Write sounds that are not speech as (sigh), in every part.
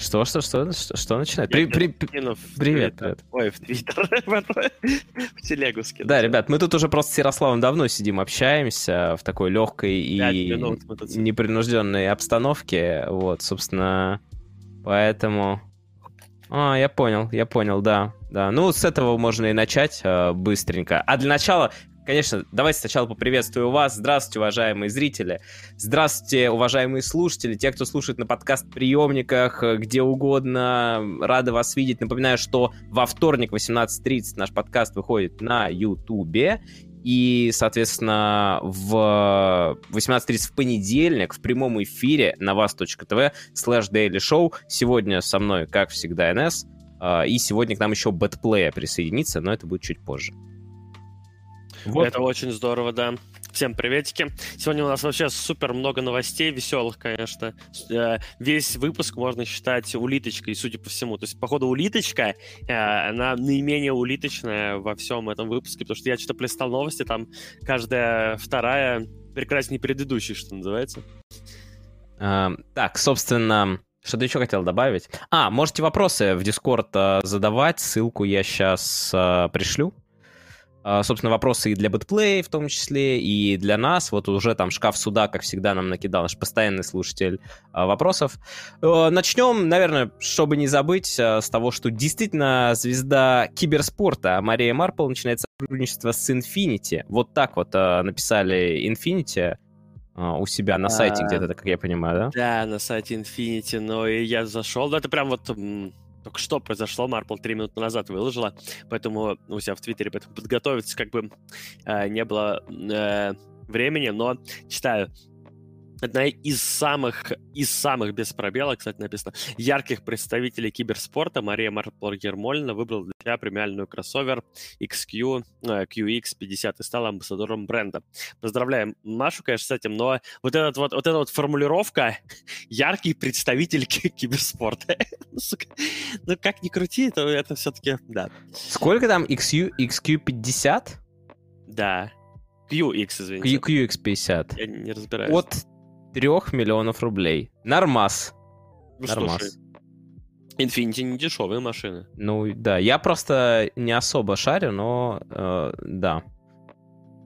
Что, что, что, что, что начинает? При, при, в привет, привет. Ой, в Твиттер. (laughs) В телегу скинул. Да, ребят, мы тут уже просто с Ярославом давно сидим, общаемся в такой легкой и непринужденной обстановке. Вот, собственно, поэтому... А, я понял, я понял, да. Да, ну с этого можно и начать э, быстренько. А для начала, конечно, давайте сначала поприветствую вас. Здравствуйте, уважаемые зрители. Здравствуйте, уважаемые слушатели, те, кто слушает на подкаст-приемниках, э, где угодно. Рады вас видеть. Напоминаю, что во вторник в 18.30 наш подкаст выходит на Ютубе. И, соответственно, в 18.30 в понедельник в прямом эфире на вас.тв слэш daily show. Сегодня со мной, как всегда, НС. а, И сегодня к нам еще Бэтплея присоединится, но это будет чуть позже. Вот. Это очень здорово, да. Всем приветики. Сегодня у нас вообще супер много новостей, веселых, конечно. Э, Весь выпуск можно считать улиточкой, судя по всему. То есть, походу, улиточка, э, она наименее улиточная во всем этом выпуске, потому что я что-то плестал новости, там каждая вторая прекраснее предыдущей, что называется. А, Так, собственно, что-то еще хотел добавить. А, можете вопросы в Дискорд а, задавать, ссылку я сейчас пришлю. А, Собственно, вопросы и для бэтплей в том числе, и для нас. Вот уже там шкаф суда, как всегда, нам накидал наш постоянный слушатель а, вопросов. Э, Начнем, наверное, чтобы не забыть, а, с того, что действительно звезда киберспорта Мария Марпл начинает сотрудничество с Infinity. Вот так вот написали Infinity у себя на сайте А. где-то, как я понимаю, да? Да, на сайте Infinity, но и я зашел, да, это прям вот только что произошло, Марпл три минуты назад выложила, поэтому у себя в Твиттере, поэтому подготовиться как бы э, не было э, времени, но читаю. Одна из самых, из самых без пробела, кстати, написано, ярких представителей киберспорта Мария Марпл Гермольна выбрала для себя премиальную кроссовер XQ, э, QX50 и стала амбассадором бренда. Поздравляем Машу, конечно, с этим, но вот, этот вот, вот эта вот формулировка яркий представитель ки- киберспорта. (laughs) Ну, ну, как ни крути, то это все-таки, да. Сколько там XU, XQ50? Да. QX, извините. Q, QX50. Я не разбираюсь. От 3 миллионов рублей. Нормас. Ну, нормас. слушай, Infinity не дешевые машины. Ну, да, я просто не особо шарю, но э, да.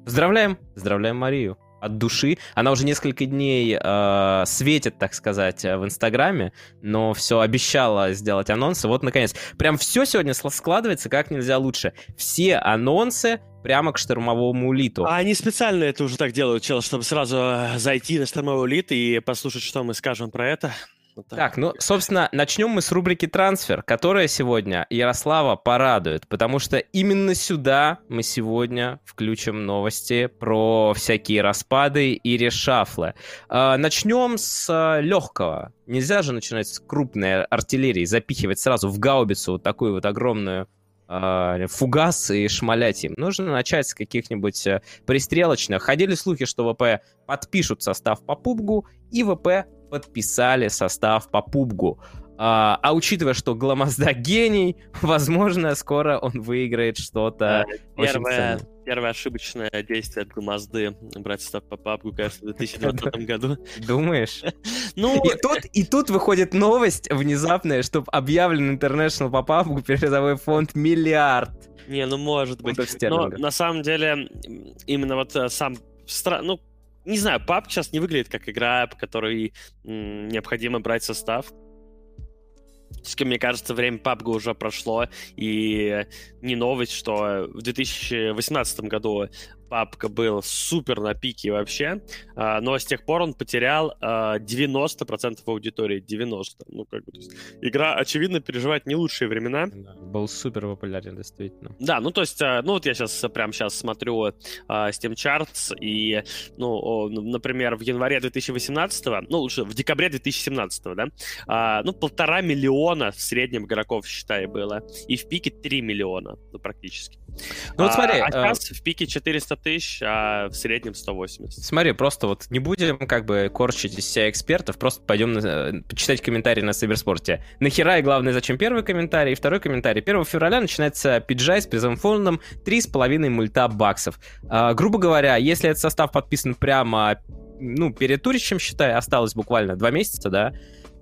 Поздравляем, поздравляем Марию. От души. Она уже несколько дней э, светит, так сказать, э, в Инстаграме, но все обещала сделать анонсы. Вот, наконец. Прям все сегодня складывается как нельзя лучше. Все анонсы прямо к штурмовому улиту. А они специально это уже так делают, чел, чтобы сразу э, зайти на штормовой лит и послушать, что мы скажем про это. Вот Так, ну, собственно, начнем мы с рубрики «Трансфер», которая сегодня Ярослава порадует, потому что именно сюда мы сегодня включим новости про всякие распады и решафлы. А, начнем с а, легкого. Нельзя же начинать с крупной артиллерии, запихивать сразу в гаубицу вот такую вот огромную а, фугас и шмалять им. Нужно начать с каких-нибудь э, пристрелочных. Ходили слухи, что ВП подпишут состав по пубгу, и ВП подписали состав по пубгу. А, а учитывая, что Гламазда (laughs) гений, возможно, скоро он выиграет что-то Первое, первое ошибочное действие от Мазды брать состав по папку, кажется, в (laughs) 2020 году. Думаешь? (laughs) Ну, И тут, и тут выходит новость внезапная, что объявлен International по папку призовой фонд миллиард не, ну может быть. Но на самом деле, именно вот э, сам стра... ну, не знаю, пап сейчас не выглядит как игра, по которой необходимо брать состав. Все-таки, мне кажется, время PUBG уже прошло, и не новость, что в 2018 году PUBG был супер на пике вообще, а, но с тех пор он потерял а, 90% аудитории, 90%. Ну, как бы, то есть, игра, очевидно, переживает не лучшие времена. Да, Был супер популярен, действительно. Да, ну то есть, э, ну вот я сейчас прям сейчас смотрю Steam Charts, и, ну, например, в январе 2018, ну лучше, в декабре 2017, да, а, ну полтора миллиона в среднем игроков, считай, было, и в пике 3 миллиона, ну практически. Ну вот А- смотри, а, э, сейчас в пике 400 тысяч, а в среднем 180. Смотри, просто вот не будем как бы корчить из себя экспертов, просто пойдем на, э, почитать комментарии на Cyberспорте. Нахера и главное, зачем первый комментарий? И второй комментарий. 1 февраля начинается пиджай с призовым фондом 3,5 мульта баксов. А, грубо говоря, если этот состав подписан прямо, ну, перед турищем, считай, осталось буквально два месяца, да,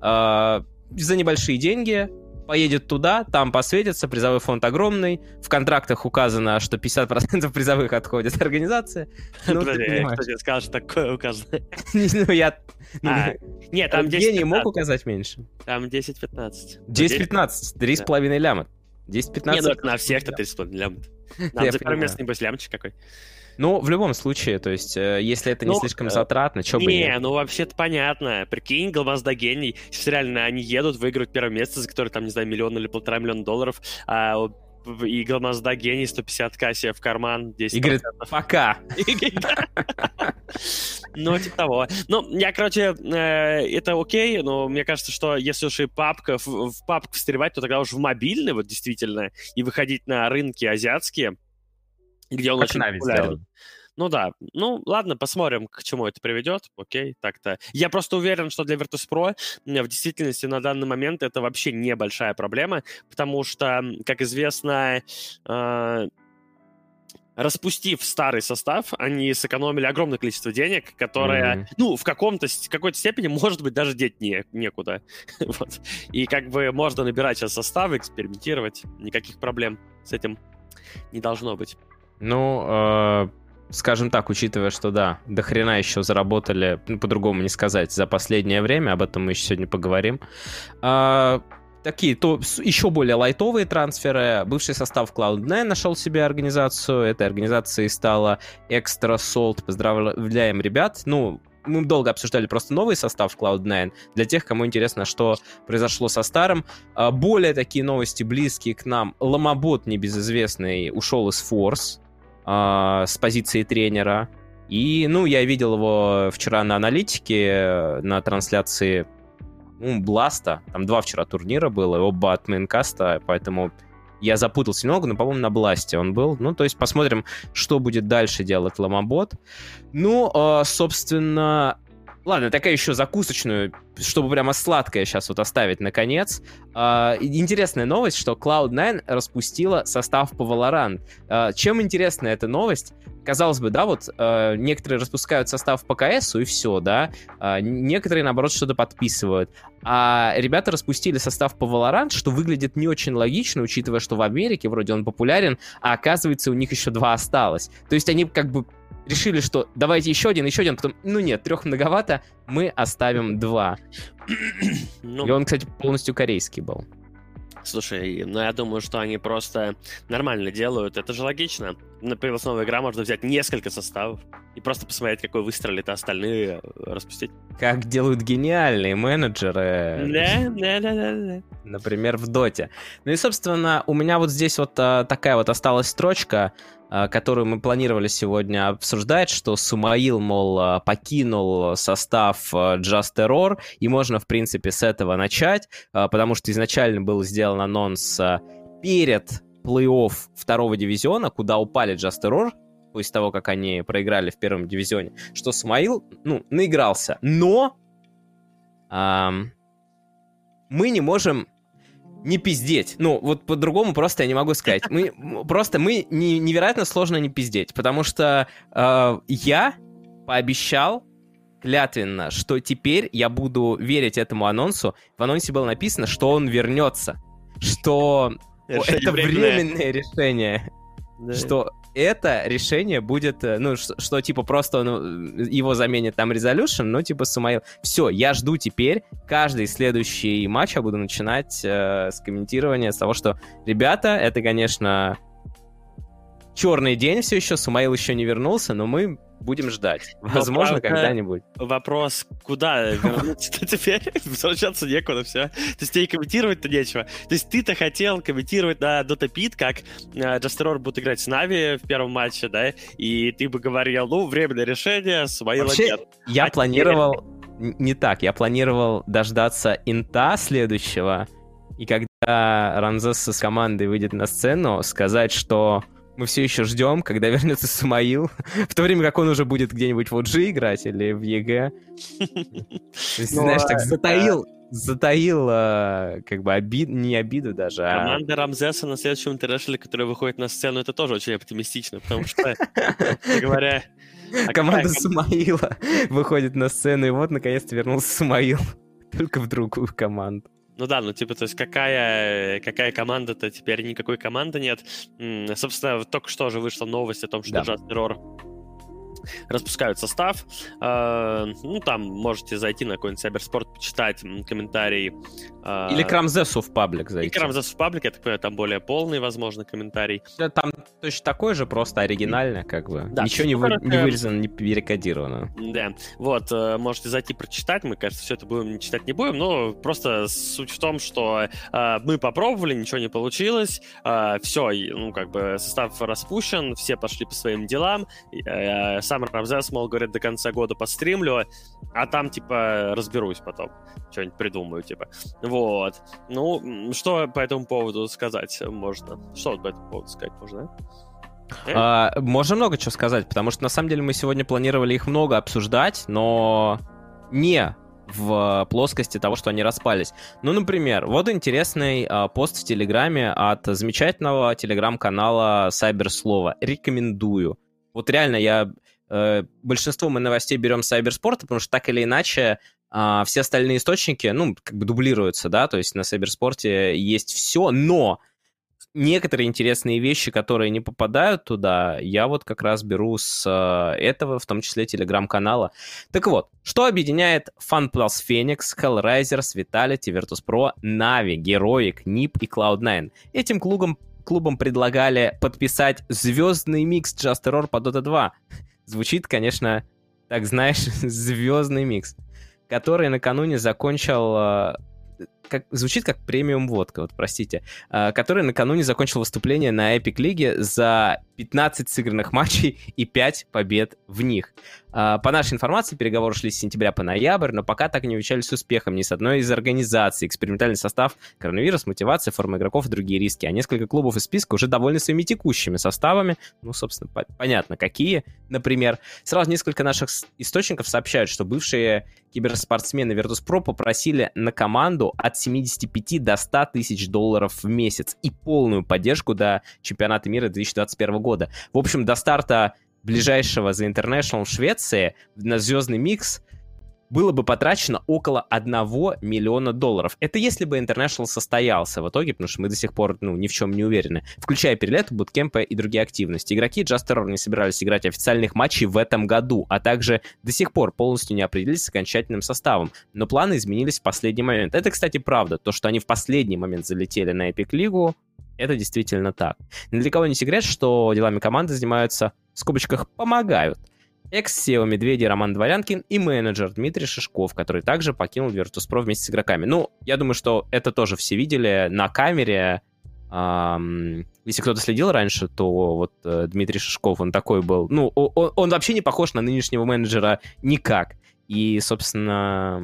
а, за небольшие деньги поедет туда, там посветится, призовой фонд огромный, в контрактах указано, что 50% (laughs) призовых отходит организации. (laughs) Ну, Подожди, кто тебе сказал, что такое указано? (laughs) Ну, я... А, нет, там 10 Гений мог указать меньше? Там 10-15. 10-15, 3,5 ляма. 10-15. Нет, на всех-то 3,5 ляма. Нам за пару мест, небось, лямчик какой. Ну, в любом случае, то есть, э, если это не ну, слишком э, затратно, что бы Не, ну вообще-то понятно. Прикинь, Гломазда гений. Если реально они едут, выиграют первое место, за которое там, не знаю, миллион или полтора миллиона долларов, а и Гломазда гений 150 к себе в карман 10 И говорит, пока. (laughs) Ну, типа того. Ну, я, короче, э, это окей, но мне кажется, что если уж и папка, в папку встревать, то тогда уж в мобильный, вот действительно, и выходить на рынки азиатские, где он как очень Нави популярен. Сделан. Ну да, ну ладно, посмотрим, к чему это приведет. Окей, так-то. Я просто уверен, что для Virtus.pro в действительности на данный момент это вообще небольшая проблема, потому что, как известно, э, распустив старый состав, они сэкономили огромное количество денег, которое, mm-hmm. ну, в каком-то, какой-то степени, может быть, даже деть не, некуда. (laughs) вот. И как бы можно набирать сейчас составы, экспериментировать, никаких проблем с этим не должно быть. Ну, э, скажем так, учитывая, что да, до хрена еще заработали, ну, по-другому не сказать, за последнее время, об этом мы еще сегодня поговорим. Э, такие, то еще более лайтовые трансферы. Бывший состав Cloud9 нашел себе организацию. Этой организацией стала Extra Salt. Поздравляем ребят. Ну, мы долго обсуждали просто новый состав Cloud9. Для тех, кому интересно, что произошло со старым. А, более такие новости близкие к нам. Ломобот небезызвестный ушел из forZe э, с позиции тренера. И, ну, я видел его вчера на аналитике, на трансляции ну, BLAST а. Там два вчера турнира было, оба от Maincast а, поэтому я запутался немного, но, по-моему, на BLAST е он был. Ну, то есть посмотрим, что будет дальше делать Ломобот. Ну, э, собственно, Ладно, такая еще закусочную, чтобы прямо сладкое сейчас вот оставить наконец. Э, интересная новость, что Cloud9 распустила состав по Valorant. Э, чем интересна эта новость? Казалось бы, да, вот э, некоторые распускают состав по КСу и все, да. Некоторые, наоборот, что-то подписывают. А ребята распустили состав по Valorant, что выглядит не очень логично, учитывая, что в Америке вроде он популярен, а оказывается у них еще два осталось. То есть они как бы решили, что давайте еще один, еще один, потом, ну нет, трех многовато, мы оставим два. ну... И он, кстати, полностью корейский был. Слушай, ну я думаю, что они просто нормально делают. Это же логично. Например, новая игра можно взять несколько составов и просто посмотреть, какой выстрелит, а остальные э, распустить. Как делают гениальные менеджеры. Да, да, да, да. Например, в Доте. Ну и, собственно, у меня вот здесь вот а, такая вот осталась строчка. А, которую мы планировали сегодня обсуждать, что Сумаил, мол, а, покинул состав а, Just Terror, и можно, в принципе, с этого начать, потому что изначально был сделан анонс перед плей-офф второго дивизиона, куда упали Terror, после того, как они проиграли в первом дивизионе, что Сумаил, ну, наигрался. Но эм, мы не можем не пиздеть. Ну, вот по-другому просто я не могу сказать. Мы, просто мы не, невероятно сложно не пиздеть, потому что э, я пообещал клятвенно, что теперь я буду верить этому анонсу. В анонсе было написано, что он вернется, что решение это временное, временное решение, да. что это решение будет, э, ну, что, что типа просто ну, его заменит там Resolution, ну, типа Самаил. Все, я жду теперь каждый следующий матч я буду начинать э, с комментирования, с того, что, ребята, это, конечно, черный день все еще, Сумаил еще не вернулся, но мы будем ждать. Возможно, когда-нибудь. Вопрос, куда вернуться (laughs) теперь? Возвращаться некуда, все. То есть тебе комментировать-то нечего. То есть ты-то хотел комментировать на Dota Pit, как Джастерор будет играть с Нави в первом матче, да, и ты бы говорил, ну, временное решение, Сумаила Вообще, нет. я а планировал не так. Я планировал дождаться инта следующего, и когда Рамзес с командой выйдет на сцену, сказать, что мы все еще ждем, когда (laughs) вернется Самаил, (laughs) в то время как он уже будет где-нибудь в OG играть или в EG. (laughs) Ну, знаешь, так затаил, затаил как бы обид, не обиду даже. А Команда Рамзеса на следующем International е, которая выходит на сцену, это тоже очень оптимистично, потому что, говоря... Команда Самаила выходит на сцену, и вот наконец-то вернулся Самаил. Только в другую команду. Ну да, ну типа, то есть какая, какая команда-то теперь никакой команды нет. Собственно, только что же вышла новость о том, что да. Just Terror распускают состав. Э, ну, там можете зайти на какой-нибудь Cybersport, почитать комментарии. Э, Или к Рамзесу в паблик зайти. И к Рамзесу в паблик, я так понимаю, там более полный, возможно, комментарий. Там точно такой же, просто оригинально, как бы. Да, Ничего не, вы, не вырезано, не перекодировано. Да, вот, э, можете зайти прочитать, мы, кажется, все это будем читать не будем, но просто суть в том, что мы попробовали, ничего не получилось, все, ну, как бы состав распущен, все пошли по своим делам, сам Рамзес, мол, говорит, до конца года постримлю, а там, типа, разберусь потом, что-нибудь придумаю, типа. Вот. Ну, что по этому поводу сказать можно? Что по этому поводу сказать можно, э? а, можно много чего сказать, потому что на самом деле мы сегодня планировали их много обсуждать, но не в плоскости того, что они распались. Ну, например, вот интересный а, пост в Телеграме от замечательного телеграм-канала Cyberслова. Рекомендую. Вот реально, я Э, большинство мы новостей берем с Сайберспорта, потому что так или иначе а, все остальные источники, ну, как бы дублируются, да, то есть на Сайберспорте есть все, но некоторые интересные вещи, которые не попадают туда, я вот как раз беру с э, этого, в том числе телеграм-канала. Так вот, что объединяет FunPlus Phoenix, Hellraisers, Vitality, Virtus.pro, Na'Vi, Heroic, NiP и Cloud9? Этим клубам, клубам предлагали подписать звездный микс Just Terror по Dota 2. Звучит, конечно, так знаешь, (laughs) звездный микс, который накануне закончил э, как, звучит как премиум водка, вот простите, э, который накануне закончил выступление на Epic Лиге за 15 сыгранных матчей и 5 побед в них. Э, по нашей информации, переговоры шли с сентября по ноябрь, но пока так и не увенчались успехом ни с одной из организаций. Экспериментальный состав, коронавирус, мотивация, форма игроков и другие риски. А несколько клубов из списка уже довольны своими текущими составами. Ну, собственно, по- понятно, какие. Например, сразу несколько наших источников сообщают, что бывшие киберспортсмены Virtus.pro попросили на команду от 75 до 100 тысяч долларов в месяц и полную поддержку до чемпионата мира 2021 года. В общем, до старта ближайшего The International в Швеции на звездный микс было бы потрачено около 1 миллиона долларов. Это если бы International состоялся в итоге, потому что мы до сих пор ну, ни в чем не уверены, включая перелеты, буткемпы и другие активности. Игроки Terror не собирались играть официальных матчей в этом году, а также до сих пор полностью не определились с окончательным составом, но планы изменились в последний момент. Это, кстати, правда. То, что они в последний момент залетели на Epic Лигу, это действительно так. Ни для кого не секрет, что делами команды занимаются, в скобочках, помогают экс-SEO Медведи Роман Дворянкин и менеджер Дмитрий Шишков, который также покинул Virtus.pro вместе с игроками. Ну, я думаю, что это тоже все видели на камере. Um, если кто-то следил раньше, то вот uh, Дмитрий Шишков, он такой был... Ну, он, он вообще не похож на нынешнего менеджера никак. И, собственно,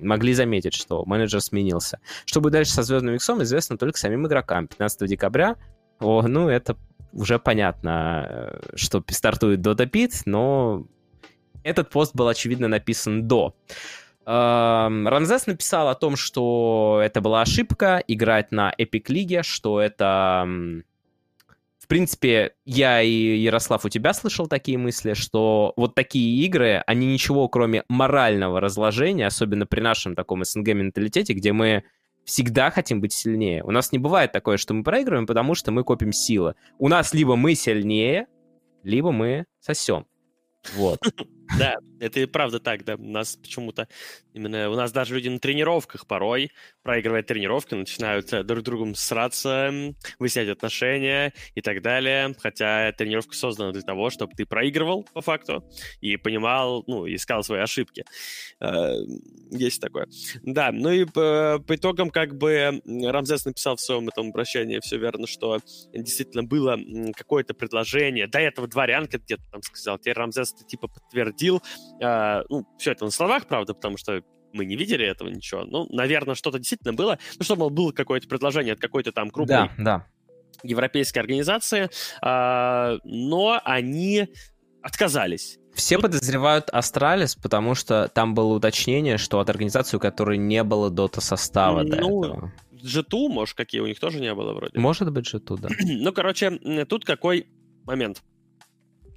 могли заметить, что менеджер сменился. Что будет дальше со Звездным Иксом, известно только самим игрокам. 15 декабря, о, ну, это уже понятно, э, что стартует Dota Pit, но этот пост был, очевидно, написан до. Ранзес написал о том, что это была ошибка играть на Epic Лиге, что это... В принципе, я и Ярослав у тебя слышал такие мысли, что вот такие игры, они ничего кроме морального разложения, особенно при нашем таком СНГ-менталитете, где мы всегда хотим быть сильнее. У нас не бывает такое, что мы проигрываем, потому что мы копим силы. У нас либо мы сильнее, либо мы сосем. Вот. (laughs) Да, это и правда так, да. У нас почему-то именно... У нас даже люди на тренировках порой, проигрывая тренировки, начинают э, друг с другом сраться, выяснять отношения и так далее. Хотя тренировка создана для того, чтобы ты проигрывал, по факту, и понимал, ну, искал свои ошибки. Э, есть такое. Да, ну и по итогам, как бы, Рамзес написал в своем этом обращении все верно, что действительно было какое-то предложение. До этого дворянка где-то там сказал. Теперь Рамзес типа подтвердил подтвердил. Э, ну, все это на словах, правда, потому что мы не видели этого ничего. Ну, наверное, что-то действительно было. Ну, что, мол, было какое-то предложение от какой-то там крупной да, да. европейской организации, э, но они отказались. Все Тут... подозревают Астралис, потому что там было уточнение, что от организации, у которой не было дота-состава ну, до этого. G2, может, какие у них тоже не было вроде. Может быть, G2, да. (clears throat) ну, короче, тут какой момент.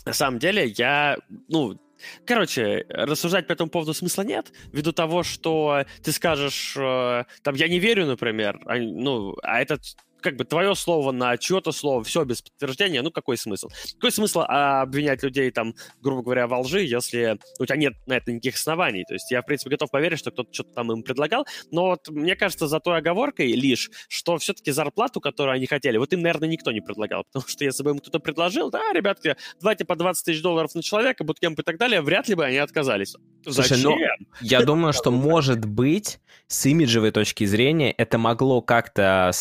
На самом деле, я, ну, Короче, рассуждать по этому поводу смысла нет, ввиду того, что ты скажешь, э, там, я не верю, например, а, ну, а этот как бы твое слово на чье-то слово, все без подтверждения, ну какой смысл? Какой смысл а, обвинять людей там, грубо говоря, во лжи, если у тебя нет на это никаких оснований? То есть я, в принципе, готов поверить, что кто-то что-то там им предлагал, но вот мне кажется, за той оговоркой лишь, что все-таки зарплату, которую они хотели, вот им, наверное, никто не предлагал, (laughs) потому что если бы им кто-то предложил, да, ребятки, давайте по 20 тысяч долларов на человека, буткемп и так далее, вряд ли бы они отказались. Слушай, ну, Зачем? Я думаю, что, может быть, с имиджевой точки зрения это могло как-то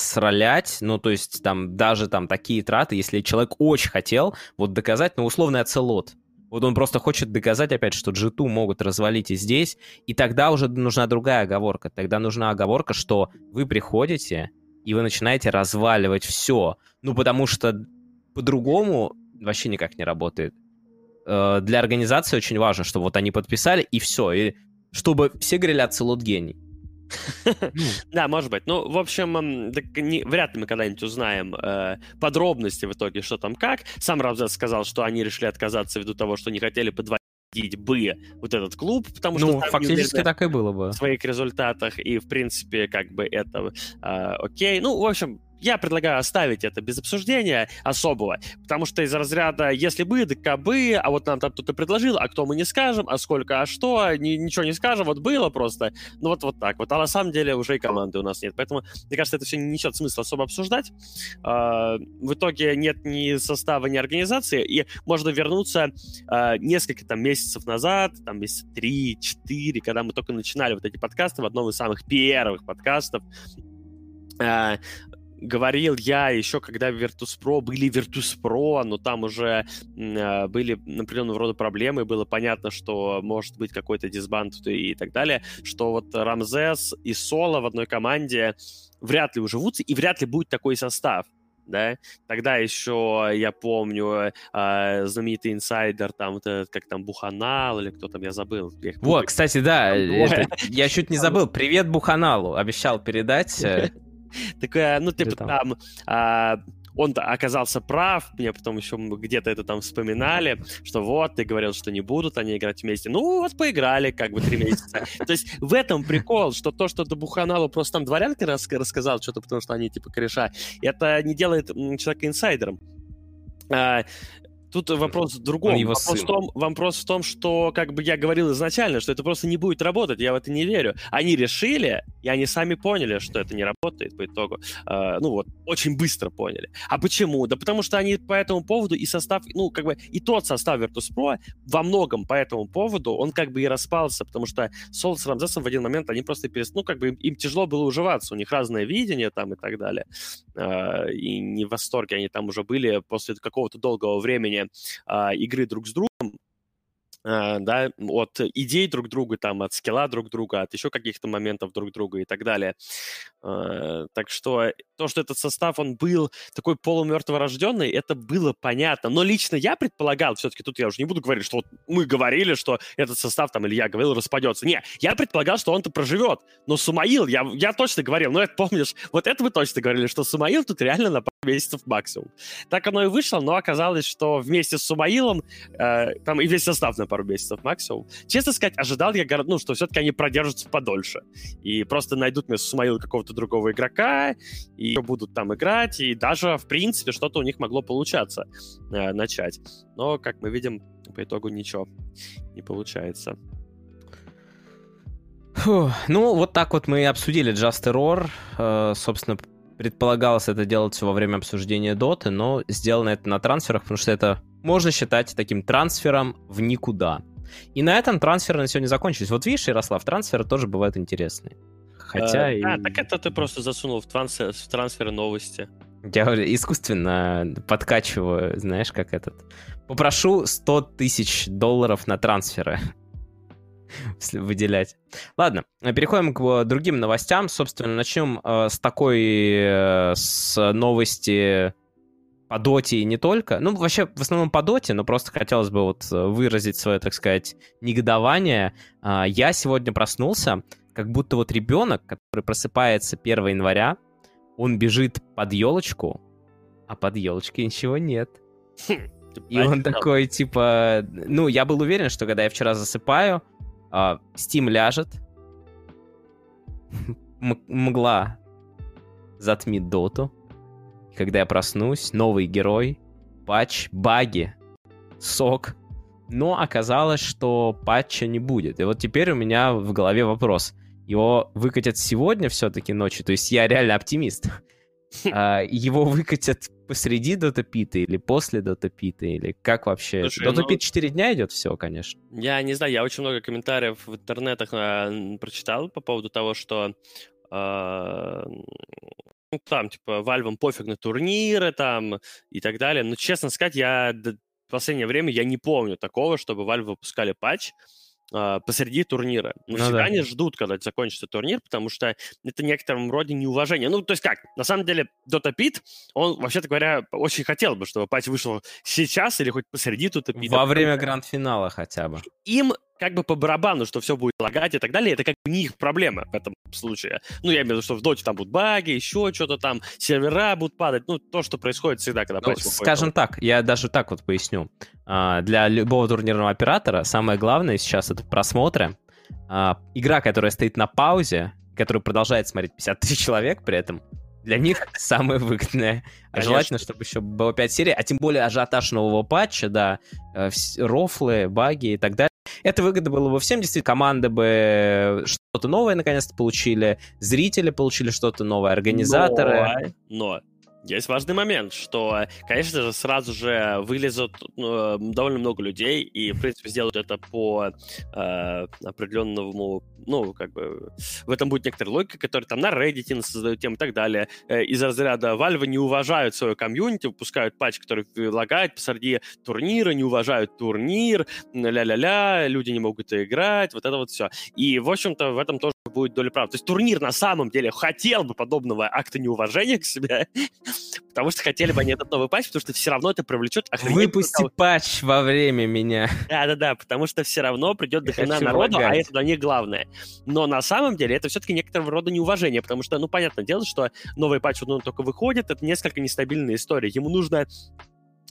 сролять, ну, то есть там даже там такие траты, если человек очень хотел вот доказать, ну, условный оцелот, вот он просто хочет доказать опять, что G2 могут развалить и здесь, и тогда уже нужна другая оговорка. Тогда нужна оговорка, что вы приходите, и вы начинаете разваливать все. Ну, потому что по-другому вообще никак не работает. Э, для организации очень важно, чтобы вот они подписали, и все. И чтобы все говорили «Оцелот гений». (laughs) Да, может быть. Ну, в общем, вряд ли мы когда-нибудь узнаем э, подробности в итоге, что там как. Сам Рамзес сказал, что они решили отказаться ввиду того, что не хотели подводить бы вот этот клуб, потому что... Ну, фактически так и было бы. В своих результатах, и, в принципе, как бы это э, окей. Ну, в общем, я предлагаю оставить это без обсуждения особого, потому что из разряда «если бы, да бы, а вот нам там кто-то предложил, а кто мы не скажем, а сколько, а что, ни, ничего не скажем, вот было просто». Ну вот, вот так вот. А на самом деле уже и команды у нас нет. Поэтому, мне кажется, это все не несет смысла особо обсуждать. А, в итоге нет ни состава, ни организации, и можно вернуться а, несколько там месяцев назад, там месяца три-четыре, когда мы только начинали вот эти подкасты в одном из самых первых подкастов, а, говорил я еще, когда Virtus.pro были Virtus.pro, но там уже э, были определенного рода проблемы, было понятно, что может быть какой-то дисбанд и так далее, что вот Рамзес и Соло в одной команде вряд ли уживутся, и вряд ли будет такой состав да, тогда еще, я помню, э, знаменитый инсайдер, там, вот этот, как там, Буханал, или кто там, я забыл. Я вот, кстати, да, это, я чуть не забыл, привет Буханалу, обещал передать. (laughs) Э, Такая, ну, типа там... А, он оказался прав, мне потом еще где-то это там вспоминали, что вот, ты говорил, что не будут они играть вместе. Ну, вот поиграли как бы три месяца. (laughs) То есть в этом прикол, что то, что Добуханалу просто там дворянка рассказал что-то, потому что они типа кореша, это не делает человека инсайдером. Тут вопрос в другом. Его вопрос, сын. в том, вопрос в том, что, как бы я говорил изначально, что это просто не будет работать, я в это не верю. Они решили, и они сами поняли, что это не работает по итогу. Э, ну вот, очень быстро поняли. А почему? Да потому что они по этому поводу и состав, ну, как бы и тот состав Virtus.pro во многом по этому поводу, он как бы и распался, потому что Сол с Рамзесом в один момент, они просто перест... ну, как бы им, им тяжело было уживаться, у них разное видение там и так далее. Э, и не в восторге они там уже были после какого-то долгого времени а, игры друг с другом, а, да, от идей друг друга, там, от скилла друг друга, от еще каких-то моментов друг друга и так далее. А, так что то, что этот состав, он был такой полумертворожденный, это было понятно. Но лично я предполагал, все-таки тут я уже не буду говорить, что вот мы говорили, что этот состав, там, или я говорил, распадется. Не, я предполагал, что он-то проживет. Но Сумаил, я, я точно говорил, ну, это помнишь, вот это вы точно говорили, что Сумаил тут реально на пару месяцев максимум. Так оно и вышло, но оказалось, что вместе с Сумаилом, э, там и весь состав на пару месяцев максимум. Честно сказать, ожидал я, ну, что все-таки они продержатся подольше. И просто найдут вместо Сумаила какого-то другого игрока, и будут там играть, и даже, в принципе, что-то у них могло получаться э, начать. Но, как мы видим, по итогу ничего не получается. Фу, ну, вот так вот мы и обсудили Just Error. Э, собственно, предполагалось это делать все во время обсуждения доты, но сделано это на трансферах, потому что это можно считать таким трансфером в никуда. И на этом трансферы на сегодня закончились. Вот видишь, Ярослав, трансферы тоже бывают интересные. Хотя а, и... А, так это ты просто засунул в трансфер, в трансферы новости. Я искусственно подкачиваю, знаешь, как этот. Попрошу 100 тысяч долларов на трансферы (laughs) выделять. Ладно, переходим к другим новостям. Собственно, начнем э, с такой, э, с новости по доте и не только. Ну, вообще, в основном по доте, но просто хотелось бы вот выразить свое, так сказать, негодование. Э, я сегодня проснулся, как будто вот ребенок, который просыпается 1 января, он бежит под елочку, а под елочкой ничего нет. И он такой, типа... Ну, я был уверен, что когда я вчера засыпаю, а, Steam ляжет, (laughs) мгла затмит доту. Когда я проснусь, новый герой, патч, баги, сок. Но оказалось, что патча не будет. И вот теперь у меня в голове вопрос. Его выкатят сегодня все-таки ночью? То есть я реально оптимист. (laughs) А, его выкатят посреди дотопита или после дотопита, или как вообще? Слушай, Дотопит ну... 4 дня идет, все, конечно. Я не знаю, я очень много комментариев в интернетах э, прочитал по поводу того, что э, ну, там, типа, Вальвам пофиг на турниры там и так далее. Но, честно сказать, я в последнее время я не помню такого, чтобы Valve выпускали патч, посреди турнира. Но ну, всегда да. они ждут, когда закончится турнир, потому что это некотором роде неуважение. Ну, то есть как, на самом деле, Dota Pit, он, вообще-то говоря, очень хотел бы, чтобы патч вышел сейчас или хоть посреди Dota Pit. Во время гранд-финала хотя бы. Им как бы по барабану, что все будет лагать и так далее, это как бы не их проблема в этом случае. Ну, я имею в виду, что в доте там будут баги, еще что-то там, сервера будут падать, ну, то, что происходит всегда, когда ну, Скажем так, я даже так вот поясню. А, для любого турнирного оператора самое главное сейчас это просмотры. А, игра, которая стоит на паузе, которую продолжает смотреть 50 тысяч человек при этом, для них (laughs) самое выгодное. А желательно, чтобы еще было 5 серий, а тем более ажиотаж нового патча, да, э, рофлы, баги и так далее. Это выгодно было бы всем, действительно, команды бы что-то новое наконец-то получили, зрители получили что-то новое, организаторы. Но, но есть важный момент, что, конечно же, сразу же вылезут э, довольно много людей, и, в принципе, сделают это по э, определенному, ну, как бы, в этом будет некоторая логика, которая там на Reddit создают тем и так далее. Э, из разряда Valve не уважают свою комьюнити, выпускают патч, который лагает посреди турнира, не уважают турнир, ля-ля-ля, люди не могут играть, вот это вот все. И, в общем-то, в этом тоже будет доля прав. То есть турнир на самом деле хотел бы подобного акта неуважения к себе, (laughs) потому что хотели бы они этот новый патч, потому что все равно это привлечет Выпусти патч во время меня. Да-да-да, потому что все равно придет до хрена народу, а это для них главное. Но на самом деле это все-таки некоторого рода неуважение, потому что, ну, понятное дело, что новый патч, он только выходит, это несколько нестабильная история. Ему нужно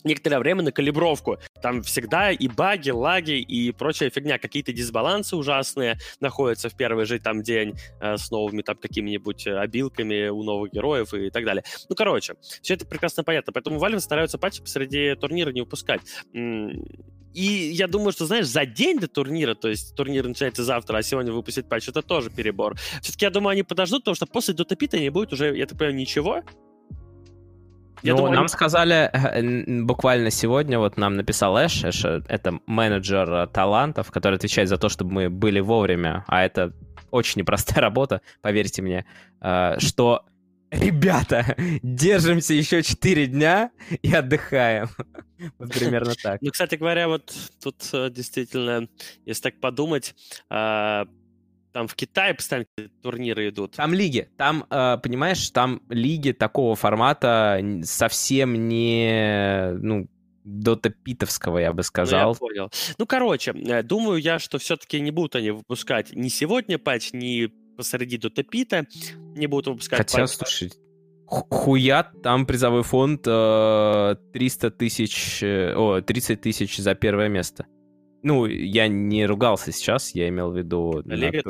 некоторое время на калибровку. Там всегда и баги, лаги и прочая фигня. Какие-то дисбалансы ужасные находятся в первый же там день э, с новыми там какими-нибудь э, обилками у новых героев и так далее. Ну, короче, все это прекрасно понятно. Поэтому Valve стараются патчи посреди турнира не выпускать. И я думаю, что, знаешь, за день до турнира, то есть турнир начинается завтра, а сегодня выпустить патч, это тоже перебор. Все-таки, я думаю, они подождут, потому что после дотопита не будет уже, я так понимаю, ничего. Я ну, думаю, нам они... сказали э, буквально сегодня, вот нам написал Эш, Эш э, это менеджер э, талантов, который отвечает за то, чтобы мы были вовремя, а это очень непростая (laughs) работа, поверьте мне, что ребята, (laughs) держимся еще 4 дня и отдыхаем. (laughs) Вот примерно так. Ну, кстати говоря, вот тут действительно, если так подумать, там в Китае постоянно турниры идут. Там лиги. Там, э, понимаешь, там лиги такого формата совсем не, ну, дота питовского, я бы сказал. Ну, я понял. Ну, короче, э, думаю я, что все-таки не будут они выпускать ни сегодня патч, ни посреди дота пита не будут выпускать Хотя, патч. слушай, хуят, там призовой фонд э, 300 тысяч, э, о, 30 тысяч за первое место. Ну, я не ругался сейчас, я имел в виду Лига,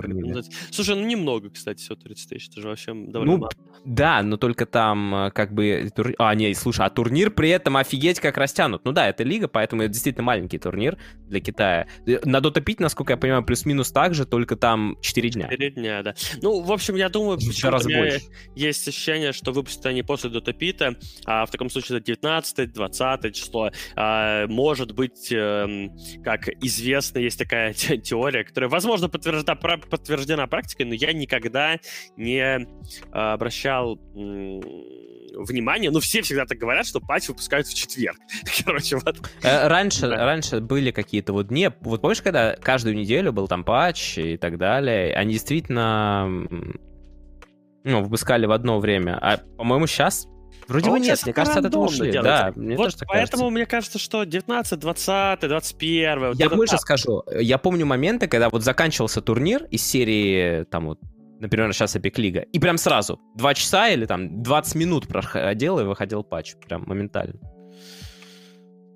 Слушай, ну немного, кстати, всего 30 тысяч, это же вообще довольно ну, мало. Да, но только там э, как бы... Тур... А, не, слушай, а турнир при этом офигеть как растянут. Ну да, это лига, поэтому это действительно маленький турнир для Китая. Э, на Dota 5, насколько я понимаю, плюс-минус так же, только там 4 дня. 4 дня, да. Ну, в общем, я думаю, Еще раз больше. есть ощущение, что выпустят они после Dota 5, а в таком случае это 19-20 число. А, может быть, э, как известна, есть такая (laughs) теория, которая, возможно, подтверждена, подтверждена практикой, но я никогда не а, обращал внимание, ну, все всегда так говорят, что патч выпускают в четверг. (laughs) Короче, вот. Э, раньше, да. раньше были какие-то вот дни, вот помнишь, когда каждую неделю был там патч и так далее, они действительно ну, выпускали в одно время. А, по-моему, сейчас Вроде бы нет, мне кажется, это ушли. Да, мне вот тоже так поэтому кажется. мне кажется, что 19, 20, 21... Вот я больше так. скажу. Я помню моменты, когда вот заканчивался турнир из серии, там вот, например, сейчас Epic Лига, и прям сразу, 2 часа или там 20 минут проходил и выходил патч, прям моментально.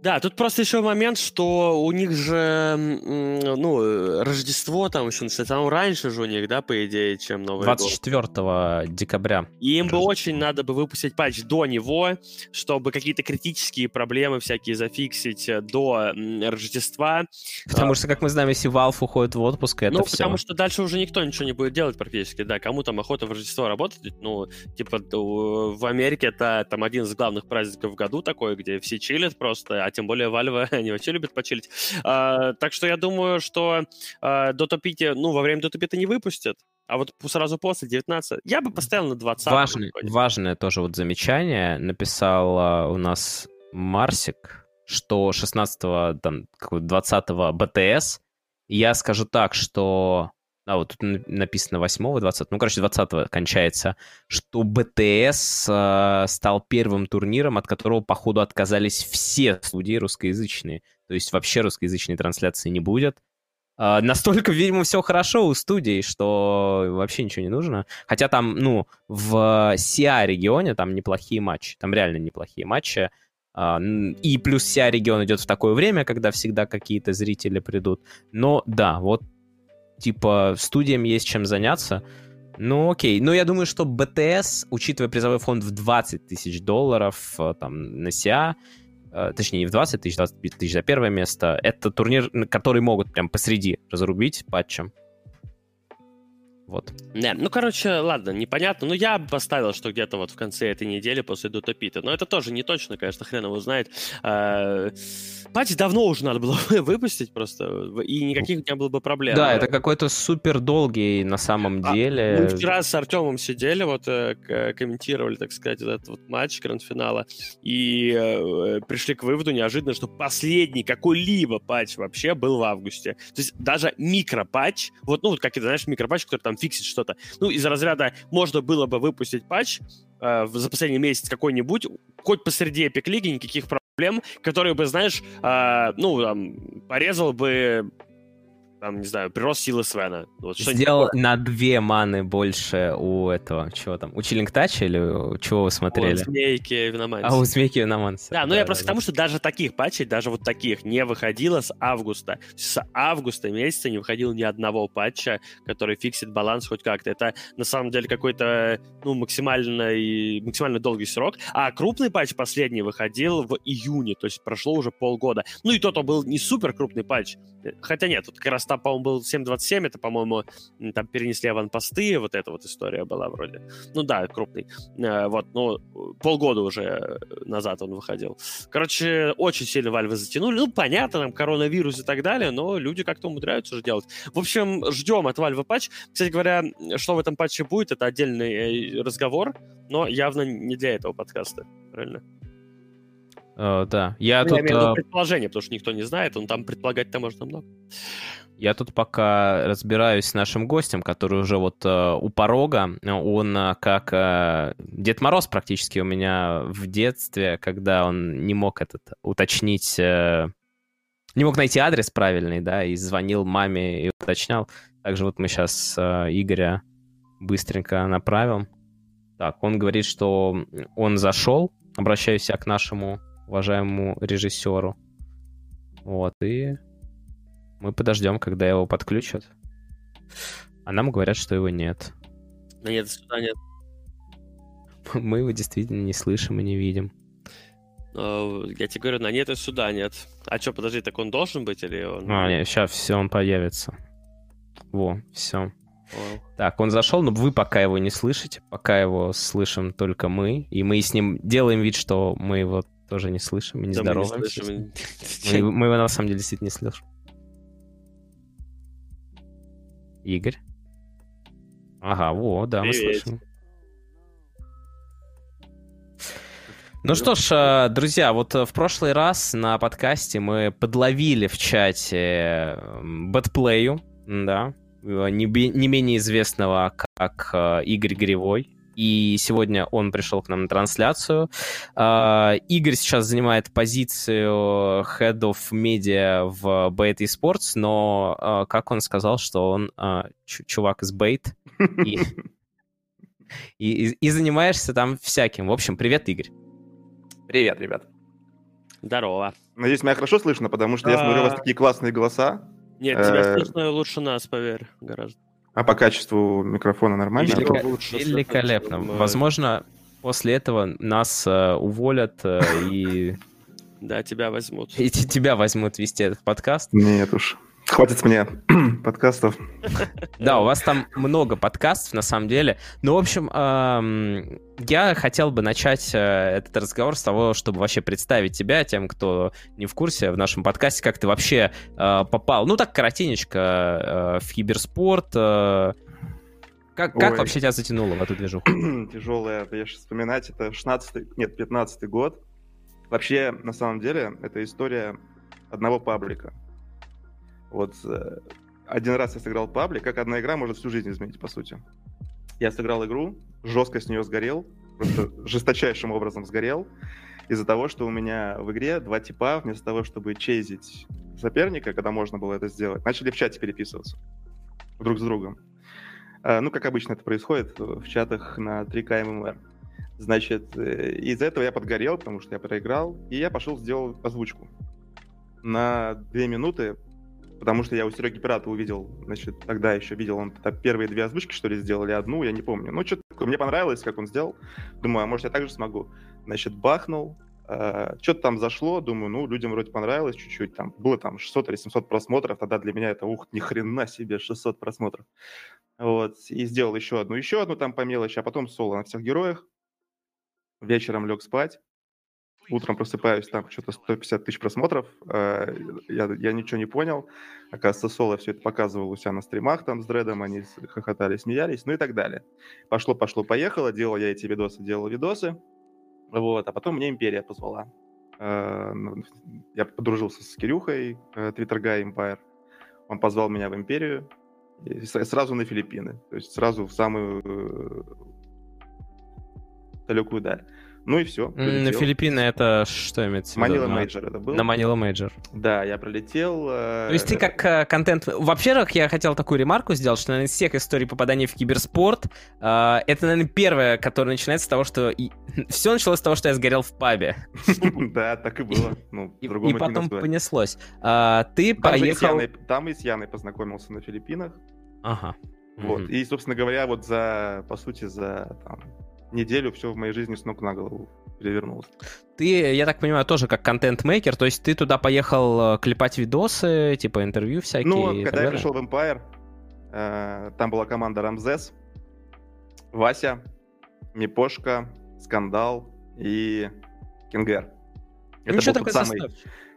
Да, тут просто еще момент, что у них же, ну, Рождество там еще начинается, там раньше же у них, да, по идее, чем Новый 24 год. декабря. И им бы очень надо бы выпустить патч до него, чтобы какие-то критические проблемы всякие зафиксить э, до Рождества. Потому а, что, как мы знаем, если Valve уходит в отпуск, это ну, все. потому что дальше уже никто ничего не будет делать практически, да, кому там охота в Рождество работать, ну, типа, в Америке это там один из главных праздников в году такой, где все чилят просто, а тем более Valve, (laughs) они вообще любят почилить. А, так что я думаю, что а, Dota 5, ну, во время Dota 5 не выпустят, а вот сразу после 19 я бы поставил на 20 Важный, Важное тоже вот замечание написал а, у нас Марсик, что 16 там, 20 БТС, я скажу так, что а вот тут написано 8 20 ну, короче, 20 кончается, что БТС э, стал первым турниром, от которого, походу, отказались все студии русскоязычные. То есть вообще русскоязычной трансляции не будет. Э, настолько, видимо, все хорошо у студий, что вообще ничего не нужно. Хотя там, ну, в СИА-регионе там неплохие матчи, там реально неплохие матчи. Uh, и плюс вся регион идет в такое время, когда всегда какие-то зрители придут. Но да, вот типа, студиям есть чем заняться. Ну, окей. Но я думаю, что BTS, учитывая призовой фонд в 20 тысяч долларов, э, там, на СИА, э, точнее, не в 20 тысяч, 20 тысяч за первое место, это турнир, который могут прям посреди разрубить патчем. Вот. Не, ну, короче, ладно, непонятно. Ну, я бы поставил, что где-то вот в конце этой недели после Дута Пита. Но это тоже не точно, конечно, хрен его знает. А, патч давно уже надо было (laughs) выпустить просто, и никаких не было бы проблем. Да, это какой-то супер долгий на самом а, деле. Мы вчера с Артемом сидели, вот э, комментировали, так сказать, этот вот матч гранд-финала, и э, пришли к выводу неожиданно, что последний какой-либо патч вообще был в августе. То есть даже микропатч, вот, ну, вот как это, знаешь, микропатч, который там фиксить что-то. Ну, из разряда можно было бы выпустить патч э, за последний месяц какой-нибудь, хоть посреди Epic Лиги, никаких проблем, который бы, знаешь, э, ну, там, порезал бы там, не знаю, прирост силы Свена. Вот Сделал такое. на две маны больше у этого, чего там, у Чиллинг Тача или у чего вы смотрели? У Змейки Виноманса. А, у Змейки Виноманса. Да, ну да, я да, просто да. к тому, что даже таких патчей, даже вот таких, не выходило с августа. С августа месяца не выходило ни одного патча, который фиксит баланс хоть как-то. Это на самом деле какой-то, ну, максимально, максимально долгий срок. А крупный патч последний выходил в июне, то есть прошло уже полгода. Ну и тот, он был не супер крупный патч. Хотя нет, тут как раз там, по-моему, был 7.27, это, по-моему, там перенесли аванпосты, вот эта вот история была вроде. Ну да, крупный. Э, вот, ну, полгода уже назад он выходил. Короче, очень сильно Valve затянули. Ну, понятно, там коронавирус и так далее, но люди как-то умудряются уже делать. В общем, ждем от Valve патч. Кстати говоря, что в этом патче будет, это отдельный э, разговор, но явно не для этого подкаста, правильно? Uh, да, я ну, тут... Я имею в виду uh... предположение, потому что никто не знает, он там предполагать-то можно много. Я тут пока разбираюсь с нашим гостем, который уже вот uh, у порога. Он uh, как uh, Дед Мороз практически у меня в детстве, когда он не мог этот уточнить, uh, не мог найти адрес правильный, да, и звонил маме и уточнял. Также вот мы сейчас uh, Игоря быстренько направим. Так, он говорит, что он зашел, обращаюсь я к нашему уважаемому режиссеру. Вот, и мы подождем, когда его подключат. А нам говорят, что его нет. Да нет, сюда нет. (laughs) Мы его действительно не слышим и не видим. Но, я тебе говорю, на нет и сюда нет. А что, подожди, так он должен быть или он... А, нет, сейчас все, он появится. Во, все. Wow. Так, он зашел, но вы пока его не слышите, пока его слышим только мы, и мы с ним делаем вид, что мы его тоже не слышим и не да, здороваемся. Мы, не слышим. (laughs) мы, (laughs) мы его на самом деле действительно не слышим. Игорь? Ага, во, да, Привет. мы слышим. Ну что ж, э, друзья, вот э, в прошлый раз на подкасте мы подловили в чате бэтплею, да, э, не, не менее известного как Игорь Гривой. И сегодня он пришел к нам на трансляцию. Uh, Игорь сейчас занимает позицию Head of Media в Bait Esports, но, uh, как он сказал, что он uh, чувак из Bait. (laughs) И, и, и занимаешься там всяким. В общем, привет, Игорь. Привет, ребят. Здорово. Надеюсь, меня хорошо слышно, потому что я смотрю, у вас А. такие классные голоса. Нет, тебя Э, слышно лучше нас, поверь, гораздо. А по качеству микрофона нормально? Велика- Великолепно. Возможно, после этого нас э, уволят э, и, Да, тебя возьмут. (laughs) и те- тебя возьмут вести этот подкаст. Нет уж. Хватит меня (clears throat) подкастов. Да, у вас там много подкастов, на самом деле. Ну, в общем, эм, я хотел бы начать э, этот разговор с того, чтобы вообще представить тебя тем, кто не в курсе в нашем подкасте, как ты вообще э, попал, ну, так, коротенечко, э, в киберспорт. э, как, как Ой. вообще тебя затянуло в эту движуху? (clears throat) Тяжелая, я сейчас вспоминать, это 16 нет, 15 год. Вообще, на самом деле, это история одного паблика. Вот э, один раз я сыграл паблик, как одна игра может всю жизнь изменить, по сути. Я сыграл игру, жестко с нее сгорел, просто (laughs) жесточайшим образом сгорел, из-за того, что у меня в игре два типа, вместо того, чтобы чейзить соперника, когда можно было это сделать, начали в чате переписываться друг с другом. А, Ну, как обычно это происходит в чатах на 3К ММР. Значит, э, из-за этого я подгорел, потому что я проиграл, и я пошел сделал озвучку на две минуты, потому что я у Сереги Пирата увидел, значит, тогда еще видел, он тогда первые две озвучки, что ли, сделали, одну, я не помню. Ну, что-то такое, мне понравилось, как он сделал. Думаю, а может, я также смогу. Значит, бахнул, э, что-то там зашло, думаю, ну, людям вроде понравилось чуть-чуть, там, было там 600 или 700 просмотров, тогда для меня это, ух, ни хрена себе, 600 просмотров. Вот, и сделал еще одну, еще одну там по мелочи, а потом соло на всех героях. Вечером лег спать, утром просыпаюсь, там что-то 150 тысяч просмотров, э, я, я ничего не понял. Оказывается, Соло все это показывал у себя на стримах там с Дредом, они хохотали, смеялись, ну и так далее. Пошло, пошло, поехало, делал я эти видосы, делал видосы, вот, а потом мне Империя позвала. Э, ну, Я подружился с Кирюхой, Twitter Guy Empire, он позвал меня в Империю, и сразу на Филиппины, то есть сразу в самую далекую даль. Ну и все. М, На Филиппины это что имеется в виду? Manila Major это был. На Manila Major. Да, я пролетел. э, То есть ты как э, контент... Во-первых, я хотел такую ремарку сделать, что, наверное, из всех историй попадания в киберспорт, э, это, наверное, первое, которое начинается с того, что... (laughs) Все началось с того, что я сгорел в пабе. (laughs) Да, так и было. Ну, (laughs) И, потом понеслось. А, ты поехал... Там и с Яной познакомился на Филиппинах. Ага. Вот. И, собственно говоря, вот за, по сути, за там, неделю все в моей жизни с ног на голову перевернулось. Ты, я так понимаю, тоже как контент-мейкер, то есть ты туда поехал э, клепать видосы, типа интервью всякие Ну, когда я пришел в Empire, э, там была команда Рамзес, Вася, Мипошка, Скандал и Кингер. Это Ничего был, тот самый,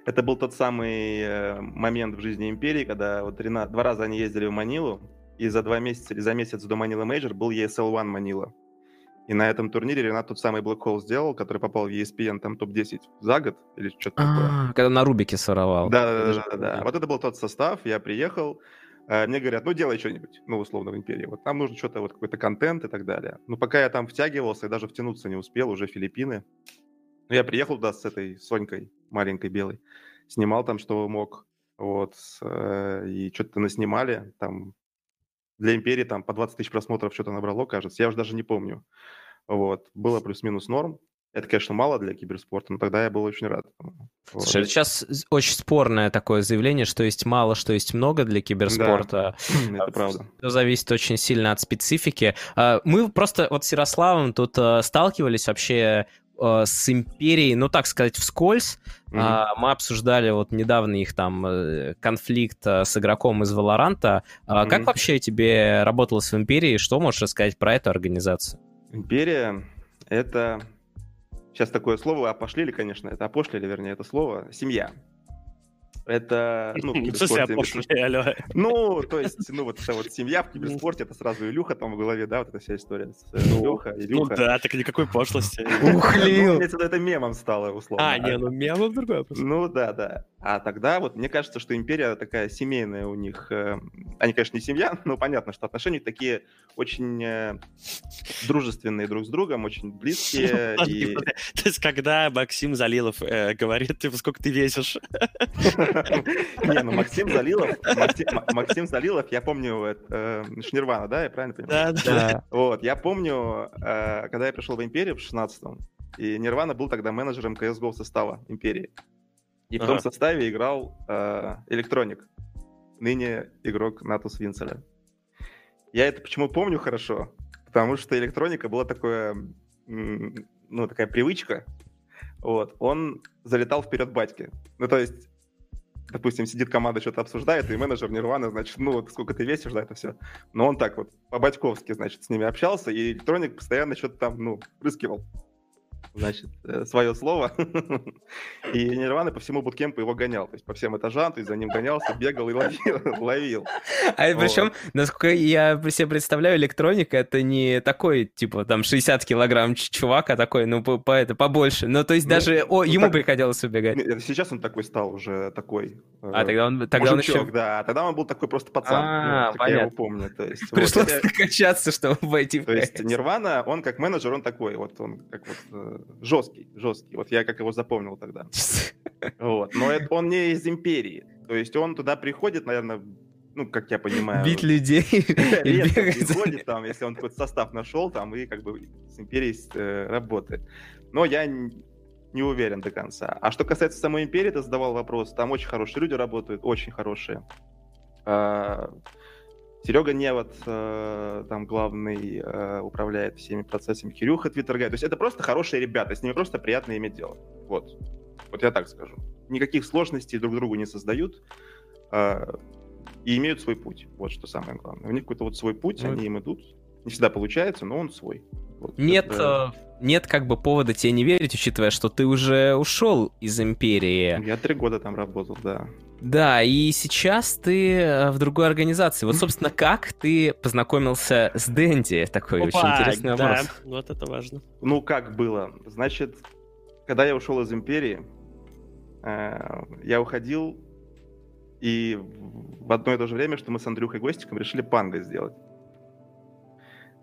это был тот самый момент в жизни Империи, когда вот Рена- два раза они ездили в Манилу, и за два месяца или за месяц до Manila Major был ESL One Манила. И на этом турнире Ренат тот самый Black Hole сделал, который попал в ESPN там топ-10 за год или что-то такое. А, когда на Рубике своровал. Да, да, да, да. Вот это был тот состав, я приехал, э, мне говорят, ну делай что-нибудь, ну условно в Империи, вот нам нужно что-то, вот какой-то контент и так далее. Ну пока я там втягивался, я даже втянуться не успел, уже Филиппины. Ну я приехал туда с этой Сонькой, маленькой белой, снимал там, что мог, вот, э, и что-то наснимали, там для Империи там по 20 тысяч просмотров что-то набрало, кажется, я уже даже не помню. Вот, было плюс-минус норм. Это, конечно, мало для киберспорта, но тогда я был очень рад. Вот. Слушай, это сейчас очень спорное такое заявление, что есть мало, что есть много для киберспорта. (clears throat) Это правда. Все зависит очень сильно от специфики. А, Мы просто вот с Ярославом тут э, сталкивались вообще с империей, ну так сказать, вскользь. Мгм. А, Мы обсуждали вот недавно их там э, конфликт с игроком из Валоранта. А Как вообще тебе работалось в империи? Что можешь рассказать про эту организацию? Империя — это... Сейчас такое слово опошлили, конечно, это опошлили, вернее, это слово. Семья. Это, ну, в (laughs) киберспорте- алло. Ну, то есть, ну, вот эта вот семья в киберспорте, это сразу Илюха там в голове, да, вот эта вся история. с, э, Ну, Илюха, Ну Илюха. да, так никакой пошлости. Ухлил. Ну, это мемом стало, условно. А, не, ну мемов другой вопрос. Ну да, да. А тогда вот мне кажется, что империя такая семейная у них. э, Они, конечно, не семья, (laughs) но понятно, что отношения такие очень э, дружественные друг с другом, очень близкие. (laughs) И-. То есть, когда Максим Залилов э, говорит, ты сколько ты весишь? (laughs) Не, ну Максим Залилов, Максим, Залилов, я помню, Шнирвана, да, я правильно понимаю? Да, да. Вот, я помню, когда я пришел в Империю в 16-м, и Нирвана был тогда менеджером CSGO состава Империи. И в том составе играл э, Электроник, ныне игрок Натус Винцеля. Я это почему помню хорошо? Потому что Электроника была такое, ну, такая привычка. Вот. Он залетал вперед батьки. Ну, то есть, допустим, сидит команда, что-то обсуждает, и менеджер Нирвана, значит, ну, вот сколько ты весишь, да, это все. Но он так вот по-батьковски, значит, с ними общался, и Электроник постоянно что-то там, ну, прыскивал значит, свое слово. (laughs) И Нирвана по всему буткемпу его гонял. То есть по всем этажам, то есть за ним гонялся, бегал и ловил. (laughs) ловил. А причем, насколько я себе представляю, электроника это не такой, типа, там, 60 килограмм чувак, а такой, ну, по, по- это побольше. Ну, то есть Ну, даже о, ну, ему так- приходилось убегать. Сейчас он такой стал уже такой. э, А тогда он, тогда он мужичок, еще да. Тогда он был такой просто пацан. А, ну, как я его понятно. помню. То есть, вот. пришлось Это- накачаться, чтобы войти в То есть. Нирвана, он как менеджер, он такой, вот он как вот э, жесткий, жесткий. Вот я как его запомнил тогда. (laughs) Вот. Но это, он не из империи. То есть он туда приходит, наверное, ну, как я понимаю... Бить людей (laughs) приходит, там, если он какой-то состав нашел, там, и как бы с империей э, работает. Но я не уверен до конца. А что касается самой империи, ты задавал вопрос, там очень хорошие люди работают, очень хорошие. Серега Невод, э, там главный, э, управляет всеми процессами. Кирюха Твиттергай. То есть это просто хорошие ребята, с ними просто приятно иметь дело. Вот. Вот я так скажу. Никаких сложностей друг другу не создают. э, И имеют свой путь. Вот что самое главное. У них какой-то вот свой путь, Ну, они им идут. Не всегда получается, но он свой. Вот Нет, это- э, нет как бы повода тебе не верить, учитывая, что ты уже ушел из империи. Я три года там работал, да. Да, и сейчас ты э, в другой организации. Вот, собственно, как ты познакомился с Дэнди? Такой очень Опа, интересный да, вопрос. вот это важно. Ну, как было? Значит, когда я ушел из империи, э, я уходил, и в одно и то же время, что мы с Андрюхой Гостиком решили панго сделать.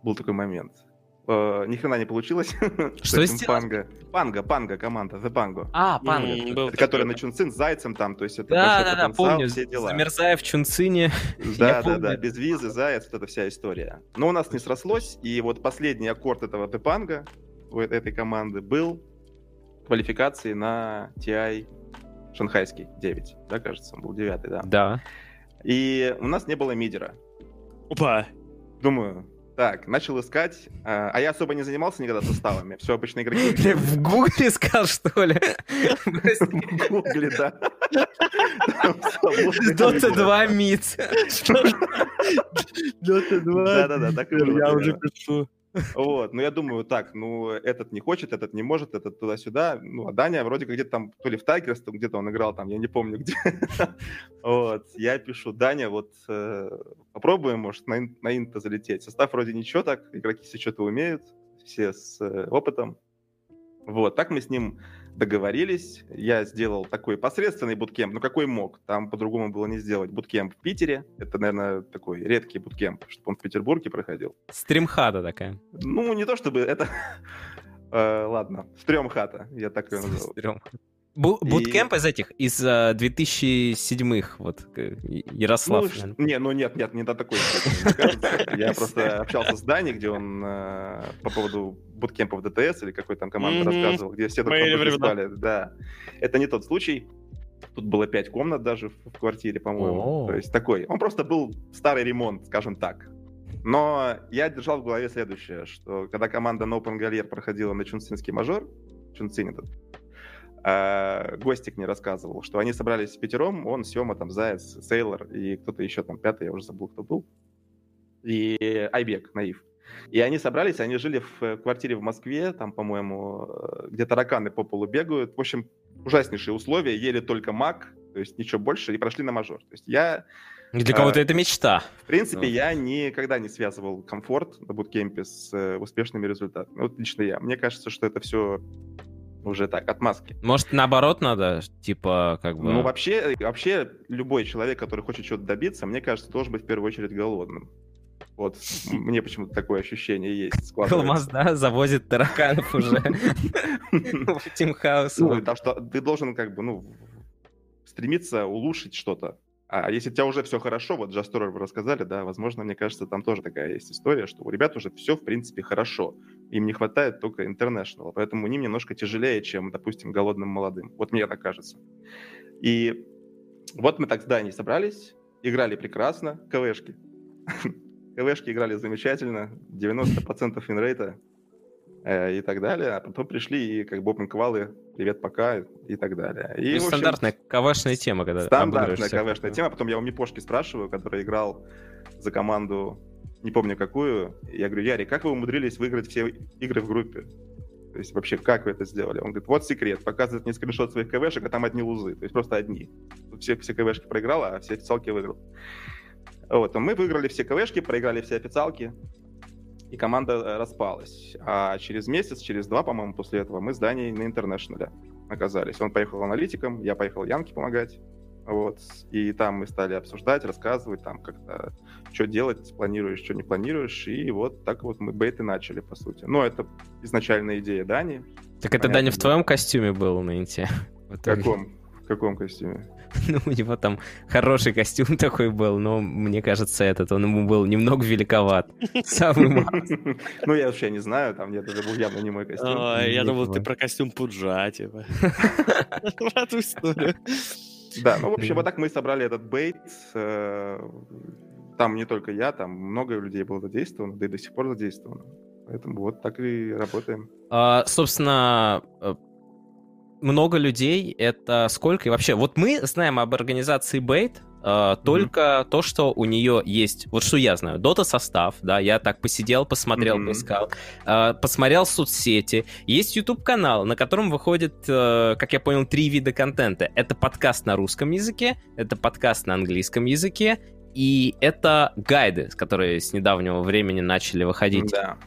Был такой момент. Э, ни хрена не получилось. (laughs) Что этим сделать? Панго. Панго, панго, команда, The Pango. А, был Это который на Чунцин с зайцем там, то есть это Да, (laughs) да, да, помню. все дела. Замерзая в Чунцине. Да, да, помню. да, без визы, заяц, вот эта вся история. Но у нас не срослось, и вот последний аккорд этого Депанга у э- этой команды был квалификации на TI шанхайский 9, да, кажется, он был 9, да. Да. И у нас не было мидера. Опа. Думаю, так, начал искать, а а я особо не занимался никогда составами, все обычно игроки. (laughs) Ты в гугле искал, что ли? В Гугле, да. Выбор. 2 мид. Dota 2. Да-да-да, так Я уже пишу. Вот, ну я думаю, так, ну этот не хочет, этот не может, этот туда-сюда. Ну, а Даня вроде как где-то там, то ли в Тайгерс, то где-то он играл там, я не помню где. (laughs) Вот, я пишу, Даня, вот э, попробуем, может, на инта залететь. Состав вроде ничего так, игроки все что-то умеют, все с э, опытом. Вот, так мы с ним договорились. Я сделал такой посредственный буткемп, ну какой мог. Там по-другому было не сделать. Буткемп в Питере. Это, наверное, такой редкий буткемп, чтобы он в Петербурге проходил. Стримхата такая. Ну, не то чтобы это... (laughs) Э, Ладно, стрём хата, я так ее назову. Стрём. Бу- И- Буткемп из этих, из э, 2007-х, вот, Ярослав. Ну, не, ну нет, нет, не до такой степени, мне кажется. Я просто общался с Дани, где он э, по поводу буткемпов ДТС или какой там команды рассказывал, где все на времена. спали. Да, это не тот случай. Тут было пять комнат даже в квартире, по-моему. То есть такой. Он просто был старый ремонт, скажем так. Но я держал в голове следующее, что когда команда No Pangolier проходила на Чунцинский мажор, Чунцин этот, а, Гостик мне рассказывал, что они собрались в пятером, он, Сема, там, Заяц, Сейлор и кто-то еще там, пятый, я уже забыл, кто был, и Айбек, Наив. И они собрались, они жили в э, квартире в Москве, там, по-моему, э, где тараканы по полу бегают. В общем, ужаснейшие условия, ели только маг, то есть ничего больше, и прошли на мажор. То есть я, Для кого-то а, это мечта. в принципе, Ну. я никогда не связывал комфорт на буткемпе с э, успешными результатами. Вот лично я. Мне кажется, что это все уже так, отмазки. Может, наоборот надо, типа, как бы... Ну, вообще, вообще, любой человек, который хочет чего-то добиться, мне кажется, должен быть в первую очередь голодным. Вот, мне почему-то такое ощущение есть. Алмаз, да, завозит тараканов уже в Тимхаус. Ну, потому что ты должен как бы, ну, стремиться улучшить что-то, А если у тебя уже все хорошо, вот Just вы рассказали, да, возможно, мне кажется, там тоже такая есть история, что у ребят уже все, в принципе, хорошо. Им не хватает только International, поэтому им немножко тяжелее, чем, допустим, голодным молодым. Вот мне так кажется. И вот мы так с Даней собрались, играли прекрасно, КВшки. (laughs) КВшки играли замечательно, 90% инрейта, Э, и так далее, а потом пришли и как бы open квалы, привет, пока и так далее. И, ну, общем, стандартная КВшная тема, когда Стандартная КВшная тема, потом я у Мипошки спрашиваю, который играл за команду, не помню какую, я говорю, Яри, как вы умудрились выиграть все игры в группе? То есть вообще, как вы это сделали? Он говорит, вот секрет, показывает мне скриншот своих КВшек, а там одни лузы, то есть просто одни. Все, все КВшки проиграл, а все официалки выиграл. Вот, а мы выиграли все КВшки, проиграли все официалки, и команда э, распалась. А через месяц, через два, по-моему, после этого мы с Даней на интернешнале оказались. Он поехал аналитиком, я поехал Янке помогать. Вот. И там мы стали обсуждать, рассказывать, там как-то, что делать, планируешь, что не планируешь. И вот так вот мы бейты начали, по сути. Но это изначальная идея Дани. Так это Даня в твоем костюме был на Инте? (laughs) В каком? В каком костюме? (laughs) Ну, у него там хороший костюм (laughs) такой был, но мне кажется, этот, он ему был немного великоват. (laughs) Самый малый. Ну, я вообще не знаю, там нет, это был явно не мой костюм. Я думал, ты про костюм Пуджа, типа. Про эту историю. Да, ну, в общем, вот так мы собрали этот бейт. Э, там не только я, там много людей было задействовано, да и до сих пор задействовано. Поэтому вот так и работаем. А, собственно, э, много людей, это сколько? И вообще, вот мы знаем об организации Бейт, Uh, mm-hmm. только то, что у нее есть, вот что я знаю, Дота состав, да, я так посидел, посмотрел, mm-hmm. поискал, uh, посмотрел соцсети, есть YouTube канал, на котором выходит, uh, как я понял, три вида контента. Это подкаст на русском языке, это подкаст на английском языке и это гайды, которые с недавнего времени начали выходить. Да.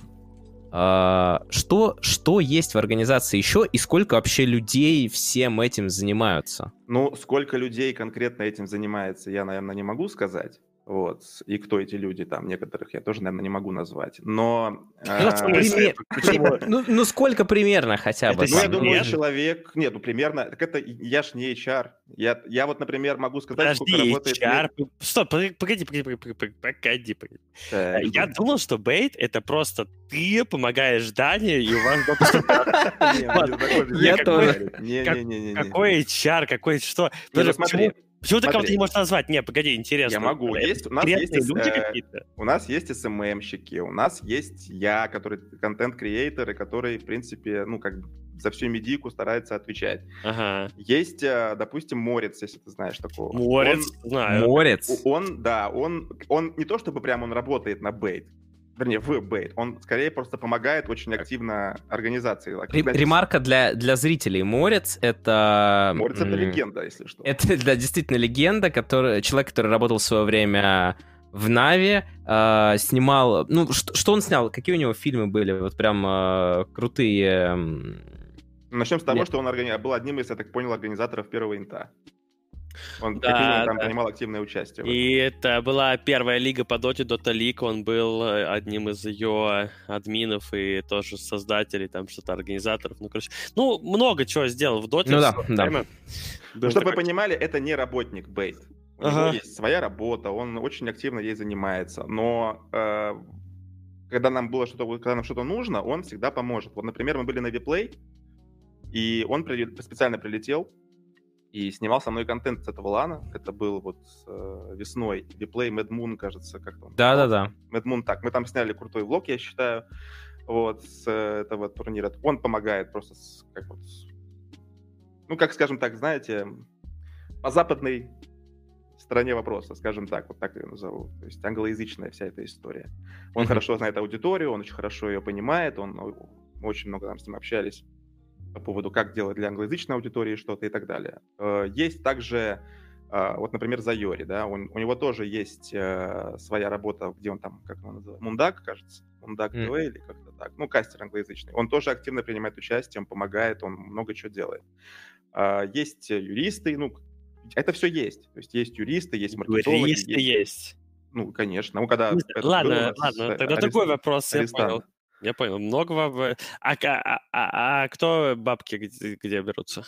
А, что, что есть в организации еще и сколько вообще людей всем этим занимаются? Ну, сколько людей конкретно этим занимается, я, наверное, не могу сказать. Вот. И кто эти люди там, некоторых я тоже, наверное, не могу назвать. Но... Ну, а, (laughs) ну, ну, сколько примерно хотя бы? Ну, я думаю, человек... Нет, ну, примерно... Так это... Я ж не HR. Я, я вот, например, могу сказать, сколько работает... HR... Стоп, погоди, погоди, погоди, погоди. Я думал, что бейт — это просто ты помогаешь Дане, и у вас... (laughs) (laughs) Я тоже. Какой HR, какой что? Смотри, Почему ты кого-то не можешь назвать? Не, погоди, интересно. Я могу. Есть, у нас есть, люди э, какие-то? У нас есть СММщики, у нас есть я, который контент-креаторы, которые, в принципе, ну, как бы за всю медийку старается отвечать. Ага. Есть, э, допустим, Морец, если ты знаешь такого. Морец, он, знаю. Морец? Он, да, он, он не то чтобы прям он работает на бейт, вернее, в бейт. Он скорее просто помогает очень активно организации. Ре- ремарка для, для зрителей. Морец — это... Морец — это легенда, если что. Это, (laughs) да, действительно легенда, который, человек, который работал в свое время в Нави, э, снимал... Ну, что, что он снял? Какие у него фильмы были? Вот прям э, крутые... Начнем с того, Нет. что он органи... был одним из, я так понял, организаторов первого инта. Он да, как минимум там да. принимал активное участие. И это была первая лига по доте, Dota League, он был э, одним из ее админов и тоже создателей, там что-то организаторов, ну, короче, ну, много чего сделал в доте. Ну да, да. Ну, чтобы вы понимали, это не работник Бейт. У ага. него есть своя работа, он очень активно ей занимается, но э, когда нам было что-то, когда нам что-то нужно, он всегда поможет. Вот, например, мы были на Виплей, и он при, специально прилетел, и снимал со мной контент с этого лана. Это был вот э, весной. Реплей Mad Moon, кажется, как-то Да-да-да. Mad Moon, так. Мы там сняли крутой влог, я считаю, вот, с этого турнира. Он помогает просто, с, как вот, ну, как, скажем так, знаете, по западной стороне вопроса, скажем так, вот так я назову. То есть англоязычная вся эта история. Он mm-hmm. хорошо знает аудиторию, он очень хорошо ее понимает, он мы очень много там с ним общались по поводу, как делать для англоязычной аудитории что-то и так далее. Э, есть также, э, вот, например, Зайори, да, он, у него тоже есть э, своя работа, где он там, как он называется, Мундак, кажется, Мундак ТВ mm. или как-то так, ну, кастер англоязычный. Он тоже активно принимает участие, он помогает, он много чего делает. Есть юристы, ну, это все есть. То есть есть юристы, есть маркетологи. Юристы есть. есть. Ну, конечно. Ну, когда... Ладно, ладно, тогда арест... такой вопрос, я понял. Я понял. Много баб... А, а, а, а кто бабки где, где берутся?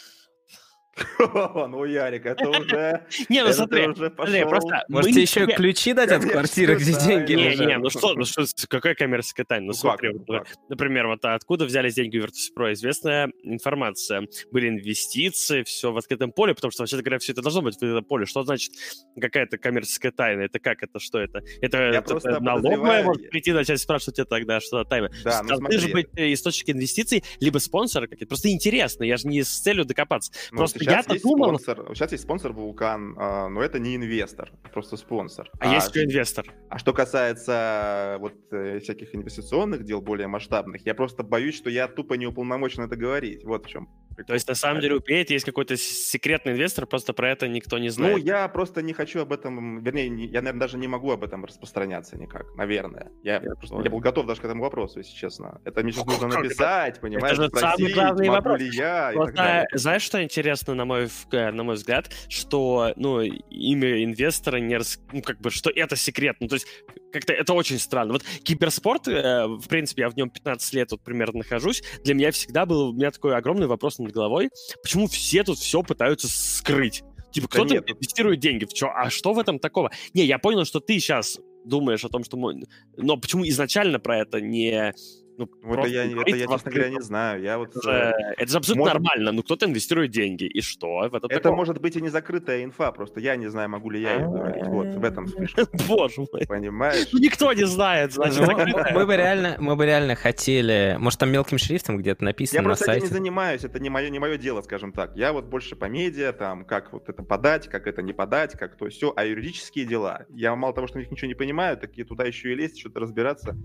Ну, Ярик, это (laughs) уже... Не, ну смотри, смотри, просто Может, мы тебе не еще ключи дать от квартиры, где деньги не, Не, ну что, ну что, какая коммерческая тайна? Ну Ну, смотри, ну, например, вот откуда взялись деньги у Virtus.pro? Известная информация. Были инвестиции, все в открытом поле, потому что, вообще говоря, все это должно быть в открытом поле. Что значит какая-то коммерческая тайна? Это как это, что это? Это, налоговая может прийти, начать спрашивать тебя тогда, что за тайна. Да, ну Должны же смотри. быть э, источники инвестиций, либо спонсоры какие-то. Просто интересно, я же не с целью докопаться. Ну, Просто я-то есть думал- спонсор, сейчас есть спонсор Вулкан, а, но это не инвестор, просто спонсор. А, есть еще инвестор. а что касается вот э, всяких инвестиционных дел более масштабных, я просто боюсь, что я тупо не уполномочен это говорить. Вот в чем. То есть, на самом деле, у Пети есть какой-то секретный инвестор, просто про это никто не Ну, знает. я просто не хочу об этом, вернее, не- я, наверное, даже не могу об этом распространяться никак, наверное. Я, Я просто не был готов даже к этому вопросу, если честно. Это мне сейчас нужно это? написать, понимаешь, же самый спросить, главный могу вопрос. ли я и Просто, так далее. знаешь, что интересно, на мой, на мой взгляд, что, ну, имя инвестора не рас... ну, как бы, что это секрет. Ну, то есть, как-то это очень странно. Вот киберспорт, э, в принципе, я в нем 15 лет вот примерно нахожусь, для меня всегда был, у меня такой огромный вопрос над головой, почему все тут все пытаются скрыть? Типа, Да кто-то нет, инвестирует деньги в что? А что в этом такого? Не, я понял, что ты сейчас думаешь о том, что... мо- Но почему изначально про это не... Ну, Вот это просто я, не это я, честно говоря, не знаю. Я вот... Это э, же, это же абсолютно может- нормально. Ну, кто-то инвестирует деньги, и что? В Это такого? может быть и не закрытая инфа, просто я не знаю, могу ли я ее говорить. Вот, в этом фишка. (laughs) Боже мой. Понимаешь? Ну, никто не знает, значит, Ну. Мы бы реально, мы бы реально хотели, может там мелким шрифтом где-то Я написано на просто этим не сайте. занимаюсь, это не мое, не мое дело, скажем так. Я вот больше по медиа, там, как вот это подать, как это не подать, как то все. А юридические дела, я мало того, что в них ничего не понимаю, так и туда еще и лезть, что-то разбираться.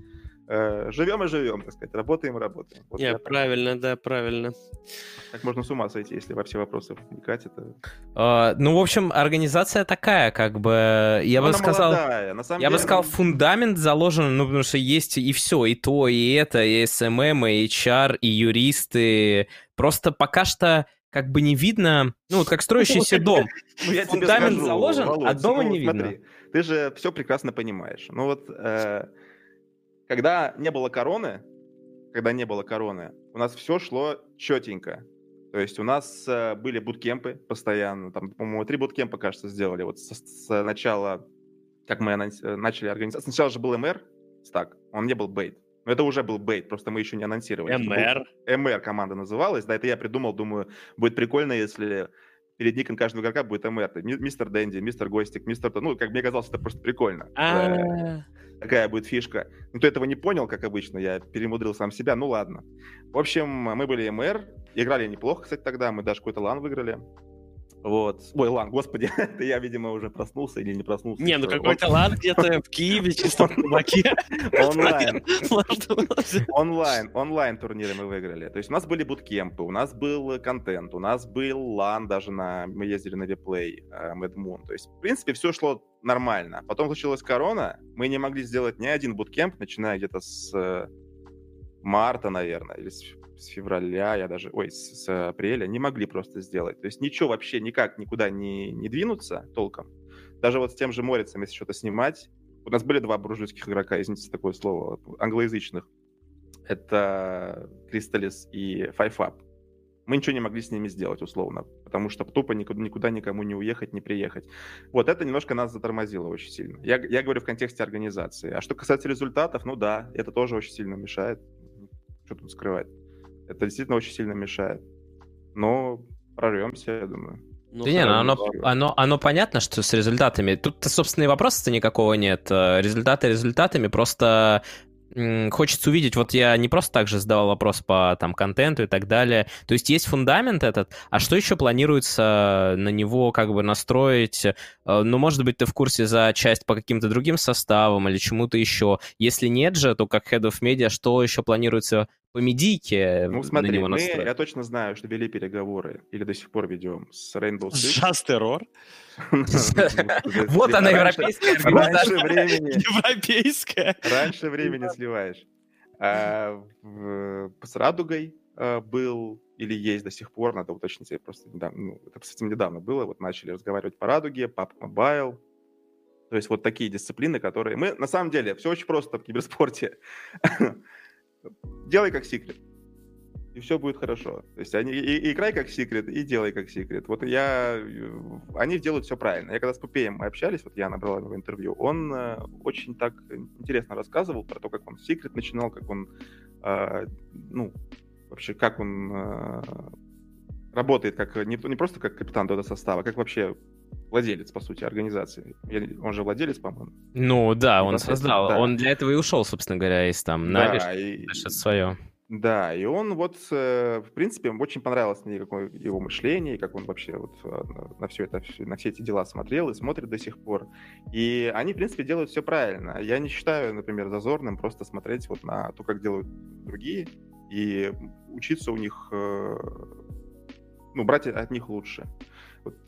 Э, живем и живем, так сказать, работаем и работаем. Вот так- правильно, да, правильно. так можно с ума сойти, если во все вопросы вникать. Это... А, Ну, в общем, организация такая, как бы, я Ну, бы она сказал, молодая, на самом я бы деле, сказал, ну, фундамент заложен, ну, потому что есть и все, и то, и это, и SMM, и HR, и юристы. Просто пока что как бы не видно, ну, вот как строящийся (laughs) дом. Ну, Фундамент заложен, а дома ну, не видно. Ты же все прекрасно понимаешь. Ну вот, э, когда не было короны, когда не было короны, у нас все шло четенько. То есть у нас э, были буткемпы постоянно, там, по-моему, три буткемпа, кажется, сделали вот с, с начала, как мы э, начали организацию. Сначала же был МР, стак, он не был бейт. Но это уже был bait, просто мы еще не анонсировали. Был- MR. MR команда называлась. Да, это я придумал, думаю, будет прикольно, если перед ником каждого игрока будет MR. Mister Дэнди, мистер Гостик, мистер... Ну, как мне казалось, это просто прикольно. Такая будет фишка. Никто этого не понял, как обычно. Я перемудрил сам себя. Ну, ладно. В общем, мы были MR. Играли неплохо, кстати, тогда. Мы даже какой-то LAN выиграли. Вот. Ой, LAN, господи. (laughs) это я, видимо, уже проснулся или не проснулся. Не, ну какой-то LAN где-то в Киеве, (laughs) чисто в кабаке. (laughs) Онлайн. Онлайн, онлайн турниры мы выиграли. То есть у нас были буткемпы, у нас был контент, у нас был лан даже на... Мы ездили на виплей э, Mad Moon. То есть, в принципе, все шло нормально. Потом случилась корона, мы не могли сделать ни один буткемп, начиная где-то с э, марта, наверное, или с, с февраля, я даже... Ой, с, с апреля. Не могли просто сделать. То есть ничего вообще никак никуда не, не двинуться толком. Даже вот с тем же Морицем, если что-то снимать, у нас были два буржуйских игрока, извините такое слово, англоязычных. Это Кристаллис и Файфап. Мы ничего не могли с ними сделать, условно, потому что тупо никуда, никуда никому не уехать, не приехать. Вот это немножко нас затормозило очень сильно. Я, я говорю в контексте организации. А что касается результатов, ну да, это тоже очень сильно мешает. Что тут скрывать? Это действительно очень сильно мешает. Но прорвемся, я думаю. Ну, Да не, ну оно, оно, оно понятно, что с результатами. Тут-то, собственно, и вопроса-то никакого нет. Э, Результаты результатами, просто хочется увидеть, вот я не просто так же задавал вопрос по там контенту и так далее. То есть есть фундамент этот, а что еще планируется на него как бы настроить? Э, Ну, может быть, ты в курсе за часть по каким-то другим составам или чему-то еще. Если нет же, то как Head of Media, что еще планируется по медийке Ну на смотри, него мы, настроить? я точно знаю, что вели переговоры, или до сих пор ведем, с Rainbow Six. Just Terror. (laughs) Вот она, (laughs) европейская Раньше времени, Европейская. раньше времени сливаешь. А, в- С Радугой а, был или есть до сих пор, надо уточнить, я просто недавно, ну, это совсем недавно было, вот начали разговаривать по Радуге, PUBG Mobile, то есть вот такие дисциплины, которые... Мы, на самом деле, все очень просто в киберспорте. (laughs) Делай как секрет. и все будет хорошо. То есть они и, и играй как секрет, и делай как секрет. Вот я... Они делают все правильно. Я когда с Пупеем мы общались, вот я набрал его интервью, он э, очень так интересно рассказывал про то, как он секрет начинал, как он, э, ну, вообще, как он э, работает как не, не просто как капитан Дота состава, как вообще владелец, по сути, организации. Он же владелец, по-моему. Ну да, он создал. Да. Он для этого и ушел, собственно говоря, из там Нави, да, и... свое. Да, и он вот, э, в принципе, очень понравилось мне его мышление, как он вообще вот э, на все это, на все эти дела смотрел и смотрит до сих пор. И они, в принципе, делают все правильно. Я не считаю, например, зазорным просто смотреть вот на то, как делают другие, и учиться у них, э, ну, брать от них лучше. Вот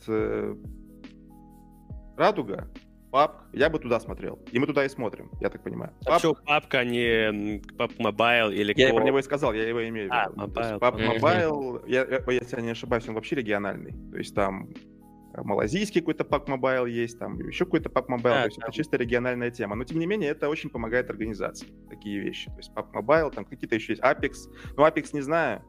Радуга PUBG, я бы туда смотрел. И мы туда и смотрим, я так понимаю. А что, PUBG, а не PUBG Mobile или Я про него и сказал, я его имею в а, виду. А, Mobile, я, если я не ошибаюсь, он вообще региональный. То есть там э, малазийский какой-то PUBG Mobile есть, там еще какой-то PUBG Mobile, а, то есть да. это чисто региональная тема. Но, тем не менее, это очень помогает организации, такие вещи. То есть PUBG Mobile, там какие-то еще есть Apex. Ну, Apex не знаю.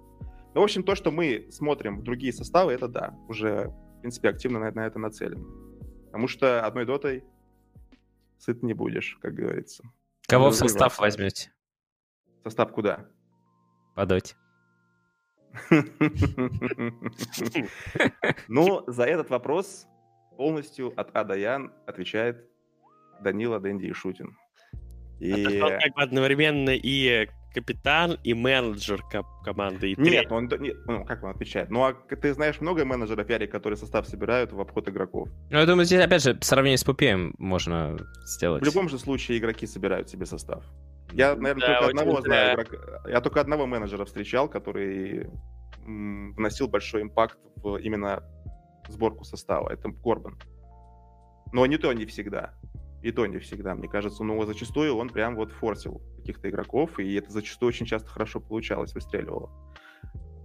Но, в общем, то, что мы смотрим в другие составы, это да, уже, в принципе, активно на, на это нацелен. Потому что одной дотой сыт не будешь, как говорится. Кого в состав возьмете? Состав куда? По доте. (laughs) Ну, за этот вопрос полностью от А до Ян отвечает Данила, Дэнди и Шутин. И... Это как бы одновременно и капитан и менеджер команды. И нет, он, нет, ну, как он отвечает? Ну, а ты знаешь много менеджеров Ярик, которые состав собирают в обход игроков? Ну, я думаю, здесь, опять же, сравнение с Пупеем можно сделать. В любом же случае игроки собирают себе состав. Я, наверное, да, только одного знаю игрока. Я только одного менеджера встречал, который вносил большой импакт в именно сборку состава. Это Корбан. Но не то не всегда. И то не всегда, мне кажется. Но зачастую он прям вот форсил каких-то игроков, и это зачастую очень часто хорошо получалось, выстреливало.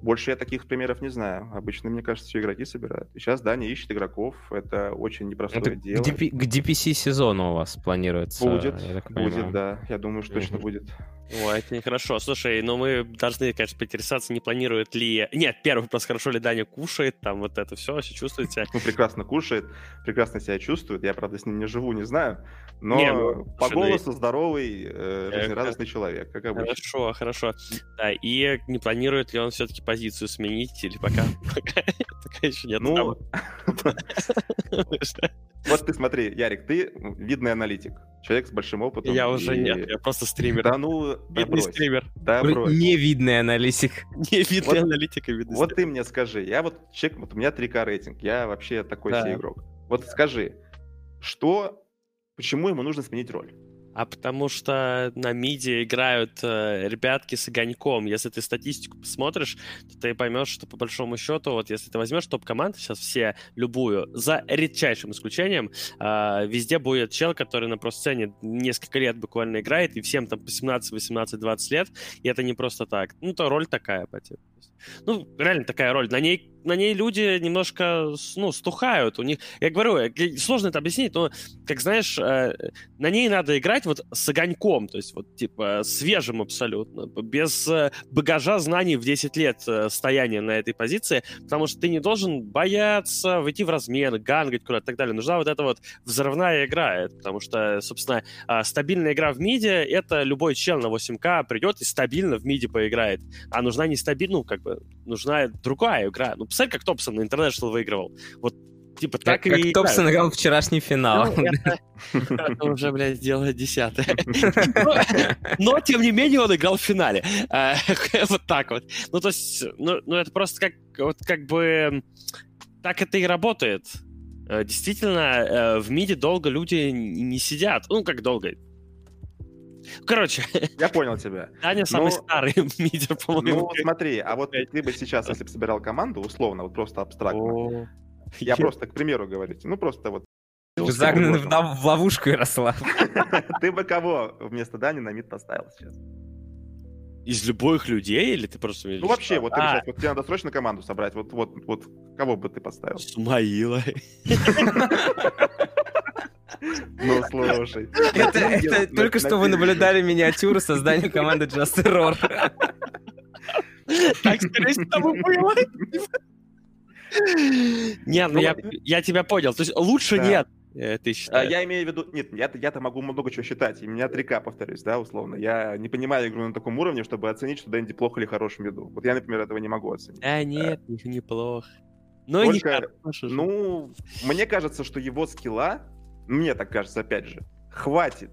Больше я таких примеров не знаю. Обычно, мне кажется, все игроки собирают. И сейчас Даня ищет игроков. Это очень непростое это дело. К, DP, к DPC сезону у вас планируется? Будет, будет, да. Я думаю, что точно будет. О, это нехорошо. Слушай, ну мы должны, конечно, поинтересоваться, не планирует ли... Нет, первый вопрос, хорошо ли Даня кушает, там вот это все, все чувствуете? (laughs) Ну, прекрасно кушает, прекрасно себя чувствует. Я, правда, с ним не живу, не знаю. Но не, ну, по слушай, голосу ну, здоровый, э, жизнерадостный как... человек, как обычно. Хорошо, хорошо. Да, и не планирует ли он все-таки позицию сменить или пока, (laughs) пока еще нет? Ну, (laughs) вот ты смотри, Ярик, ты видный аналитик, человек с большим опытом. Я уже нет, я просто стример. Да ну, Видный стример. Да, Невидный аналитик. (laughs) Невидный аналитик и видный Вот ты мне скажи, я вот человек, вот у меня 3К рейтинг, я вообще такой себе игрок. Вот скажи, что, почему ему нужно сменить роль? А потому что на миде играют э, ребятки с огоньком. Если ты статистику посмотришь, то ты поймешь, что по большому счету, вот если ты возьмешь топ-команды, сейчас все, любую, за редчайшим исключением, э, везде будет чел, который на просцене несколько лет буквально играет, и всем там по 17, 18, 20 лет, и это не просто так. Ну, то роль такая, по типу. Ну, реально такая роль. На ней на ней люди немножко, ну, стухают. У них, я говорю, э, сложно это объяснить, но, как знаешь, э, на ней надо играть вот с огоньком, то есть вот, типа, свежим абсолютно, без э, багажа знаний в 10 лет стояния на этой позиции, потому что ты не должен бояться выйти в размен, гангать куда-то и так далее. Нужна вот эта вот взрывная игра, потому что, собственно, а, стабильная игра в миде — это любой чел на 8К придет и стабильно в миде поиграет. А нужна не стабильная, ну, как бы, нужна другая игра. Ну, посмотри, как Топсон на International выигрывал. Вот Типа так как, и... Как Топсон играл вчерашний финал. Ну, это уже, блядь, дело десятое. (laughs) Но, тем не менее, он играл в финале. А, (laughs) вот так вот. Ну, то есть, ну, ну, это просто как, вот как бы... Так это и работает. Э, действительно, э, в миде долго люди не сидят. Ну, как долго? Короче. Я понял тебя. (laughs) Аня самый ну, старый мидер, по-моему. Ну, смотри, а вот ты бы сейчас, если бы собирал команду, условно, вот просто абстрактно, я просто, к примеру, говорю, ну просто вот вы загнаны в, в ловушку, Ярослав. (laughs) Ты бы кого вместо Дани на мид поставил сейчас? Из любых людей или ты просто... Ну вообще, вот, сейчас, вот тебе надо срочно команду собрать, вот, вот, вот кого бы ты поставил? Смаила. (laughs) Ну, слушай. Это, только что вы наблюдали миниатюру создания команды Just Error. Так, скорее всего, было. Не, ну я, я тебя понял. То есть лучше Да. нет, э, ты А, считаешь? Я имею в виду... Нет, я-то, я-то могу много чего считать. И меня 3К, повторюсь, да, условно. Я не понимаю игру на таком уровне, чтобы оценить, что Дэнди плохо или хорош в виду. Вот я, например, этого не могу оценить. А, нет, не- неплохо. Но и не Только, хорош уже. Ну, мне кажется, что его skill а, мне так кажется, опять же, хватит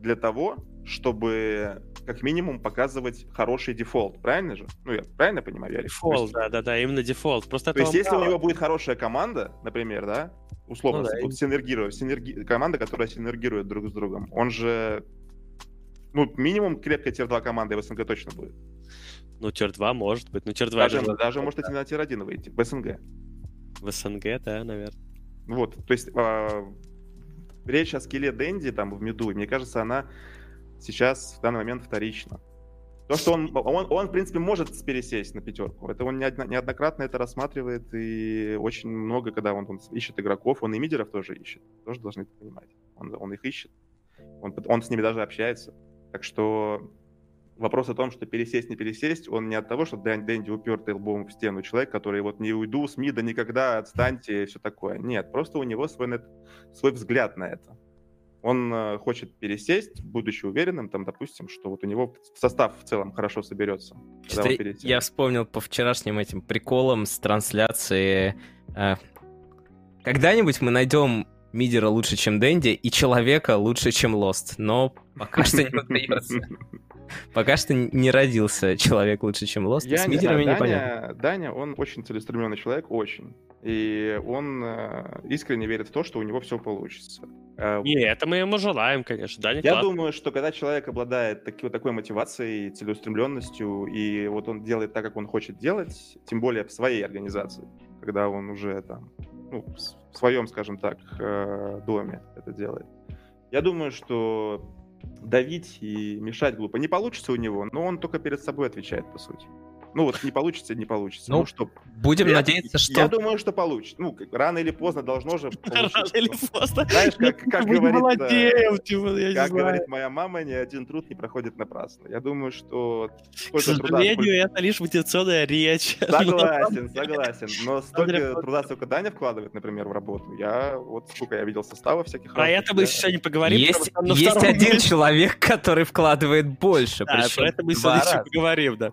для того, чтобы как минимум показывать хороший дефолт, правильно же? Ну, я правильно понимаю, Ярик? Дефолт, есть- да, да, да, именно дефолт. Просто То есть, если у него будет хорошая команда, например, да, условно, Ну да, вот и- синергирует, синерги- команда, которая синергирует друг с другом, он же, ну, минимум крепкая tier-2 команда в СНГ точно будет. Ну, tier-2 может быть. Ну, tier-2 Даже, же даже может идти на tier-1 выйти, в СНГ. в СНГ, да, наверное. Вот, то есть а, речь о skill е Дэнди там в mid у, и мне кажется, она сейчас в данный момент вторична. То, что он, он, он, в принципе, может пересесть на пятерку. Это он неодно- неоднократно это рассматривает, и очень много, когда он, он ищет игроков, он и мидеров тоже ищет. Тоже должны это понимать. Он, он их ищет. Он, он с ними даже общается. Так что вопрос о том, что пересесть, не пересесть, он не от того, что Дэн- Дэнди упертый лбом в стену человек, который вот не уйду с мида никогда, отстаньте, и все такое. Нет, просто у него свой, нет- свой взгляд на это. Он э, хочет пересесть, будучи уверенным, там, допустим, что вот у него состав в целом хорошо соберется. я вспомнил по вчерашним этим приколам с трансляции. э, Когда-нибудь мы найдем мидера лучше, чем Дэнди, и человека лучше, чем Лост. Но пока что не (laughs) удается. Пока что не родился человек лучше, чем Лост. Я С не знаю, мидерами непонятно. Даня, Даня, он очень целеустремленный человек, очень. И он э, искренне верит в то, что у него все получится. Э, Не, это мы ему желаем, конечно, да, не Я классно. думаю, что когда человек обладает таки, вот такой мотивацией, целеустремленностью, и вот он делает так, как он хочет делать, тем более в своей организации, когда он уже там, ну, в своем, скажем так, э, доме это делает. Я думаю, что давить и мешать глупо. Не получится у него, но он только перед собой отвечает, по сути. Ну вот не получится, не получится. Ну, Ну, что? Будем Я- надеяться, что... Я думаю, что получится. Ну, как- рано или поздно должно же (laughs) Рано получиться. или поздно. Знаешь, как, как говорит... э, молодеем, типа, я как говорит моя мама, ни один труд не проходит напрасно. Я думаю, что К сожалению, это лишь мотивационная речь. (laughs) Согласен, согласен. Но столько труда, сколько Даня вкладывает, например, в работу. Я вот сколько я видел составов всяких Про это мы я- еще не поговорим. Есть, один месте- человек, (laughs) который вкладывает больше. Да, про это мы сегодня поговорим, да.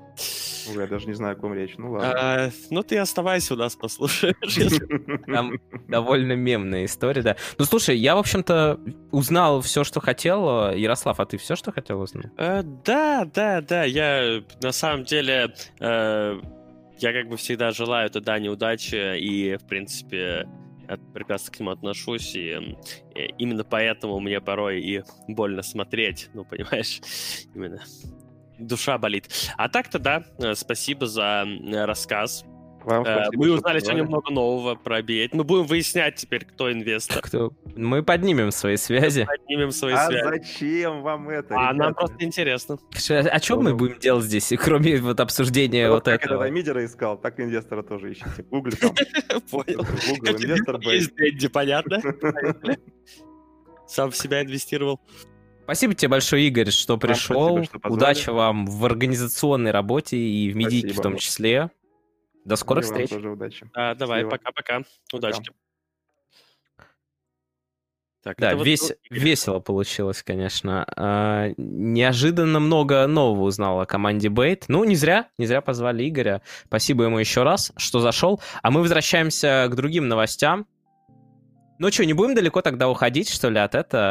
Я даже не знаю, о ком речь. Ну ладно. А, Ну, ты оставайся у нас, послушаешь. (laughs) если- (laughs) Там довольно мемная история, да. Ну, слушай, я, в общем-то, узнал все, что хотел. Ярослав, а ты все, что хотел узнать? Э, Да, да, да, я на самом деле, э, я как бы всегда желаю это Дане удачи, и, в принципе, я прекрасно к нему отношусь, и м, э, именно поэтому мне порой и больно смотреть, ну, понимаешь, (laughs) именно душа болит. А так-то, да, э, спасибо за рассказ. Вам Э, спасибо, Мы что узнали сегодня много нового про BA. Мы будем выяснять теперь, кто инвестор. Кто? Мы поднимем свои связи. Поднимем свои А связи. зачем вам это, А нам просто интересно. Ш- О чем мы будем делать здесь, (laughs) кроме вот обсуждения Вот вот как этого? это мидера искал, так инвестора тоже ищите. Гугли там. (laughs) Понял. Google инвестор. Есть понятно? (laughs) Сам в себя инвестировал. Спасибо тебе большое, Игорь, что пришел. спасибо, что. Удачи вам в организационной работе и в медике в Спасибо. том числе. До скорых И вам встреч. тоже удачи. А, давай, пока-пока. Удачи. Так, Да, вот вес- Игорь. весело получилось, конечно. А, неожиданно много нового узнал о команде Бейт. Ну, не зря, не зря позвали Игоря. Спасибо ему еще раз, что зашел. А мы возвращаемся к другим новостям. Ну что, не будем далеко тогда уходить, что ли, от этого?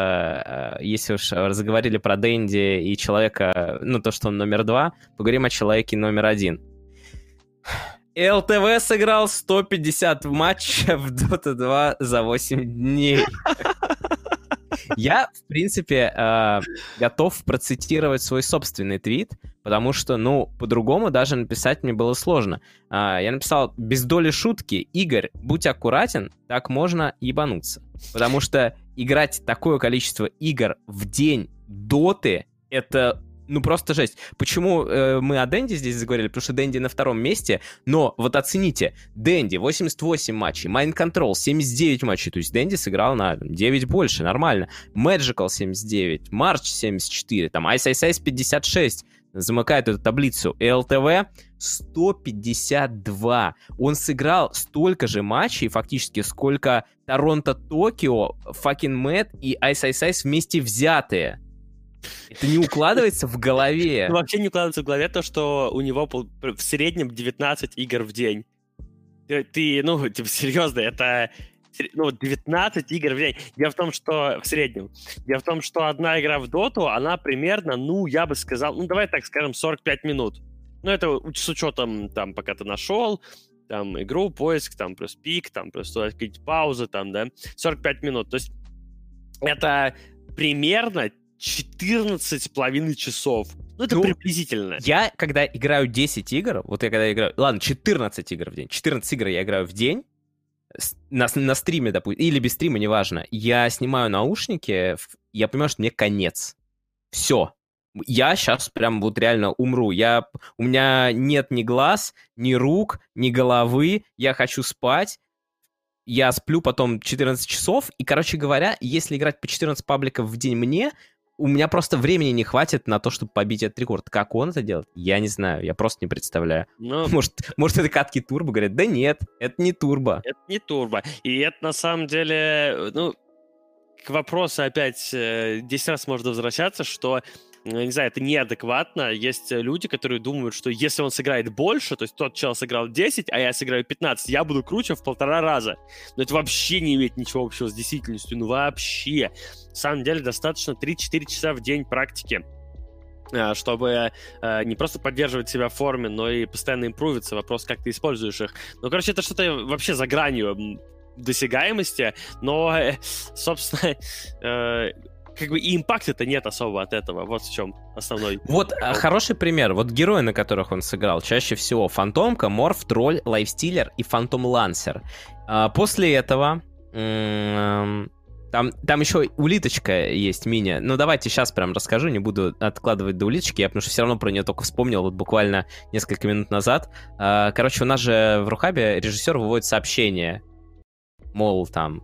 Э, Если уж разговорили про Дэнди и человека, ну, то, что он номер два, поговорим о человеке номер один. ЛТВ сыграл 150 матчев в Dota 2 за 8 дней. Я, в принципе, э, готов процитировать свой собственный твит, потому что, ну, по-другому даже написать мне было сложно. А, я написал, без доли шутки, Игорь, будь аккуратен, так можно ебануться. Потому что играть такое количество игр в день доты, это ну просто жесть. Почему э, мы о Дэнди здесь заговорили? Потому что Дэнди на втором месте, но вот оцените, Дэнди 88 матчей, Mind Control 79 матчей, то есть Дэнди сыграл на 9 больше, нормально. Magical 79, March 74, там Ice Ice Ice 56, замыкает эту таблицу. ЛТВ 152. Он сыграл столько же матчей, фактически, сколько Торонто-Токио, Fucking Мэтт и Ice Ice Ice вместе взятые. Это не укладывается в голове. (laughs) Ну, вообще не укладывается в голове то, что у него в среднем 19 игр в день. Ты, ну, типа, серьезно, это ну, 19 игр в день. Дело в том, что в среднем. Дело в том, что одна игра в доту, она примерно, ну, я бы сказал, ну, давай так скажем, 45 минут. Ну, это с учетом, там, пока ты нашел, там, игру, поиск, там, плюс пик, там, плюс какие-то паузы, там, да, 45 минут. То есть это примерно 14 с половиной часов. Ну, это ну, приблизительно. Я, когда играю 10 игр, вот я когда играю... Ладно, 14 игр в день. 14 игр я играю в день, на, на стриме, допустим, или без стрима, неважно. Я снимаю наушники, я понимаю, что мне конец. Все. Я сейчас прям вот реально умру. Я, у меня нет ни глаз, ни рук, ни головы. Я хочу спать. Я сплю потом 14 часов. И, короче говоря, если играть по 14 пабликов в день мне, у меня просто времени не хватит на то, чтобы побить этот рекорд. Как он это делает, я не знаю, я просто не представляю. Но... Ну, (laughs) может, может, это катки турбо? Говорят, да нет, это не турбо. Это не турбо. И это на самом деле, ну, к вопросу опять 10 э, раз можно возвращаться, что не знаю, это неадекватно. Есть э, люди, которые думают, что если он сыграет больше, то есть тот чел сыграл 10, а я сыграю 15, я буду круче в полтора раза. Но это вообще не имеет ничего общего с действительностью. Ну вообще. На самом деле достаточно 3-4 часа в день практики э, чтобы э, не просто поддерживать себя в форме, но и постоянно improve иться. Вопрос, как ты используешь их. Ну, короче, это что-то вообще за гранью досягаемости, но, э, собственно, (laughs) э, как бы и impact а-то нет особо от этого. Вот в чем основной. Вот а, хороший пример. Вот герои, на которых он сыграл, чаще всего Фантомка, Морф, Тролль, Lifestealer и Phantom Lancer. А, после этого там, там еще улиточка есть мини. Ну, давайте сейчас прям расскажу, не буду откладывать до улиточки, я потому что все равно про нее только вспомнил вот буквально несколько минут назад. А, короче, у нас же в Рухабе режиссер выводит сообщение, мол, там,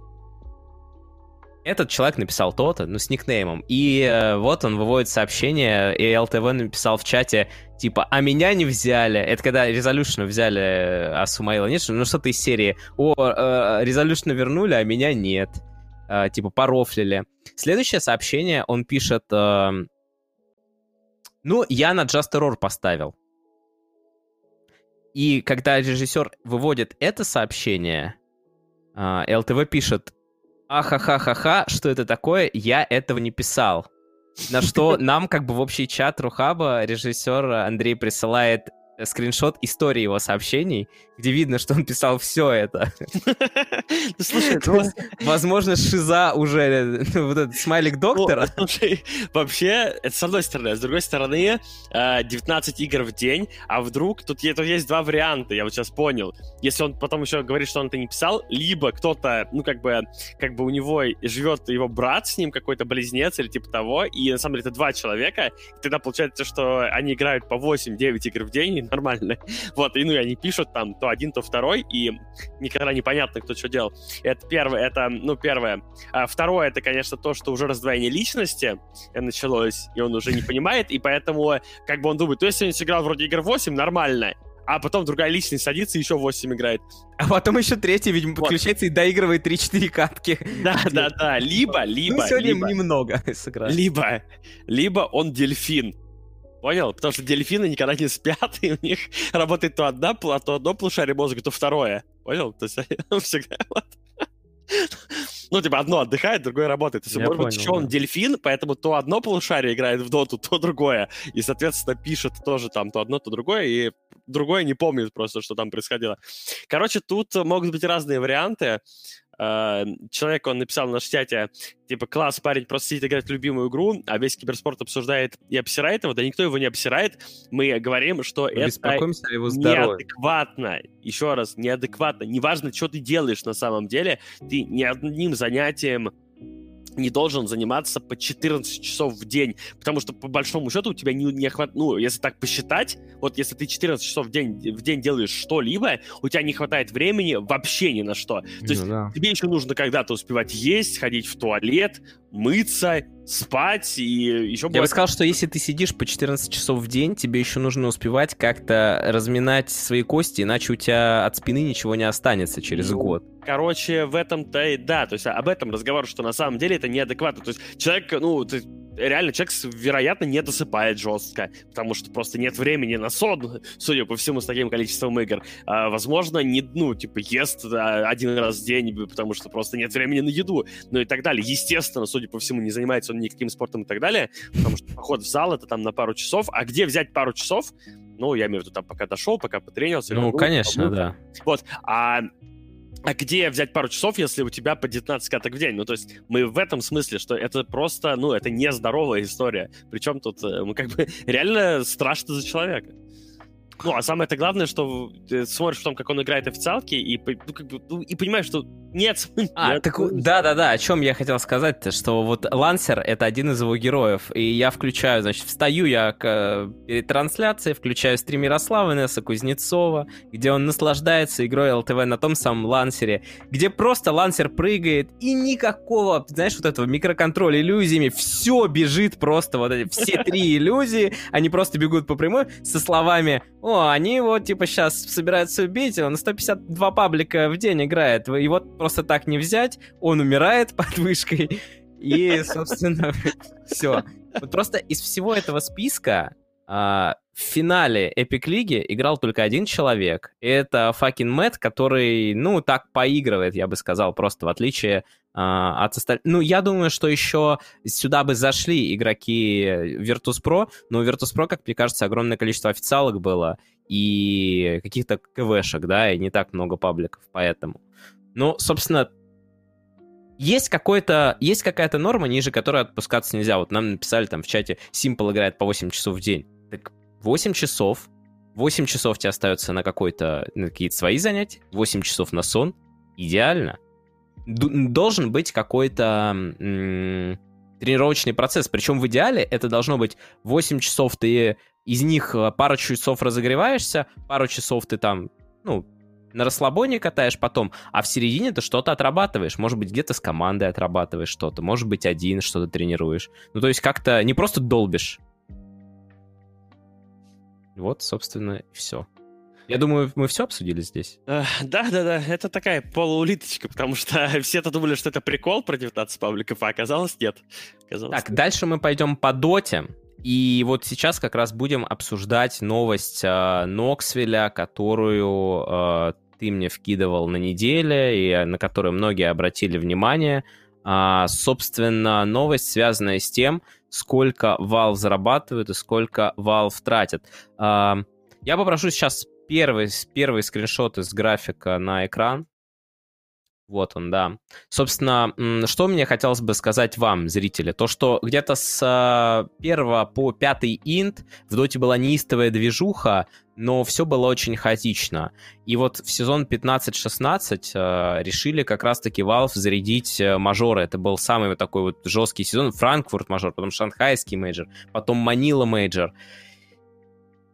этот человек написал то-то, ну, с никнеймом. И э, вот он выводит сообщение, и ЛТВ написал в чате, типа, а меня не взяли. Это когда Resolution взяли, а Сумаила нет, ну, что-то из серии, о, э, вернули, а меня нет. Э, типа, порофлили. Следующее сообщение он пишет, э, ну, я на Just Error поставил. И когда режиссер выводит это сообщение, э, ЛТВ пишет, ахахахаха, что это такое, я этого не писал. На что (laughs) нам как бы в общий чат Рухаба режиссер Андрей присылает скриншот истории его сообщений, где видно, что он писал все это. (laughs) Ну, слушай, возможно, шиза уже, вот этот смайлик ну, доктора. (laughs) Вообще, это с одной стороны. С другой стороны, 19 э, игр в день, а вдруг тут есть два варианта, я вот сейчас понял. Если он потом еще говорит, что он это не писал, либо кто-то, ну, как бы, как бы у него живет его брат с ним, какой-то близнец или типа того, и на самом деле это два человека, тогда получается, что они играют по 8-9 игр в день, (laughs) нормально. Вот, и ну, и они пишут там то один, то второй, и никогда непонятно, кто что делал. Это первое, это, ну, первое. А второе, это, конечно, то, что уже раздвоение личности началось, и он уже не (laughs) понимает, и поэтому, как бы он думает, то есть он сыграл вроде игр 8, нормально, а потом другая личность садится и еще 8 играет. А потом еще третий, видимо, вот. подключается и доигрывает 3-4 катки. Да, да, да. Либо, либо, ну, сегодня либо, немного (laughs) сыграли. Либо, либо он дельфин. Понял? Потому что дельфины никогда не спят, и у них работает то одна, то одно полушарие мозга, то второе. Понял? То есть (laughs) всегда вот. Ну, типа, одно отдыхает, другое работает. То есть, может быть, еще да. он дельфин, поэтому то одно полушарие играет в доту, то другое. И, соответственно, пишет тоже там то одно, то другое, и другое не помнит просто, что там происходило. Короче, тут могут быть разные варианты. Э, человек, он написал на чате, типа, класс, парень просто сидит играть в любимую игру, а весь киберспорт обсуждает и обсирает его, да никто его не обсирает. Мы говорим, что Мы это его неадекватно. Еще раз, неадекватно. Неважно, что ты делаешь на самом деле, ты ни одним занятием не должен заниматься по 14 часов в день, потому что по большому счету у тебя не, не хватает, ну, если так посчитать, вот если ты 14 часов в день, в день делаешь что-либо, у тебя не хватает времени вообще ни на что. То есть ну, да. тебе еще нужно когда-то успевать есть, ходить в туалет, мыться, спать и еще... Я бы сказал, что если ты сидишь по 14 часов в день, тебе еще нужно успевать как-то разминать свои кости, иначе у тебя от спины ничего не останется через ну, год. Короче, в этом-то и да, то есть об этом разговор, что на самом деле это неадекватно. То есть человек, ну, ты, реально человек, вероятно, не досыпает жестко, потому что просто нет времени на сон, (laughs) судя по всему, с таким количеством игр. А, возможно, не, ну, типа, ест а, один раз в день, потому что просто нет времени на еду, ну и так далее. Естественно, судя по всему, не занимается он никаким спортом и так далее, потому что поход в зал — это там на пару часов. А где взять пару часов? Ну, я имею в виду, там, пока дошел, пока потренился. Ну, конечно, побыл. да. Вот. А а где взять пару часов, если у тебя по 19 каток в день? Ну, то есть мы в этом смысле, что это просто, ну, это нездоровая история. Причем тут э, мы как бы (laughs) реально страшно за человека. Ну, а самое-то главное, что ты смотришь в том, как он играет официалки, и, ну, как бы, ну, и понимаешь, что нет. (laughs) А, да-да-да, о чем я хотел сказать-то, что вот Лансер — это один из его героев, и я включаю, значит, встаю я к, перед трансляцией, включаю стрим Ярослава Инесса Кузнецова, где он наслаждается игрой ЛТВ на том самом Лансере, где просто Лансер прыгает, и никакого, знаешь, вот этого микроконтроля иллюзиями, все бежит просто, вот эти все три иллюзии, они просто бегут по прямой со словами о, они его, типа, сейчас собираются убить, он 152 паблика в день играет, вот просто так не взять, он умирает (laughs) под вышкой, и, собственно, (laughs) все. Вот просто из всего этого списка а, в финале Эпик Лиги играл только один человек. Это факин Мэтт, который, ну, так поигрывает, я бы сказал, просто в отличие а, от остальных. Ну, я думаю, что еще сюда бы зашли игроки Virtus.pro, но у Virtus.pro, как мне кажется, огромное количество официалок было и каких-то КВшек, да, и не так много пабликов, поэтому. Ну, собственно, есть какой-то, есть какая-то норма, ниже которой отпускаться нельзя. Вот нам написали там в чате, Simple играет по 8 часов в день. Так 8 часов, 8 часов тебе остается на какой-то, на какие-то свои занятия, 8 часов на сон. Идеально должен быть какой-то тренировочный процесс. Причем в идеале это должно быть 8 часов ты из них э, пару часов разогреваешься, пару часов ты там, ну, на расслабоне катаешь потом, а в середине ты что-то отрабатываешь. Может быть, где-то с командой отрабатываешь что-то, может быть, один что-то тренируешь. Ну, то есть как-то не просто долбишь. Вот, собственно, все. Я думаю, мы все обсудили здесь. Да-да-да, это такая полуулиточка, потому что (laughs) все-то думали, что это прикол про 19 пабликов, а оказалось нет. Оказалось так, нет. дальше мы пойдем по доте. И вот сейчас как раз будем обсуждать новость э, Ноксвилля, которую э, ты мне вкидывал на неделе, и на которую многие обратили внимание. А, собственно, новость, связанная с тем, сколько Valve зарабатывает и сколько Valve тратит. А, я попрошу сейчас первый, первый скриншот из графика на экран. Вот он, да. Собственно, что мне хотелось бы сказать вам, зрители, то, что где-то с 1 а, по 5 инт в доте была неистовая движуха, но все было очень хаотично. И вот в сезон 15-16 э, решили как раз-таки Valve зарядить э, мажоры. Это был самый вот такой вот жесткий сезон. Frankfurt Major, потом шанхайский major, потом Manila Major.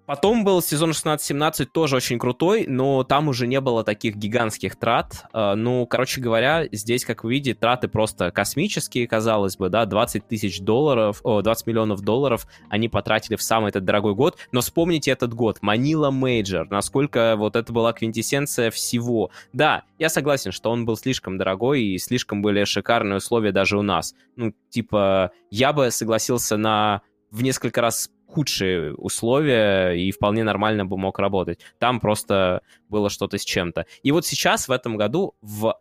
Потом был сезон 16-17, тоже очень крутой, но там уже не было таких гигантских трат. А, ну, короче говоря, здесь, как вы видите, траты просто космические, казалось бы, да, 20 тысяч долларов, о, 20 миллионов долларов они потратили в самый этот дорогой год. Но вспомните этот год, Manila Major, насколько вот это была квинтэссенция всего. Да, я согласен, что он был слишком дорогой и слишком были шикарные условия даже у нас. Ну, типа, я бы согласился на в несколько раз худшие условия и вполне нормально бы мог работать. Там просто было что-то с чем-то. И вот сейчас, в этом году, в,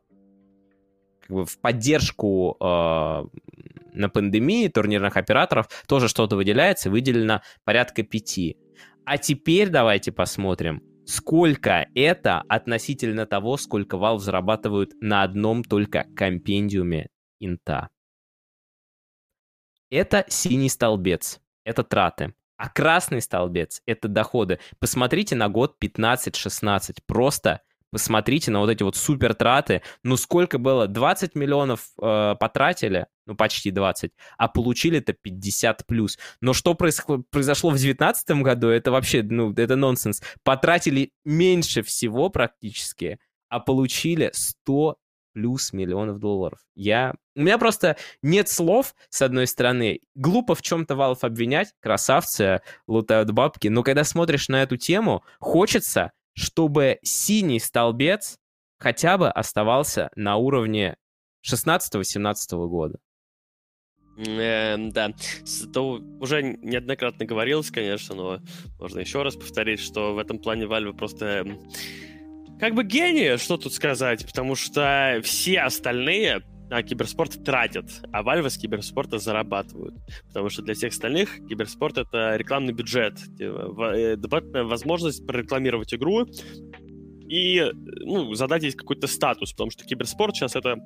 как бы в поддержку э, на пандемии турнирных операторов тоже что-то выделяется, выделено порядка пяти. А теперь давайте посмотрим, сколько это относительно того, сколько Valve зарабатывают на одном только компендиуме инта. Это синий столбец, это траты. А красный столбец — это доходы. Посмотрите на год 15-16. Просто посмотрите на вот эти вот супер траты. Ну, сколько было? 20 миллионов э, потратили, ну, почти 20, а получили-то 50 плюс. Но что происход- произошло в 2019 году, это вообще, ну, это нонсенс. Потратили меньше всего практически, а получили 100 плюс миллионов долларов. Я... У меня просто нет слов, с одной стороны. Глупо в чем-то Valve обвинять, красавцы лутают бабки, но когда смотришь на эту тему, хочется, чтобы синий столбец хотя бы оставался на уровне 16-17 года. Э, да, то уже неоднократно говорилось, конечно, но можно еще раз повторить, что в этом плане Valve просто как бы гении, что тут сказать, потому что все остальные на киберспорт тратят, а Valve с киберспорта зарабатывают. Потому что для всех остальных киберспорт — это рекламный бюджет, э, дополнительная возможность прорекламировать игру и ну, задать здесь какой-то статус, потому что киберспорт сейчас это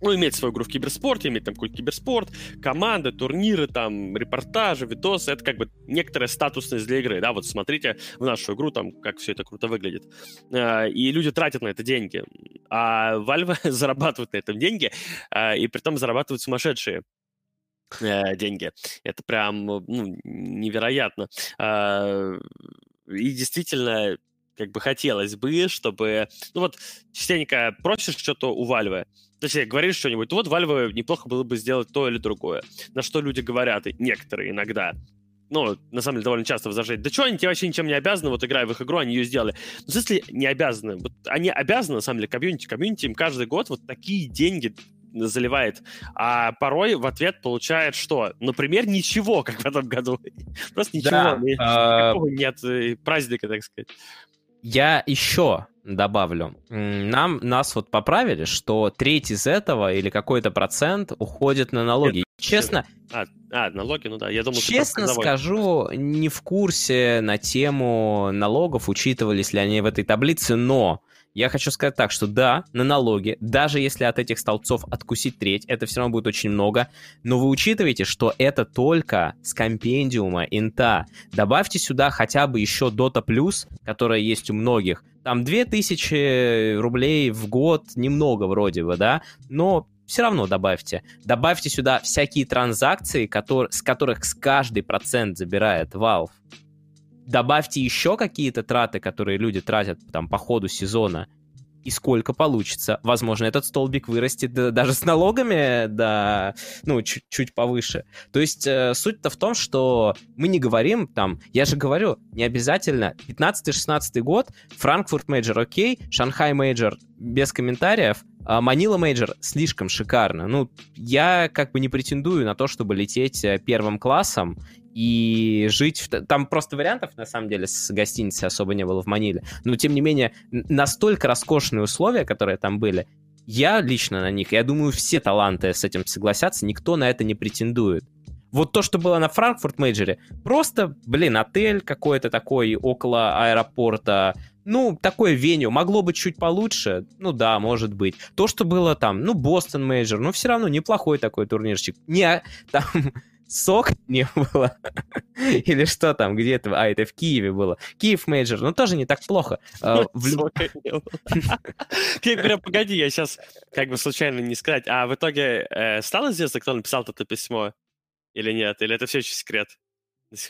ну, иметь свою игру в киберспорте, иметь там какой-то киберспорт, команды, турниры, там, репортажи, видосы, это как бы некоторая статусность для игры, да, вот смотрите в нашу игру, там, как все это круто выглядит. Э, и люди тратят на это деньги, а Valve (laughs) зарабатывают на этом деньги, э, и при том зарабатывают сумасшедшие э, деньги. Это прям ну, невероятно. И действительно, как бы хотелось бы, чтобы... Ну вот, частенько просишь что-то у Valve, Точнее, говоришь что-нибудь, вот Valve неплохо было бы сделать то или другое. На что люди говорят, некоторые иногда, ну, на самом деле, довольно часто возражают, да что, они тебе вообще ничем не обязаны, вот играя в их игру, они ее сделали. Но если не обязаны, вот они обязаны, на самом деле, комьюнити, комьюнити им каждый год вот такие деньги заливает, а порой в ответ получает что? Например, ничего, как в этом году. (laughs) Просто ничего. Да, а, Никакого нет э, праздника, так сказать. Я еще добавлю. Нам, нас вот поправили, что треть из этого или какой-то процент уходит на налоги. Нет, Честно... А, а, налоги, ну да. Я думал, Честно скажу, не в курсе на тему налогов, учитывались ли они в этой таблице, но я хочу сказать так, что да, на налоги, даже если от этих столбцов откусить треть, это все равно будет очень много, но вы учитываете, что это только с компендиума инта. Добавьте сюда хотя бы еще Dota Plus, которая есть у многих. Там 2000 рублей в год, немного вроде бы, да, но все равно добавьте. Добавьте сюда всякие транзакции, которые, с которых с каждый процент забирает Valve добавьте еще какие-то траты, которые люди тратят там по ходу сезона, и сколько получится. Возможно, этот столбик вырастет даже с налогами да, ну, чуть-чуть повыше. То есть э, суть-то в том, что мы не говорим там, я же говорю, не обязательно 15-16 год, Frankfurt Major окей, Shanghai Major без комментариев, а Manila Major слишком шикарно. Ну, я как бы не претендую на то, чтобы лететь э, первым классом и жить... В... Там просто вариантов, на самом деле, с гостиницей особо не было в Маниле. Но, тем не менее, настолько роскошные условия, которые там были, я лично на них, я думаю, все таланты с этим согласятся, никто на это не претендует. Вот то, что было на Франкфурт Major е, просто, блин, отель какой-то такой около аэропорта, ну, такое venue, могло быть чуть получше, ну да, может быть. То, что было там, ну, Бостон Major, ну, все равно неплохой такой турнирчик. Не, там, сока (laughs) не было. Или что там, где это? А, это в Киеве было. Киев Major, ну тоже не так плохо. А, Прям (laughs) погоди, я сейчас как бы случайно не сказать. А в итоге э, стало известно, кто написал это письмо? Или нет? Или это все еще секрет?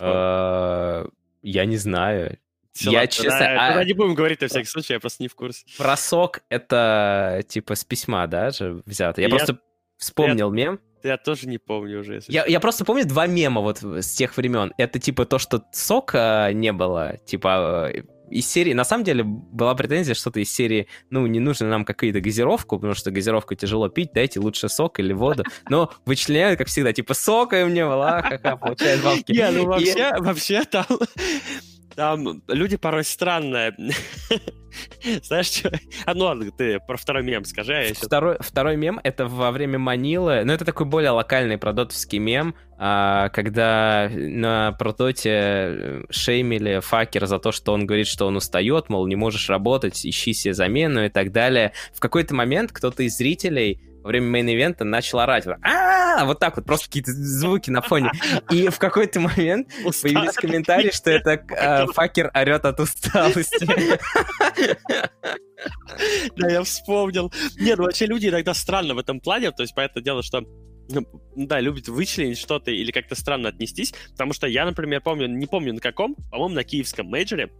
А, я не знаю. Все, я ладно, честно... Да, а... не будем говорить на всякий случай, я просто не в курсе. Про сок это типа с письма, да, же взято? Я, я просто вспомнил я... мем. Я тоже не помню уже. Я, я просто помню два мема вот с тех времен. Это типа то, что сока не было, типа э, из серии, на самом деле, была претензия что-то из серии, ну, не нужно нам какую-то газировку, потому что газировку тяжело пить, дайте лучше сок или воду. (laughs) Но вычленяют, как всегда, типа, сока им не дали, ха-ха, получает бабки. (laughs) Не, ну вообще, вообще там там люди порой странные. (laughs) Знаешь, что? А ну ты про второй мем скажи. А сейчас... второй, второй мем — это во время Манилы. Ну, это такой более локальный продотовский мем, а, когда на продоте э, шеймили Faker а за то, что он говорит, что он устает, мол, не можешь работать, ищи себе замену и так далее. В какой-то момент кто-то из зрителей во время main event а начал орать. а Вот так вот, просто какие-то звуки на фоне. (laughs) И в какой-то момент появились комментарии, что это э, факер орет от усталости. (laughs) Да, я вспомнил. Нет, ну вообще люди иногда странно в этом плане, то есть, понятное дело, что ну, да, любят вычленить что-то или как-то странно отнестись, потому что я, например, помню, не помню на каком, по-моему, на киевском мейджоре,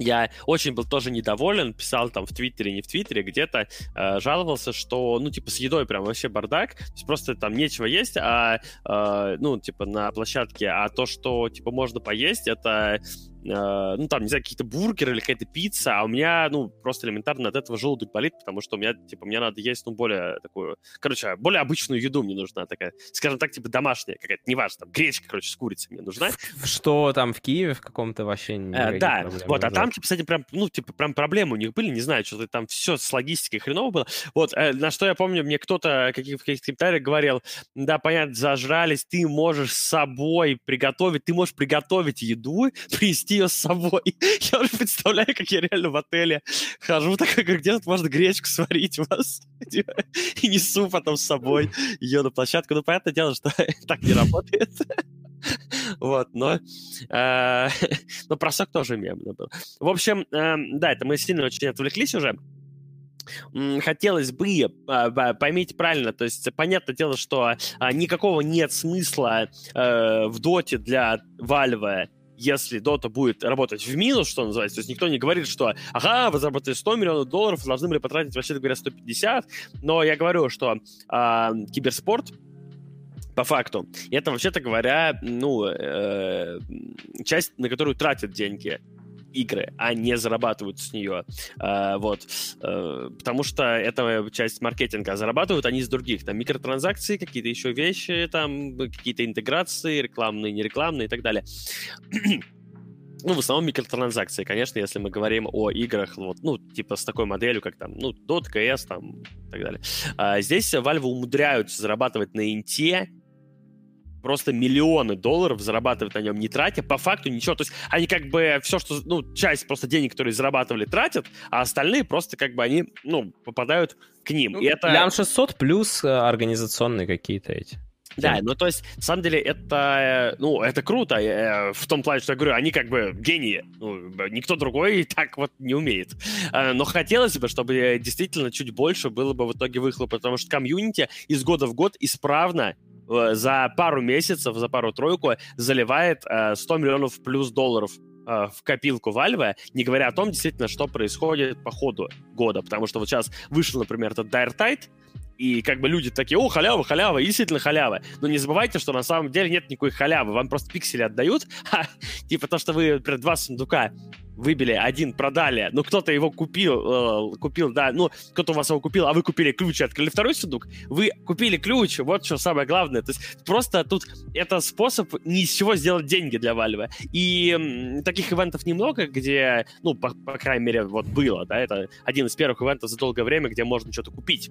я очень был тоже недоволен, писал там в Твиттере, не в Твиттере, где-то э, жаловался, что, ну, типа, с едой прям вообще бардак, то есть просто там нечего есть, а, э, ну, типа, на площадке, а то, что, типа, можно поесть, это Э, ну, там, не знаю, какие-то бургеры или какая-то пицца, а у меня, ну, просто элементарно от этого желудок болит, потому что у меня, типа, мне надо есть, ну, более такую, короче, более обычную еду мне нужна такая, скажем так, типа, домашняя какая-то, неважно, там, гречка, короче, с курицей мне нужна. Что там в Киеве в каком-то вообще э, Да, вот, а там, типа, этим прям, ну, типа, прям проблемы у них были, не знаю, что-то там все с логистикой хреново было. Вот, э, на что я помню, мне кто-то каких, в каких-то комментариях говорил, да, понятно, зажрались, ты можешь с собой приготовить, ты можешь приготовить еду, (laughs) привезти ее с собой. (laughs) Я уже представляю, как я реально в отеле хожу, так как где тут можно гречку сварить у вас. (laughs) И несу потом с собой ее на площадку. Ну, понятное дело, что (laughs) так не работает. Вот, но, э, но про сок тоже мемно был. В общем, э, да, это мы сильно очень отвлеклись уже хотелось бы, а, поймите правильно, то есть понятное дело, что а, никакого нет смысла э, в доте для Valve если Dota будет работать в минус, что называется, то есть никто не говорит, что ага, вы заработали 100 миллионов долларов, должны были потратить, вообще говоря, 150, но я говорю, что э, киберспорт по факту. И это, вообще-то говоря, ну, э, часть, на которую тратят деньги игры, а не зарабатывают с нее. А, вот. А, потому что это часть маркетинга. Зарабатывают они с других. Там микротранзакции, какие-то еще вещи, там какие-то интеграции, рекламные, нерекламные и так далее. (clears throat) Ну, в основном микротранзакции, конечно, если мы говорим о играх, вот, ну, типа с такой моделью, как там, ну, Dota, CS, там, и так далее. А здесь Valve умудряются зарабатывать на инте, просто миллионы долларов зарабатывают на нем, не тратя, по факту ничего. То есть они как бы все, что, ну, часть просто денег, которые зарабатывали, тратят, а остальные просто как бы они, ну, попадают к ним. Ну, И это... Лям 600 плюс э, организационные какие-то эти. Да, ну то есть, на самом деле, это, ну, это круто, э, в том плане, что я говорю, они как бы гении, ну, никто другой (laughs) так вот не умеет. Э, но хотелось бы, чтобы действительно чуть больше было бы в итоге выхлопа, потому что комьюнити из года в год исправно за пару месяцев, за пару-тройку заливает 100 э, миллионов плюс долларов э, в копилку Valve, не говоря о том, действительно, что происходит по ходу года. Потому что вот сейчас вышел, например, этот Dire Tide, и как бы люди такие, о, халява, халява, действительно халява. Но не забывайте, что на самом деле нет никакой халявы, вам просто пиксели отдают, (laughs) типа то, что вы, например, два сундука выбили, один продали, ну, кто-то его купил, э, купил, да, ну, кто-то у вас его купил, а вы купили ключ и открыли второй сундук, вы купили ключ, вот что самое главное. То есть просто тут это способ ни с чего сделать деньги для Valve. И таких ивентов немного, где, ну, по, по крайней мере, вот было, да, это один из первых ивентов за долгое время, где можно что-то купить.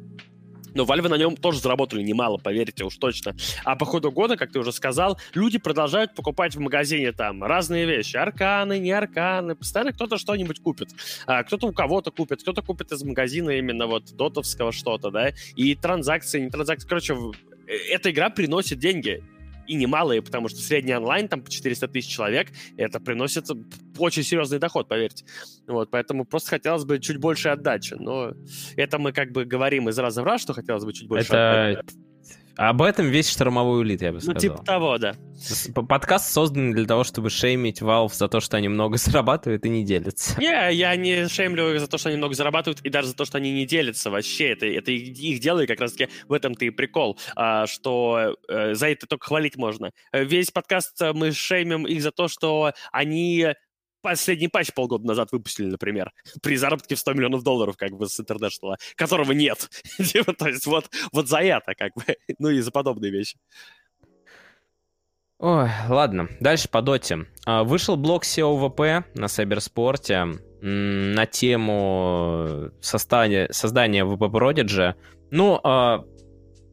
Но Valve на нем тоже заработали немало, поверьте уж точно. А по ходу года, как ты уже сказал, люди продолжают покупать в магазине там разные вещи. Арканы, не арканы. Постоянно кто-то что-нибудь купит. А, кто-то у кого-то купит, кто-то купит из магазина именно вот дотовского что-то, да. И транзакции, не транзакции. Короче, э, эта игра приносит деньги и немалые, потому что средний онлайн, там, по 400 тысяч человек, это приносит очень серьезный доход, поверьте. Вот, поэтому просто хотелось бы чуть больше отдачи, но это мы как бы говорим из раза в раз, что хотелось бы чуть больше это... отдачи. Об этом весь штормовой улит, я бы сказал. Ну, типа того, да. Подкаст создан для того, чтобы шеймить Valve за то, что они много (laughs) зарабатывают и не делятся. Не, я не шеймлю за то, что они много зарабатывают, и даже за то, что они не делятся вообще. Это, это их дело, и как раз-таки в этом-то и прикол, а, что э, за это только хвалить можно. Весь подкаст э, мы шеймим их за то, что они последний патч полгода назад выпустили, например, при заработке в 100 миллионов долларов, как бы, с International, которого нет. (laughs) Типа, то есть вот, вот за это, как бы, (laughs) ну и за подобные вещи. Ой, ладно, дальше по доте. А, вышел блок SEO на Сайберспорте на тему создания, создания VP Prodigy. Ну, а,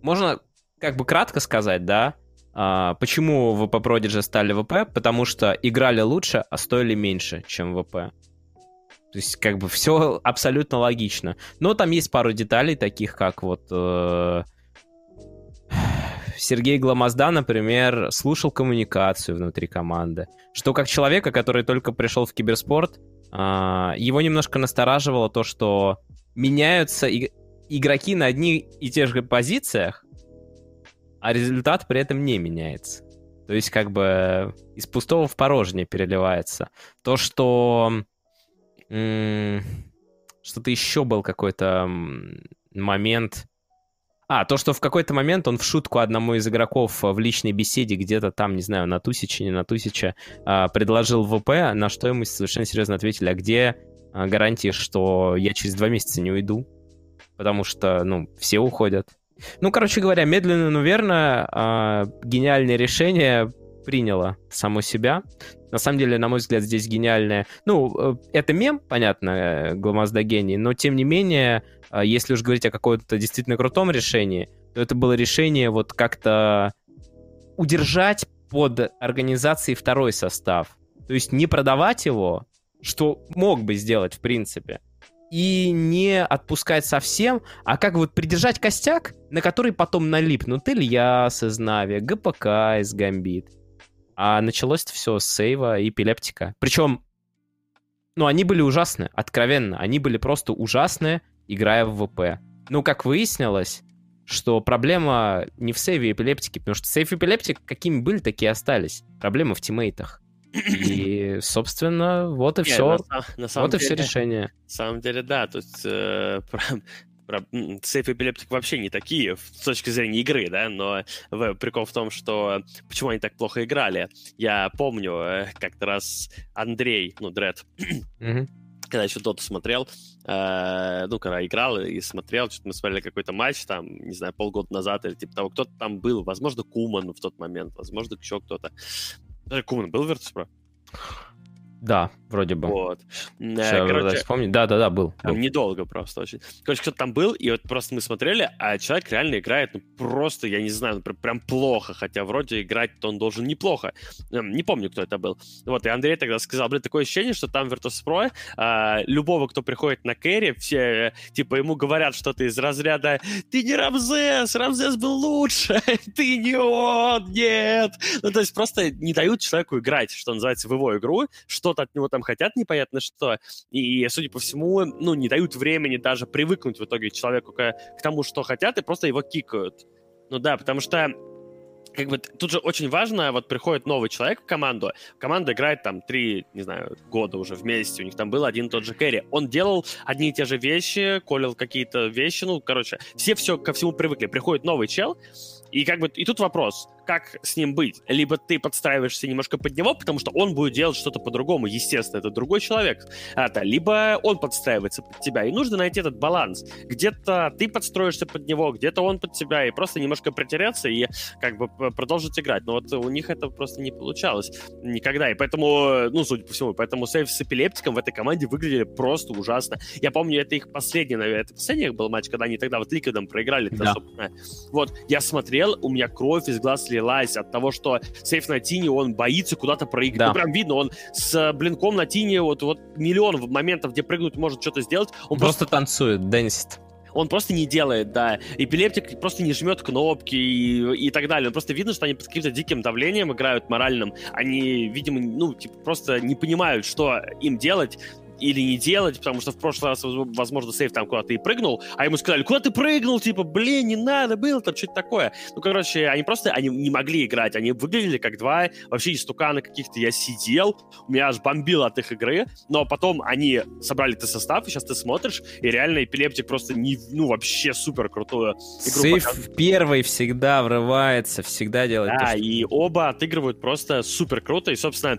можно как бы кратко сказать, да, а, почему VP Prodigy стали ВП? Потому что играли лучше, а стоили меньше, чем ВП. То есть, как бы, все абсолютно логично. Но там есть пару деталей, таких как вот... Э, Сергей Гламазда, например, слушал коммуникацию внутри команды. Что как человека, который только пришел в киберспорт, э, его немножко настораживало то, что меняются игроки на одних и тех же позициях, а результат при этом не меняется. То есть как бы из пустого в порожнее переливается. То, что что-то еще был какой-то момент. А, то, что в какой-то момент он в шутку одному из игроков в личной беседе где-то там, не знаю, на тысяче, не на тысяче, а, предложил ВП, на что ему совершенно серьезно ответили, а где а, гарантии, что я через два месяца не уйду? Потому что, ну, все уходят. Ну, короче говоря, медленно, но верно, а, гениальное решение приняло само себя. На самом деле, на мой взгляд, здесь гениальное... Ну, э, это мем, понятно, э, Гламазда гений, но тем не менее, а, если уж говорить о каком-то действительно крутом решении, то это было решение вот как-то удержать под организацией второй состав. То есть не продавать его, что мог бы сделать в принципе, и не отпускать совсем, а как вот придержать костяк, на который потом налипнут Ильяс из Нави, ГПК из Гамбит. А началось это все с сейва и эпилептика. Причем, ну, они были ужасны, откровенно. Они были просто ужасные, играя в ВП. Ну, как выяснилось, что проблема не в сейве эпилептики, потому что сейв эпилептик какими были, такие остались. Проблема в тиммейтах. И, собственно, вот и Нет, все. На, на самом вот деле, и все решение. На самом деле, да. То есть э, (laughs) Сейф эпилептик вообще не такие с точки зрения игры, да, но прикол в том, что почему они так плохо играли. Я помню, э, как-то раз Андрей, ну, Дред, (clears throat) когда еще Доту смотрел, э, ну, когда играл и смотрел, что-то мы смотрели какой-то матч, там, не знаю, полгода назад или типа того, кто-то там был, возможно, Куман в тот момент, возможно, еще кто-то. Даже Куман был в Virtus.pro? Да, вроде бы. Вот. Сейчас э, Короче, вспомнить. Да, да, да, был. был. недолго просто очень. Короче, кто-то там был, и вот просто мы смотрели, а человек реально играет, ну, просто, я не знаю, ну, прям плохо, хотя вроде играть-то он должен неплохо. Эм, не помню, кто это был. Вот, и Андрей тогда сказал, блин, такое ощущение, что там Virtus.pro, а, любого, кто приходит на кэрри, все, типа, ему говорят что-то из разряда «Ты не Рамзес! Рамзес был лучше! (laughs) Ты не он! Нет!» Ну, то есть просто не дают человеку играть, что называется, в его игру, что что-то от него там хотят, непонятно что, и, судя по всему, ну, не дают времени даже привыкнуть в итоге человеку к, к тому, что хотят, и просто его кикают. Ну да, потому что как бы тут же очень важно, вот приходит новый человек в команду, команда играет там три, не знаю, года уже вместе, у них там был один и тот же Кэрри. Он делал одни и те же вещи, колил какие-то вещи, ну, короче, все все ко всему привыкли. Приходит новый чел, и как бы, и тут вопрос, как с ним быть? Либо ты подстраиваешься немножко под него, потому что он будет делать что-то по-другому, естественно, это другой человек. Это, либо он подстраивается под тебя, и нужно найти этот баланс. Где-то ты подстроишься под него, где-то он под тебя, и просто немножко притереться и как бы продолжить играть. Но вот у них это просто не получалось никогда, и поэтому, ну, судя по всему, поэтому сейф с эпилептиком в этой команде выглядели просто ужасно. Я помню, это их последний, наверное, это последний был матч, когда они тогда вот Ликвидом проиграли. Да. Вот, я смотрел, у меня кровь из глаз слилась от того, что сейф на Тине, он боится куда-то проиграть. Да. Ну, прям видно, он с блинком на Тине, вот, вот миллион моментов, где прыгнуть может что-то сделать. Он просто, просто танцует, дэнсит он просто не делает, да. Эпилептик просто не жмет кнопки и, и так далее. Он просто видно, что они под каким-то диким давлением играют моральным. Они, видимо, ну, типа, просто не понимают, что им делать или не делать, потому что в прошлый раз, возможно, сейф там куда-то и прыгнул, а ему сказали, куда ты прыгнул, типа, блин, не надо было там что-то такое. Ну, короче, они просто, они не могли играть, они выглядели как два вообще истуканы каких-то. Я сидел, у меня аж бомбило от их игры, но потом они собрали ты состав, и сейчас ты смотришь, и реально эпилептик просто не, ну, вообще супер крутую игру Сейф показывает. первый всегда врывается, всегда делает Да, то, что... и оба отыгрывают просто супер круто, и, собственно,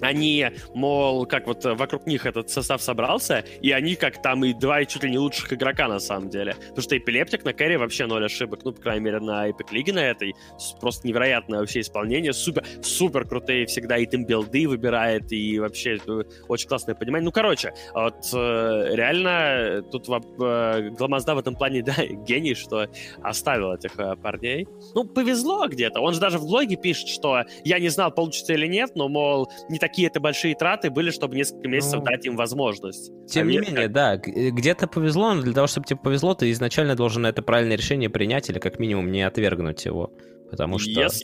они, мол, как вот вокруг них этот состав собрался, и они как там и два чуть ли не лучших игрока на самом деле. Потому что эпилептик на кэре вообще ноль ошибок, ну, по крайней мере, на Epic Лиге на этой. Просто невероятное вообще исполнение, супер, супер крутые всегда и билды выбирает, и вообще э, очень классное понимание. Ну, короче, вот э, реально тут э, Гламазда в этом плане, (laughs) да, гений, что оставил этих парней. Ну, повезло где-то. Он же даже в блоге пишет, что я не знал, получится или нет, но, мол, не такие это большие траты были, чтобы несколько месяцев ну, дать им возможность. Тем а не менее, как... да, э, где-то повезло, но для того, чтобы тебе повезло, ты изначально должен это правильное решение принять или как минимум не отвергнуть его. Потому что... Yes.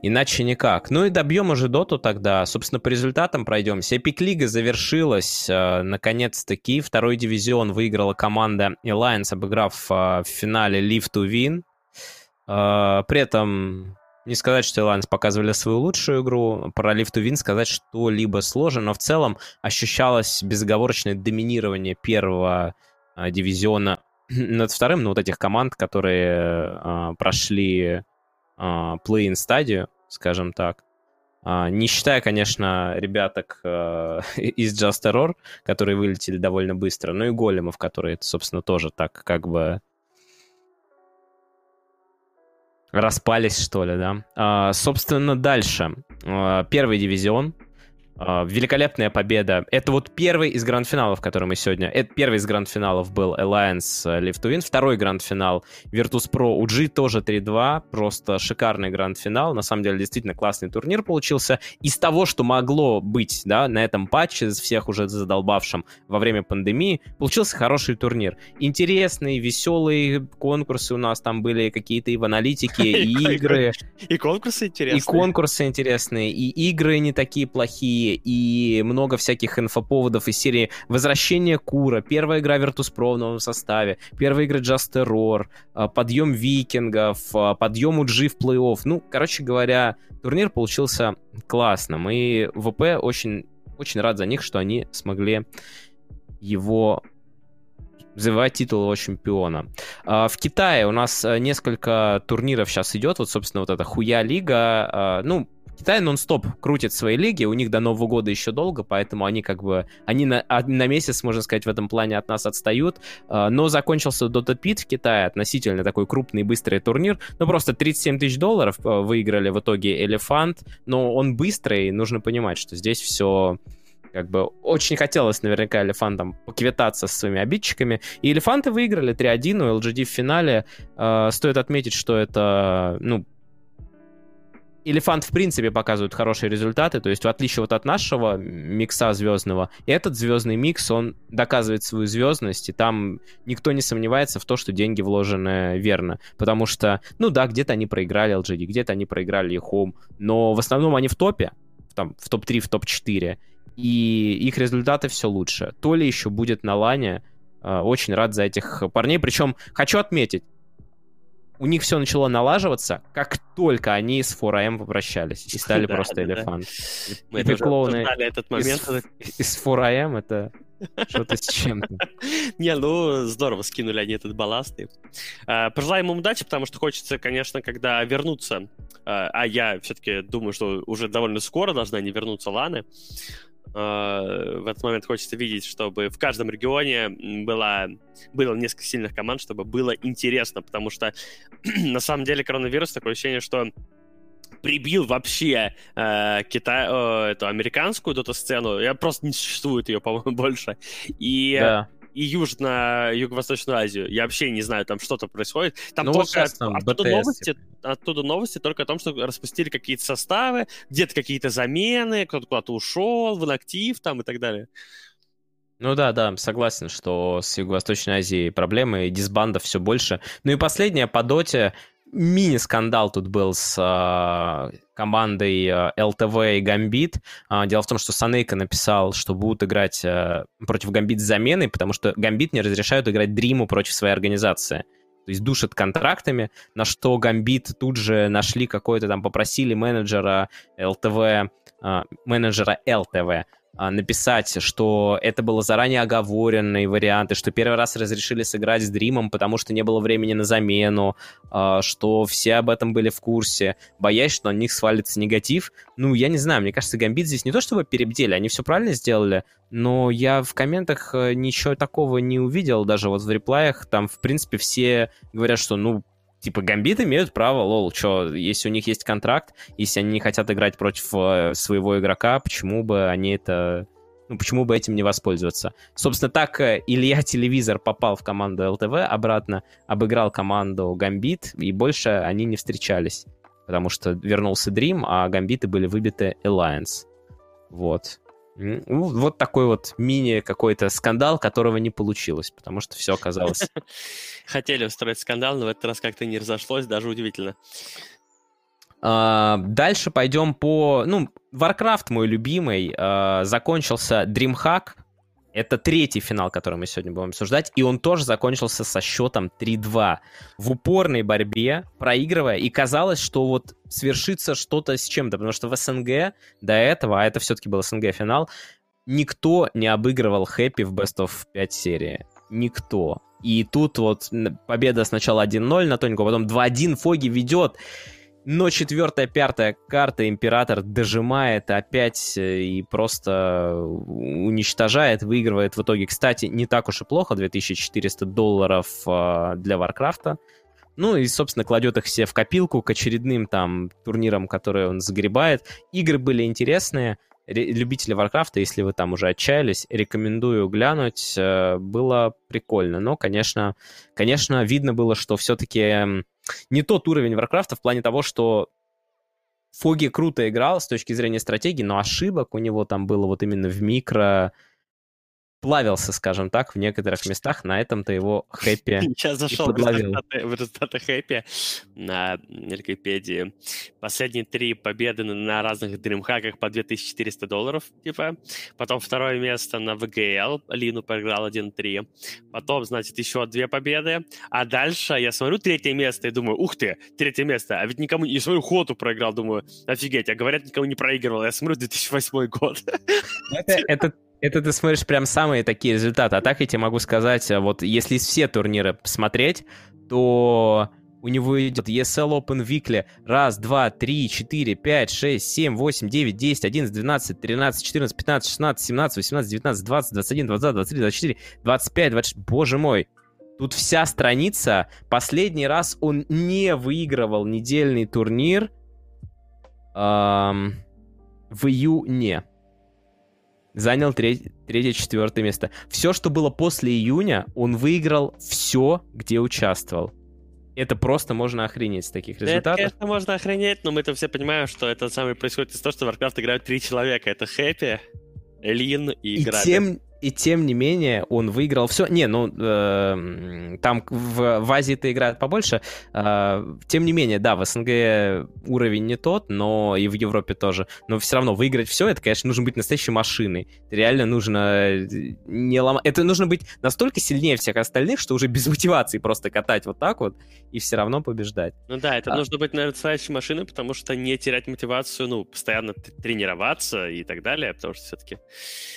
Иначе никак. Ну и добьем уже доту тогда. Собственно, по результатам пройдемся. Эпик Лига завершилась. Э, наконец-таки. Второй дивизион выиграла команда Alliance, обыграв э, в финале Live to Win. При этом Не сказать, что Alliance показывали свою лучшую игру, про to Win сказать что-либо сложно, но в целом ощущалось безоговорочное доминирование первого а, дивизиона (clears throat) над вторым, ну, вот этих команд, которые а, прошли а, play-in стадию, скажем так. А, не считая, конечно, ребяток а, (laughs) из Just Terror, которые вылетели довольно быстро, но и големов, которые, собственно, тоже так как бы распались, что ли, да. А, собственно, дальше. А, первый дивизион. А, великолепная победа. Это вот первый из гранд-финалов, который мы сегодня... Это первый из гранд-финалов был Alliance э, Live to Win. Второй гранд-финал Virtus.pro UG тоже 3-2. Просто шикарный гранд-финал. На самом деле, действительно классный турнир получился. Из того, что могло быть, да, на этом патче, из всех уже задолбавшим во время пандемии, получился хороший турнир. Интересные, веселые конкурсы у нас там были, какие-то и в аналитике, (laughs) и игры. И конкурсы интересные. И конкурсы интересные, и игры не такие плохие и много всяких инфоповодов из серии «Возвращение Кура», первая игра Virtus.pro в новом составе, первая игра Just Terror, а, подъем викингов, а, подъем UG в плей-офф. Ну, короче говоря, турнир получился классным, и ВП очень, очень рад за них, что они смогли его завоевать титул его чемпиона. А, в Китае у нас несколько турниров сейчас идет, вот, собственно, вот эта Хуя Лига, ну, Китай нон-стоп крутит свои лиги, у них до Нового года еще долго, поэтому они как бы, они на, на месяц, можно сказать, в этом плане от нас отстают, а, но закончился Dota Pit в Китае, относительно такой крупный быстрый турнир, ну просто 37 тысяч долларов а, выиграли в итоге Элефант, но он быстрый, нужно понимать, что здесь все как бы очень хотелось наверняка Элефантам поквитаться со своими обидчиками. И Элефанты выиграли 3-1 у LGD в финале. Э, стоит отметить, что это, ну, Элефант, в принципе, показывает хорошие результаты, то есть в отличие вот от нашего микса звездного, этот звездный микс, он доказывает свою звездность, и там никто не сомневается в том, что деньги вложены верно, потому что, ну да, где-то они проиграли LGD, где-то они проиграли Home, но в основном они в топе, там, в топ-3, в топ-4, и их результаты все лучше. То ли еще будет на лане, а, очень рад за этих парней, причем хочу отметить, у них все начало налаживаться, как только они с 4AM попрощались и стали просто элефант. Мы клоуны этот момент. Из 4AM это что-то с чем-то. (laughs) Не, ну, здорово скинули они этот балласт. А, пожелаем им удачи, потому что хочется, конечно, когда вернуться, а, а я все-таки думаю, что уже довольно скоро должны они вернуться Ланы, в этот момент хочется видеть, чтобы в каждом регионе было, было несколько сильных команд, чтобы было интересно, потому что (clears throat) на самом деле коронавирус такое ощущение, что прибил вообще э, Китай, э, эту американскую дота-сцену. Я просто не существует ее, (laughs) по-моему, больше. И да и Южно, Юго-Восточную Азию. Я вообще не знаю, там что-то происходит. Там ну, только вот там оттуда, BTS, новости, оттуда новости только о том, что распустили какие-то составы, где-то какие-то замены, кто-то куда-то ушел, в инактив там и так далее. Ну да, да, согласен, что с Юго-Восточной Азией проблемы, и дисбандов все больше. Ну и последнее по доте, мини-скандал тут был с э, командой э, ЛТВ и Гамбит. Э, дело в том, что Санейка написал, что будут играть против Гамбит с заменой, потому что Гамбит не разрешают играть Дриму против своей организации. То есть душат контрактами, на что Гамбит тут же нашли какой-то там, попросили менеджера ЛТВ, менеджера ЛТВ а, написать, что это было заранее оговоренные варианты, что первый раз разрешили сыграть с Дримом, потому что не было времени на замену, а, что все об этом были в курсе, боясь, что на них свалится негатив. Ну, я не знаю, мне кажется, Гамбит здесь не то чтобы перебдели, они все правильно сделали, но я в комментах э, ничего такого не увидел, даже вот в реплаях, там, в принципе, все говорят, что, ну, типа, Гамбит имеют право, лол, что, если у них есть контракт, если они не хотят играть против э, своего игрока, почему бы они это... Ну, почему бы этим не воспользоваться? Собственно, так э, Илья Телевизор попал в команду ЛТВ, обратно обыграл команду Гамбит, и больше они не встречались. Потому что вернулся Dream, а Гамбиты были выбиты Alliance. Вот. Ну, вот такой вот мини какой-то скандал, которого не получилось, потому что все оказалось. (laughs) Хотели устроить скандал, но в этот раз как-то не разошлось, даже удивительно. А, дальше пойдем по... Ну, Warcraft мой любимый. А, закончился DreamHack. Это третий финал, который мы сегодня будем обсуждать, и он тоже закончился со счетом 3-2. В упорной борьбе, проигрывая, и казалось, что вот свершится что-то с чем-то, потому что в СНГ до этого, а это все-таки был СНГ финал, никто не обыгрывал Хэппи в Best of 5 серии. Никто. И тут вот победа сначала 1-0 на тоненькую, потом 2-1 Фоги ведет. Но четвертая, пятая карта Император дожимает опять э, и просто уничтожает, выигрывает в итоге. Кстати, не так уж и плохо, 2400 долларов э, для Варкрафта. Ну и, собственно, кладет их все в копилку к очередным там турнирам, которые он загребает. Игры были интересные любители Варкрафта, если вы там уже отчаялись, рекомендую глянуть. Э, было прикольно. Но, конечно, конечно, видно было, что все-таки не тот уровень Варкрафта в плане того, что Foggy круто играл с точки зрения стратегии, но ошибок у него там было вот именно в микро плавился, скажем так, в некоторых местах. На этом-то его Happy (laughs) Сейчас зашел в результаты, в результаты хэппи на Википедии. Последние три победы на разных дримхаках по 2400 долларов, типа. Потом второе место на ВГЛ. Лину проиграл 1-3. Потом, значит, еще две победы. А дальше я смотрю третье место и думаю, ух ты, третье место. А ведь никому... И смотрю, Хоту проиграл, думаю, офигеть. А говорят, никому не проигрывал. Я смотрю, 2008 год. Это, это это ты смотришь прям самые такие результаты. А так я тебе могу сказать, а вот если все турниры посмотреть, то у него идет ESL Open Weekly раз, два, три, четыре, пять, шесть, семь, восемь, девять, десять, одиннадцать, двенадцать, тринадцать, четырнадцать, пятнадцать, шестнадцать, семнадцать, восемнадцать, девятнадцать, двадцать, двадцать один, двадцать два, двадцать три, двадцать четыре, двадцать пять, двадцать Боже мой, Тут вся страница. Последний раз он не выигрывал недельный турнир эм, в июне занял третье-четвертое место. Все, что было после июня, он выиграл все, где участвовал. Это просто можно охренеть с таких результатов. Это, конечно, можно охренеть, но мы-то все понимаем, что это самое происходит из того, что в Warcraft играют три человека. Это Хэппи, Лин и, и Тем, и тем не менее он выиграл все. Не, ну э, там в, в Азии-то играют побольше. Э, тем не менее, да, в СНГ уровень не тот, но и в Европе тоже. Но все равно выиграть все, это, конечно, нужно быть настоящей машиной. Реально нужно э, не ломать. Это нужно быть настолько сильнее всех остальных, что уже без мотивации просто катать вот так вот и все равно побеждать. Ну да, это а... нужно быть настоящей машиной, потому что не терять мотивацию, ну, постоянно тренироваться и так далее, потому что все-таки...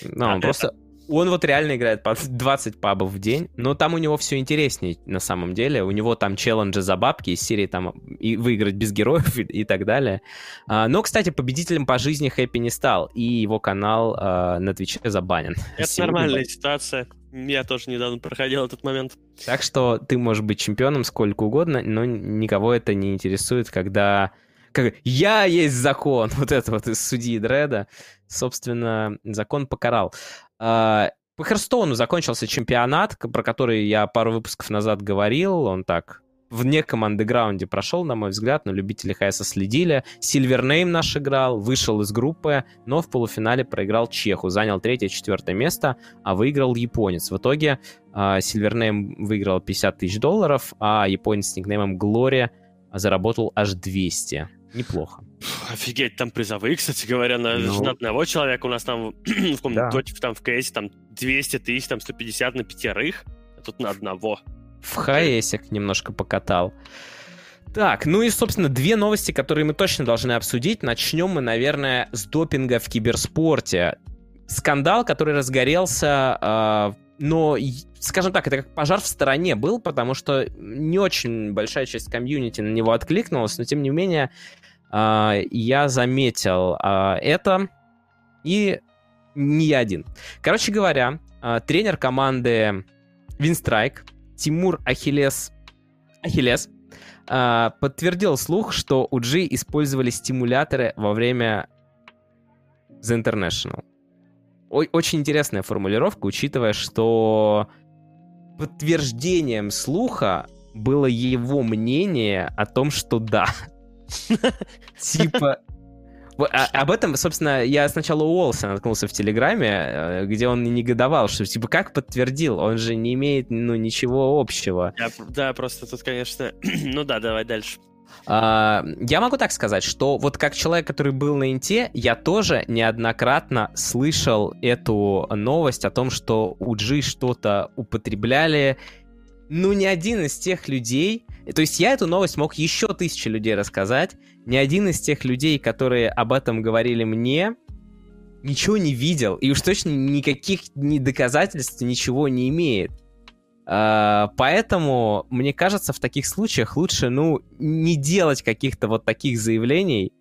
Ну, а, просто... Это он вот реально играет по 20 (laughs) пабов в день, но там у него все интереснее на самом деле. У него там челленджи за бабки из серии там и выиграть без героев и, и так далее. А, но, кстати, победителем по жизни Хэппи не стал, и его канал а, на Твиче забанен. (laughs) Это Сегодня нормальная ситуация. Я тоже недавно проходил этот момент. Так что ты можешь быть чемпионом сколько угодно, но никого это не интересует, когда как я есть закон, (laughs) вот это вот из судьи Дреда, собственно, закон покарал. А, по Херстоуну закончился чемпионат, про который я пару выпусков назад говорил. Он так в неком андеграунде прошел, на мой взгляд, но любители ХС следили. Сильвернейм наш играл, вышел из группы, но в полуфинале проиграл Чеху, занял третье-четвертое место, а выиграл японец. В итоге Сильвернейм uh, выиграл 50 тысяч долларов, а японец с никнеймом Глория заработал аж 200. Неплохо. Офигеть, там призовые, (laughs) кстати говоря, на, ну... на одного человека у нас там в (clears throat) каком да. там в кейсе там 200 тысяч, там 150 на пятерых, а тут на одного. В хаесик немножко покатал. Так, ну и, собственно, две новости, которые мы точно должны обсудить. Начнем мы, наверное, с допинга в киберспорте. Скандал, который разгорелся, э, но, скажем так, это как пожар в стороне был, потому что не очень большая часть комьюнити на него откликнулась, но, тем не менее, я заметил э, это, и не я один. Короче говоря, э, тренер команды Винстрайк Тимур Ахиллес, Ахиллес подтвердил слух, что у G использовали стимуляторы во время The International. О- очень интересная формулировка, учитывая, что подтверждением слуха было его мнение о том, что да. Типа, а, об этом, собственно, я сначала у Уолса наткнулся в Телеграме, э, где он негодовал, что, типа, как подтвердил? Он же не имеет, ну, ничего общего. Я, да, просто тут, конечно... (clears throat) ну да, давай дальше. А, я могу так сказать, что вот как человек, который был на Инте, я тоже неоднократно слышал эту новость о том, что у G что-то употребляли. Ну, ни один из тех людей... То есть я эту новость мог еще тысячи людей рассказать. Ни один из тех людей, которые об этом говорили мне, ничего не видел. И уж точно никаких ни доказательств, ничего не имеет. А, поэтому, мне кажется, в таких случаях лучше, ну, не делать каких-то вот таких заявлений.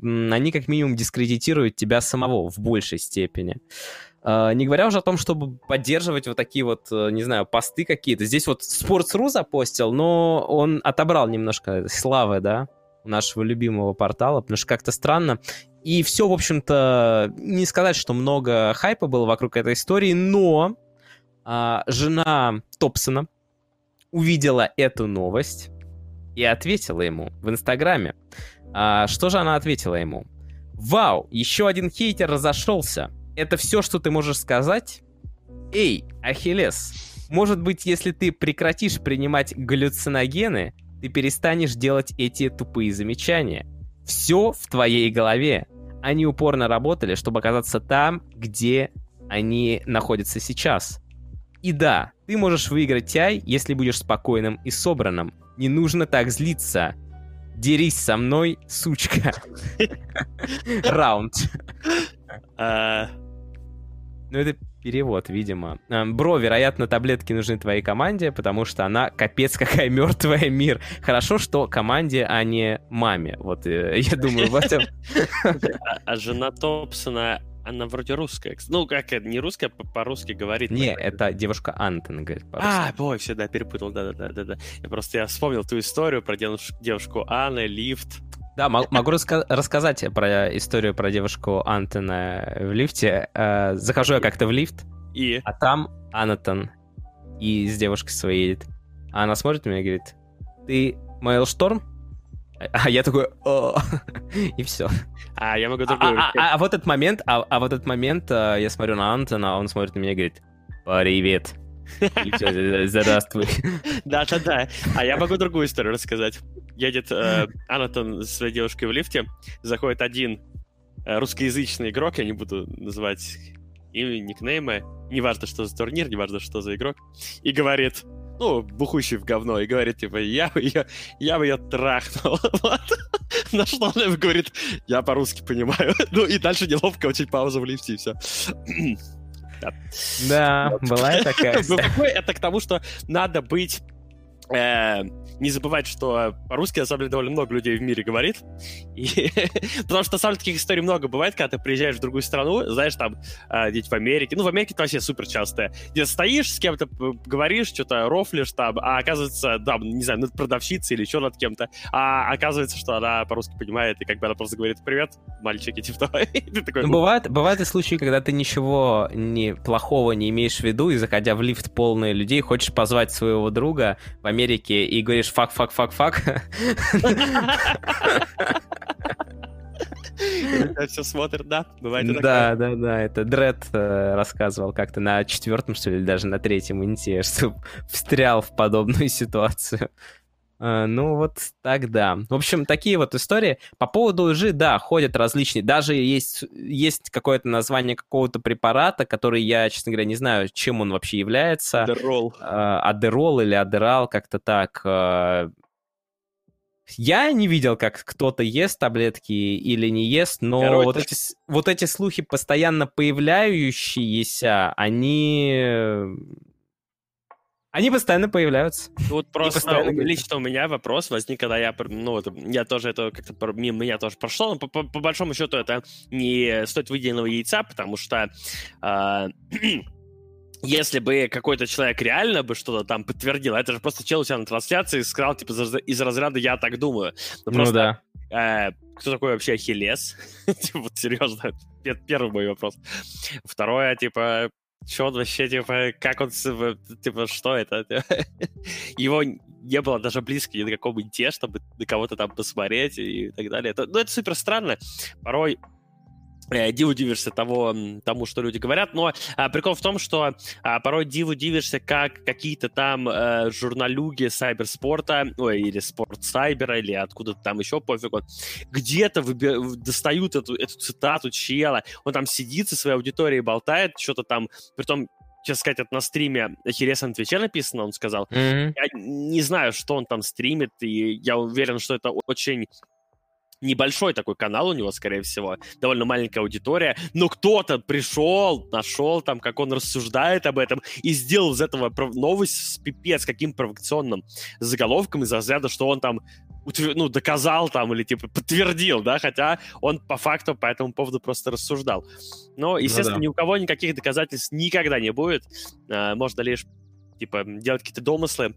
Они как минимум дискредитируют тебя самого в большей степени. Uh, не говоря уже о том, чтобы поддерживать вот такие вот, э, не знаю, посты какие-то. Здесь вот Sports.ru запостил, но он отобрал немножко славы, да, нашего любимого портала, потому что как-то странно. И все, в общем-то, не сказать, что много хайпа было вокруг этой истории, но а, жена Топсона увидела эту новость и ответила ему в Инстаграме. А, что же она ответила ему? Вау, еще один хейтер разошелся. Это все, что ты можешь сказать? Эй, Ахиллес, может быть, если ты прекратишь принимать галлюциногены, ты перестанешь делать эти тупые замечания. Все в твоей голове. Они упорно работали, чтобы оказаться там, где они находятся сейчас. И да, ты можешь выиграть Тяй, если будешь спокойным и собранным. Не нужно так злиться. Дерись со мной, сучка. (laughs) Раунд. А. Ну, это перевод, видимо. А, бро, вероятно, таблетки нужны твоей команде, потому что она капец какая (laughs) мертвая мир. Хорошо, что команде, а не маме. Вот э, (laughs) я думаю в этом. (laughs) А, а жена Топсона она вроде русская. Ну, как не русская, по-русски говорит. Не, это девушка Антон говорит по-русски. А, ой, все, да, перепутал, да-да-да. Я просто я вспомнил ту историю про девушку Анны, лифт. Да, могу раска- рассказать про историю про девушку Антона в лифте. Э, захожу я как-то в лифт, и? а там Анатон и с девушкой своей едет. А она смотрит на меня и говорит, ты Мейлшторм? А я такой, О! (laughs) и все. А я могу другую. А, а, а, а в этот момент, а, а в этот момент а, я смотрю на Антона, он смотрит на меня и говорит, привет. (laughs) Здравствуй. Да-да-да. А я могу другую историю рассказать. Едет э, (laughs) Анатон с своей девушкой в лифте, заходит один э, русскоязычный игрок, я не буду называть имя, никнеймы, неважно, что за турнир, неважно, что за игрок, и говорит, ну, бухущий в говно, и говорит, типа, я бы ее, я бы ее трахнул. (laughs) Вот. На что он говорит, я по-русски понимаю. (laughs) Ну, и дальше неловко очень пауза в лифте, и все. (clears throat) Да, была такая. Это к тому, что надо быть не забывать, что по-русски, на самом деле, довольно много людей в мире говорит. И... (laughs) Потому что, на самом деле, таких историй много бывает, когда ты приезжаешь в другую страну, знаешь, там, э, где-то в Америке. Ну, в Америке это вообще супер часто. Где стоишь, с кем-то говоришь, что-то рофлишь там, а оказывается, да, не знаю, над продавщицей или еще над кем-то, а оказывается, что она по-русски понимает, и как бы она просто говорит «Привет, мальчики», (laughs) типа, ты такой... Ну, бывает, бывают и случаи, когда ты ничего не, плохого не имеешь в виду, и, заходя в лифт полный людей, хочешь позвать своего друга в Америке Америке и говоришь fuck, fuck, fuck, fuck. Все смотрят, да? Бывает Да, да, да. Это Дред э, рассказывал как-то на четвертом, что ли, даже на третьем инте, что (laughs) встрял в подобную ситуацию. Э, ну, вот так, да. В общем, такие вот истории. По поводу лжи, да, ходят различные. Даже есть, есть какое-то название какого-то препарата, который я, честно говоря, не знаю, чем он вообще является. Адерол. Э, Адерол или Адерал, как-то так. Э, я не видел, как кто-то ест таблетки или не ест, но вот эти, вот эти слухи, постоянно появляющиеся, они они постоянно появляются. Вот просто лично у меня вопрос возник, когда я, ну, вот, я тоже это как-то мимо меня тоже прошло, но по, по, по большому счету это не стоит выделенного яйца, потому что э, (clears throat) если бы какой-то человек реально бы что-то там подтвердил, это же просто чел у тебя на трансляции сказал, типа, из разряда «я так думаю». Ну, ну да. Э, кто такой вообще Ахиллес? (laughs) Типа, вот серьезно, первый мой вопрос. Второе, типа, что он вообще, типа, как он, типа, что это? (laughs) Его не было даже близко ни на каком инте, чтобы на кого-то там посмотреть и так далее. Это, ну, это супер странно. Порой диву дивишься того, тому, что люди говорят, но а, прикол в том, что а, порой диву дивишься, как какие-то там а, журналюги сайберспорта, ой, или спорт сайбера, или откуда-то там еще пофигу, где-то выби- достают эту, эту цитату чела, он там сидит со своей аудиторией болтает, что-то там, притом честно сказать, это на стриме Ахиллеса на Твиче написано, он сказал. Mm-hmm. Я не знаю, что он там стримит, и я уверен, что это очень небольшой такой канал у него, скорее всего, довольно маленькая аудитория, но кто-то пришел, нашел там, как он рассуждает об этом, и сделал из этого новость с пипец каким провокационным заголовком из разряда, что он там ну, доказал там или типа подтвердил, да, хотя он по факту по этому поводу просто рассуждал. Но, естественно, ну, да. ни у кого никаких доказательств никогда не будет. А, можно лишь типа делать какие-то домыслы.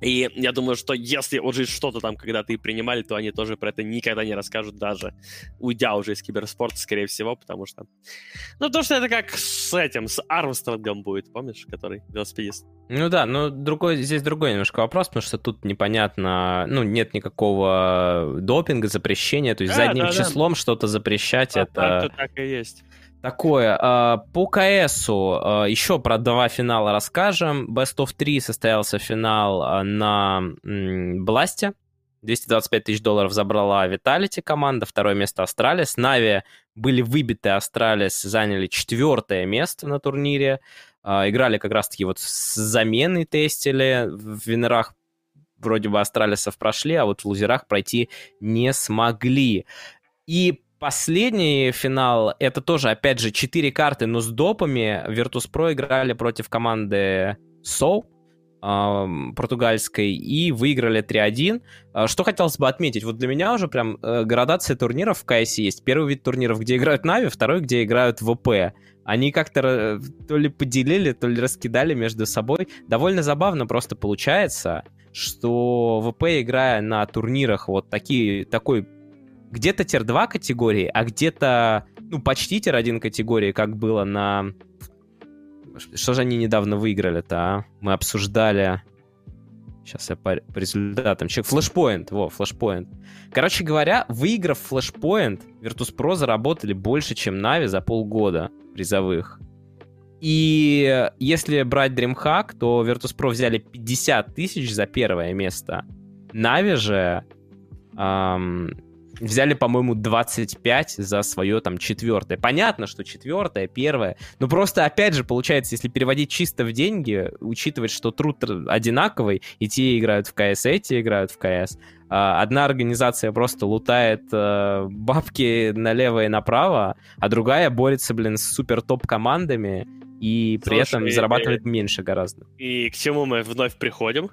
И я думаю, что если уже что-то там когда-то и принимали, то они тоже про это никогда не расскажут, даже уйдя уже из киберспорта, скорее всего, потому что... Ну, то, что это как с этим, с Армстронгом будет, помнишь, который велосипедист? Ну да, но другой, здесь другой немножко вопрос, потому что тут непонятно, ну, нет никакого допинга, запрещения, то есть да, задним да, числом да. что-то запрещать, да, это... Так, так и есть. Такое. А, по КСу а, еще про два финала расскажем. Best of 3 состоялся финал а, на BLAST е. 225 тысяч долларов забрала Vitality команда, второе место Astralis. Нави были выбиты, Astralis заняли четвертое место на турнире. Играли как раз-таки вот с заменой тестили. В винерах вроде бы Астралисов прошли, а вот в лузерах пройти не смогли. И Последний финал, это тоже, опять же, 4 карты, но с допами. Virtus.pro играли против команды SO, э, португальской, и выиграли 3-1. Э, что хотелось бы отметить, вот для меня уже прям э, градация турниров в КС есть. Первый вид турниров, где играют Нави, второй, где играют ВП. Они как-то то ли поделили, то ли раскидали между собой. Довольно забавно просто получается, что ВП, играя на турнирах вот такие, такой где-то tier-2 категории, а где-то, ну, почти tier-1 категории, как было на... Что же они недавно выиграли-то, а? Мы обсуждали... Сейчас я по, по результатам. Check. Flashpoint. Во, Flashpoint. Короче говоря, выиграв Flashpoint, Virtus.pro заработали больше, чем Нави за полгода призовых. И если брать DreamHack, то Virtus.pro взяли 50 тысяч за первое место. Нави же эм, взяли, по-моему, 25 за свое там четвертое. Понятно, что четвертое, первое. Но просто, опять же, получается, если переводить чисто в деньги, учитывать, что труд одинаковый, и те играют в КС, эти играют в КС, а, одна организация просто лутает э, бабки налево и направо, а другая борется, блин, с супер топ командами и при Слушай, этом зарабатывает и, меньше гораздо. И к чему мы вновь приходим?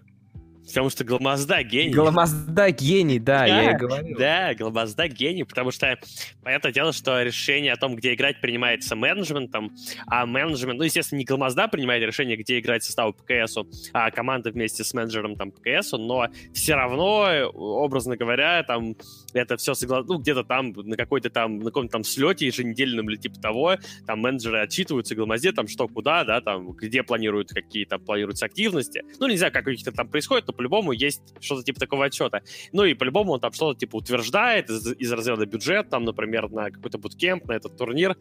Потому что Гламазда гений. Гламазда гений, да, да, я и говорил. Да, Гламазда гений, потому что, понятное дело, что решение о том, где играть, принимается менеджментом, а менеджмент, ну, естественно, не Гламазда принимает решение, где играть составу ПКСу, а команда вместе с менеджером там ПКСу, но все равно, образно говоря, там это все согласно, ну, где-то там на какой-то там, на каком-то там слете еженедельном или типа того, там менеджеры отчитываются Гламазде, там что, куда, да, там, где планируют, какие там планируются активности. Ну, не знаю, как у них там происходит, но по-любому есть что-то типа такого отчета. Ну и по-любому он там что-то типа утверждает из, из разряда бюджет, там, например, на какой-то буткемп, на этот турнир.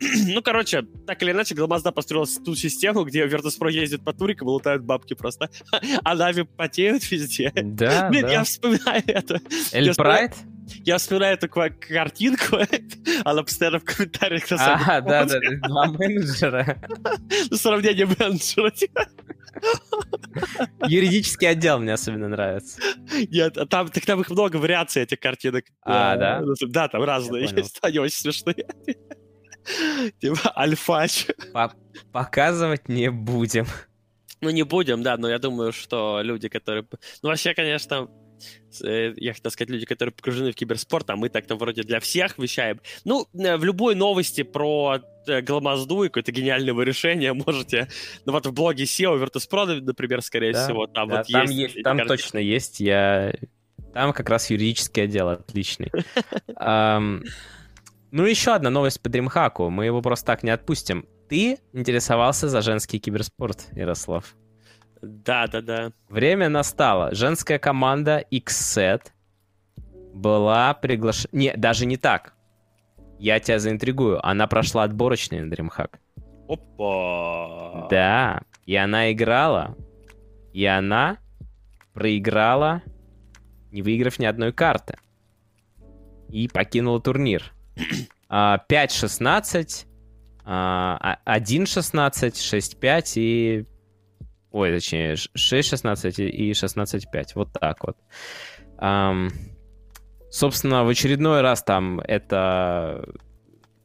(clears throat) ну, короче, так или иначе, Гламазда построил ту систему, где Virtus.pro ездит по турикам и лутают бабки просто, (laughs) а Нави потеют везде. Да, Блин, да. я вспоминаю это. Эль Прайд? Я вспоминаю такую картинку, (laughs) она постоянно в комментариях А, да, да, два менеджера. Сравнение менеджера. Юридический отдел мне особенно нравится. Нет, а там, так там их много вариаций, этих картинок. А, да? Да, там разные есть, (laughs) они очень смешные. Типа альфач. Показывать не будем. Ну, не будем, да, но я думаю, что люди, которые... Ну, вообще, конечно, я хотел сказать, люди, которые погружены в киберспорт, а мы так-то вроде для всех вещаем. Ну, э, в любой новости про э, Гламазду и какое-то гениальное решение можете... Ну, вот в блоге SEO Virtus.pro, например, скорее да, всего, там да, вот там есть... есть там картинки. точно есть, я... Там как раз юридический отдел отличный. (laughs) Ну, еще одна новость по DreamHack. Мы его просто так не отпустим. Ты интересовался за женский киберспорт, Ярослав? Да, да, да. Время настало. Женская команда Xset была приглашена... Не, даже не так. я тебя заинтригую. Она прошла отборочные на DreamHack. Опа! Да, и она играла, и она проиграла, не выиграв ни одной карты. И покинула турнир. (clears throat) А, 5-16, а, 1-16, 6-5 и... Ой, точнее, 6-16 и 16-5. Вот так вот. Ам, собственно, в очередной раз там это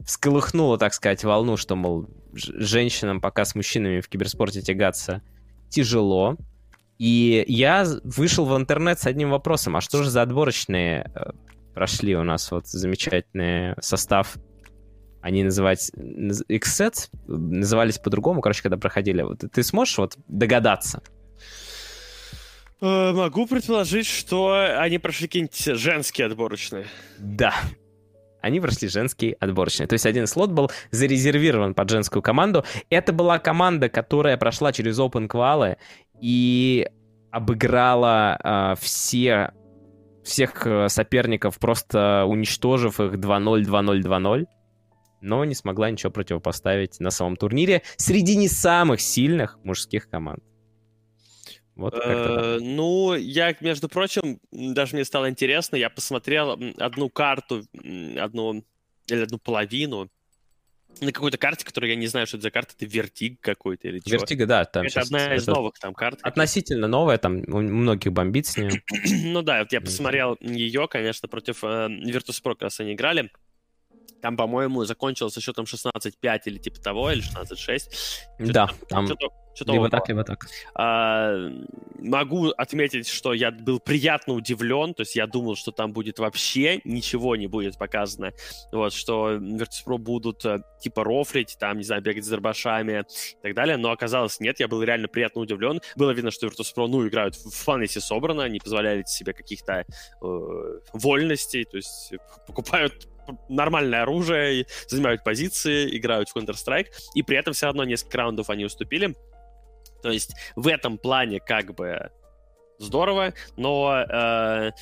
всколыхнуло, так сказать, волну, что, мол, женщинам пока с мужчинами в киберспорте тягаться тяжело. И я вышел в интернет с одним вопросом. А что же за отборочные э, прошли у нас вот замечательный состав? Они называть Xset назывались по-другому, короче, когда проходили. Вот ты сможешь вот догадаться? Э, Могу предположить, что они прошли какие-нибудь женские отборочные. Да. Они прошли женские отборочные. То есть один слот был зарезервирован под женскую команду. Это была команда, которая прошла через Open Qual и обыграла э, все, всех э, соперников, просто уничтожив их 2-0, 2-0, 2-0. Но не смогла ничего противопоставить на самом турнире среди не самых сильных мужских команд. Вот. Э, Ну, я, между прочим, даже мне стало интересно, я посмотрел одну карту, одну или одну половину на какой-то карте, которую я не знаю, что это за карта, это Vertigo какой-то или чего. Vertigo, да, там Это одна из это новых там карт. относительно новая, там у многих бомбит с нее. (coughs) Ну да, вот я посмотрел ее, конечно, против э, Virtus.pro как раз они играли. Там, по-моему, закончилось со счетом 16-5 или типа того, или 16-6. Чё-то Да, там- там чё-то либо около. так, либо так. А, могу отметить, что я был приятно удивлен, то есть я думал, что там будет вообще ничего не будет показано, вот, что Virtus.pro будут э, типа рофлить, там, не знаю, бегать с дробашами и так далее, но оказалось нет, я был реально приятно удивлен. Было видно, что Virtus.pro, ну, играют в фанесе собрано, не позволяют себе каких-то э, вольностей, то есть покупают нормальное оружие, занимают позиции, играют в Counter-Strike, и при этом все равно несколько раундов они уступили. То есть в этом плане как бы здорово, но э,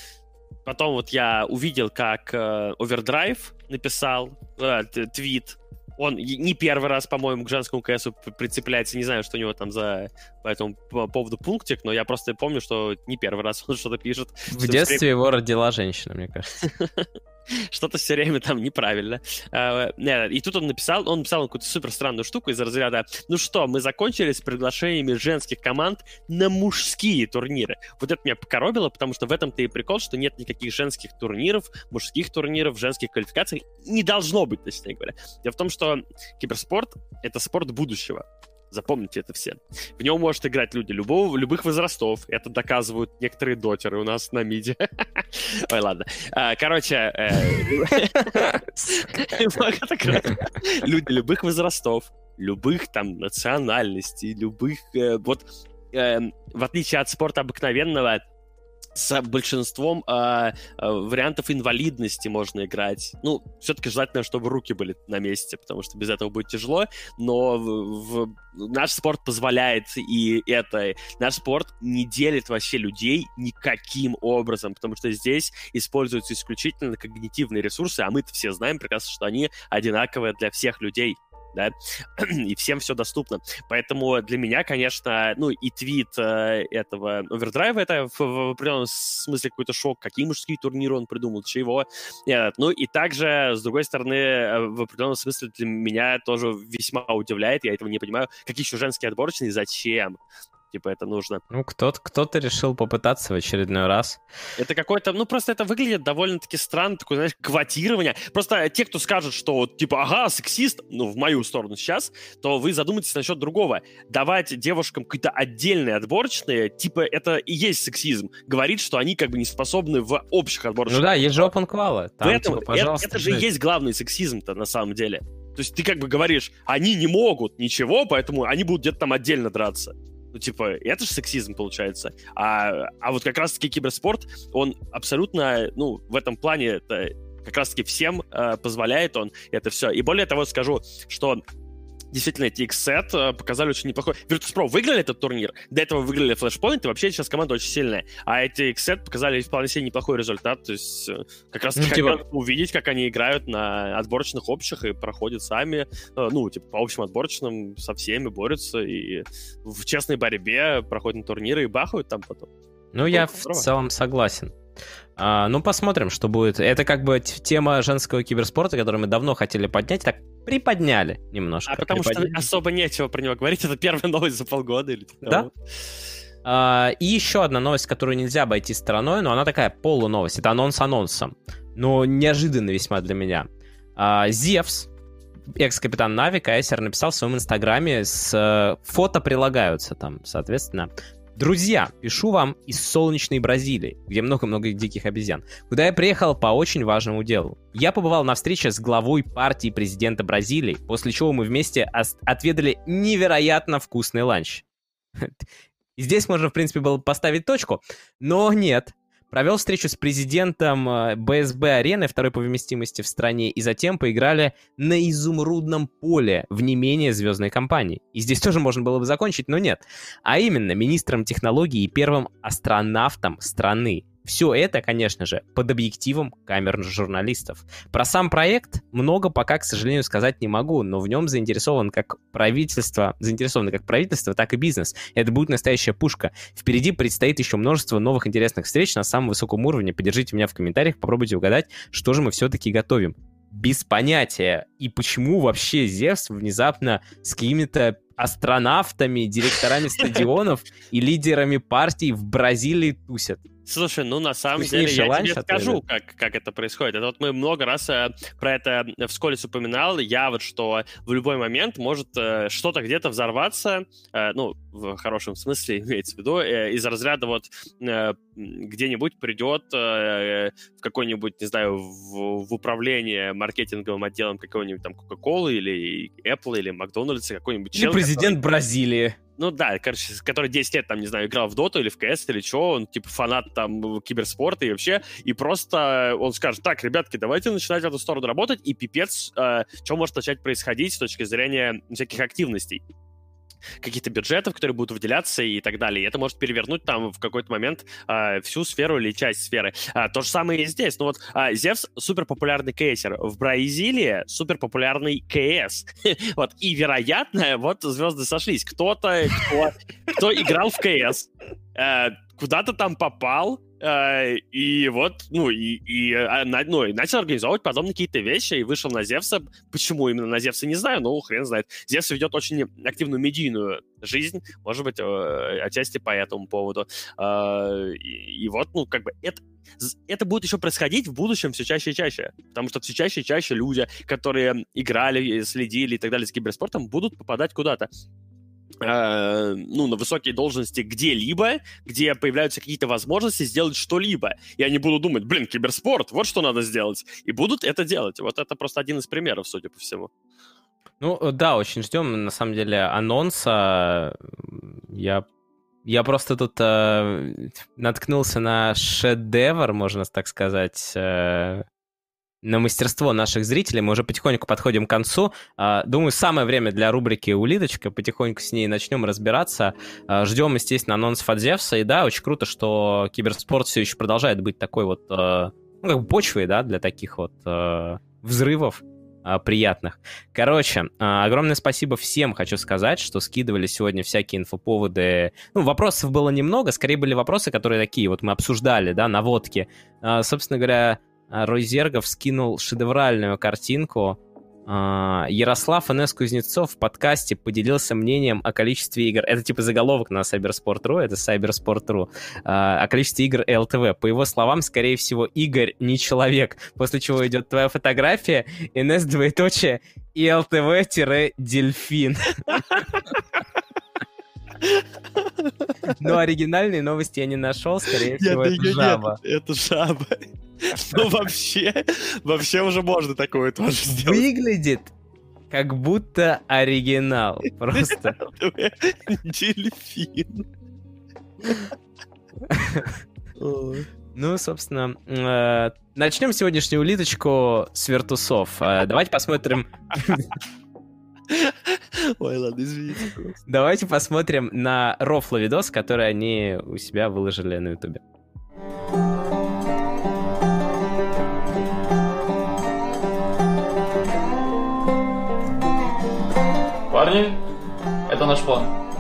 потом вот я увидел, как э, Overdrive написал э, твит. Он не первый раз, по-моему, к женскому КСу прицепляется. Не знаю, что у него там за по этому по- поводу пунктик, но я просто помню, что не первый раз он что-то пишет. В детстве его родила женщина, мне кажется. (laughs) что-то все время там неправильно. А, не, И тут он написал, он написал какую-то супер странную штуку из разряда, ну что, мы закончили с приглашениями женских команд на мужские турниры. Вот это меня покоробило, потому что в этом-то и прикол, что нет никаких женских турниров, мужских турниров, женских квалификаций. Не должно быть, точнее говоря. Дело в том, что киберспорт — это спорт будущего. Запомните это все. В нем может играть люди любого, любых возрастов. Это доказывают некоторые дотеры у нас на миде. (laughs) Ой, ладно. А, Короче, э, (laughs) люди любых возрастов, любых там национальностей, любых... э, Вот э, в отличие от спорта обыкновенного, с большинством э, вариантов инвалидности можно играть. Ну, все-таки желательно, чтобы руки были на месте, потому что без этого будет тяжело. Но в- в- наш спорт позволяет и это. Наш спорт не делит вообще людей никаким образом, потому что здесь используются исключительно когнитивные ресурсы, а мы-то все знаем прекрасно, что они одинаковые для всех людей да, (clears throat) и всем все доступно. Поэтому для меня, конечно, ну и твит э, этого овердрайва это в, в определенном смысле какой-то шок, какие мужские турниры он придумал, чего. Нет, ну и также, с другой стороны, э, в определенном смысле для меня тоже весьма удивляет, я этого не понимаю, какие еще женские отборочные, зачем? Типа это нужно. Ну, кто-то кто решил попытаться в очередной раз. Это какой-то, ну просто это выглядит довольно-таки странно, такое, знаешь, квотирование. Просто те, кто скажет, что вот, типа, ага, сексист, ну, в мою сторону сейчас, то вы задумайтесь насчет другого. Давать девушкам какие-то отдельные отборочные, типа, это и есть сексизм. Говорит, что они как бы не способны в общих отборочных. Ну да, есть же open. В Там, этом- типа, это, пожалуйста, это же и есть главный сексизм-то на самом деле. То есть ты как бы говоришь, они не могут ничего, поэтому они будут где-то там отдельно драться. Ну, типа, это же сексизм получается. А, а вот как раз-таки киберспорт, он абсолютно, ну, в этом плане это как раз-таки всем э, позволяет он это все. И более того скажу, что действительно эти X-Set э, показали очень неплохой. Virtus.pro выиграли этот турнир, до этого выиграли Flashpoint, и вообще сейчас команда очень сильная. А эти X-Set показали вполне себе неплохой результат, то есть э, как раз ну, типа... увидеть, как они играют на отборочных общих и проходят сами, э, ну, типа по общим отборочным со всеми борются и в честной борьбе проходят на турниры и бахают там потом. Ну, я здорово. в целом согласен. А, ну, посмотрим, что будет. Это как бы тема женского киберспорта, которую мы давно хотели поднять, так приподняли немножко. А потому приподняли. что особо нечего про него говорить. Это первая новость за полгода или типа Да? А, и еще одна новость, которую нельзя обойти стороной, но она такая полуновость. Это анонс анонсом. Но неожиданно весьма для меня. А, Зевс, экс-капитан Нави, Кайсер, написал в своем инстаграме, с э, фото прилагаются там, соответственно, Друзья, пишу вам из солнечной Бразилии, где много-много диких обезьян, куда я приехал по очень важному делу. Я побывал на встрече с главой партии президента Бразилии, после чего мы вместе отведали невероятно вкусный ланч. (laughs) Здесь можно, в принципе, было поставить точку, но нет, провел встречу с президентом БСБ э, арены второй по вместимости в стране, и затем поиграли на изумрудном поле в не менее звездной компании. И здесь тоже можно было бы закончить, но нет. А именно министром технологий и первым астронавтом страны. Все это, конечно же, под объективом камер журналистов. Про сам проект много пока, к сожалению, сказать не могу, но в нем заинтересован как правительство, заинтересовано как правительство, так и бизнес. Это будет настоящая пушка. Впереди предстоит еще множество новых интересных встреч на самом высоком уровне. Поддержите меня в комментариях, попробуйте угадать, что же мы все-таки готовим. Без понятия. И почему вообще Зевс внезапно с какими-то астронавтами, директорами стадионов и лидерами партий в Бразилии тусят. Слушай, ну на самом деле я тебе скажу, как, как это происходит. Это вот мы много раз э, про это вскользь упоминал. Я вот что в любой момент может э, что-то где-то взорваться, э, ну, в хорошем смысле (laughs) имеется в виду, э, из разряда вот э, где-нибудь придет э, в какой-нибудь, не знаю, в, в управление маркетинговым отделом какого-нибудь там Coca-Cola или Apple или Макдональдса какой-нибудь Или президент который... Бразилии. Ну да, короче, который 10 лет, там, не знаю, играл в доту или в КС или что, он, типа, фанат, там, киберспорта и вообще, и просто он скажет, так, ребятки, давайте начинать в эту сторону работать, и пипец, э, что может начать происходить с точки зрения всяких активностей каких-то бюджетов, которые будут выделяться и так далее. И это может перевернуть там в какой-то момент э, всю сферу или часть сферы. А, то же самое и здесь. Ну вот а, Зевс супер популярный кейсер. В Бразилии супер популярный КС. (laughs) вот. И, вероятно, вот звезды сошлись. Кто-то, кто, кто играл в КС, э, куда-то там попал, и вот, ну, и, и, а, ну, и начал организовывать подобные какие-то вещи, и вышел на Зевса. Почему именно на Зевса, не знаю, но хрен знает. Зевс ведет очень активную медийную жизнь, может быть, э, отчасти по этому поводу. Э, и, и вот, ну, как бы, это, это будет еще происходить в будущем все чаще и чаще, потому что все чаще и чаще люди, которые играли, следили и так далее с киберспортом, будут попадать куда-то. Э, ну, на высокие должности где-либо, где появляются какие-то возможности сделать что-либо. И они будут думать, блин, киберспорт, вот что надо сделать. И будут это делать. Вот это просто один из примеров, судя по всему. Ну, э, да, очень ждем, на самом деле, анонса. Я, я просто тут э, наткнулся на шедевр, можно так сказать, э, на мастерство наших зрителей. Мы уже потихоньку подходим к концу. А, думаю, самое время для рубрики «Улиточка». Потихоньку с ней начнем разбираться. А, ждем, естественно, анонсов от Зевса. И да, очень круто, что киберспорт все еще продолжает быть такой вот, а, ну, как бы почвой, да, для таких вот взрывов приятных. Короче, огромное спасибо всем, хочу сказать, что скидывали сегодня всякие инфоповоды. Ну, вопросов было немного, скорее были вопросы, которые такие, вот мы обсуждали, да, наводки. Собственно говоря, Рой Зергов скинул шедевральную картинку. А, Ярослав Н.С. Кузнецов в подкасте поделился мнением о количестве игр. Это типа заголовок на Cybersport.ru, это Cybersport.ru. А, о количестве игр ЛТВ. По его словам, скорее всего, Игорь не человек. После чего идет твоя фотография, НС двоеточие и ЛТВ-дельфин. (laughs) Но оригинальные новости я не нашел, скорее всего, это жаба. Это жаба. (laughs) Ну, вообще, вообще уже можно такое тоже сделать. Выглядит как будто оригинал. (laughs) Просто. Дельфин. (laughs) Ну, собственно, э, начнем сегодняшнюю улиточку с вертусов. Э, давайте посмотрим... Ой, ладно, извините. Давайте посмотрим на рофло видос, который они у себя выложили на ютубе. Парни, это наш план.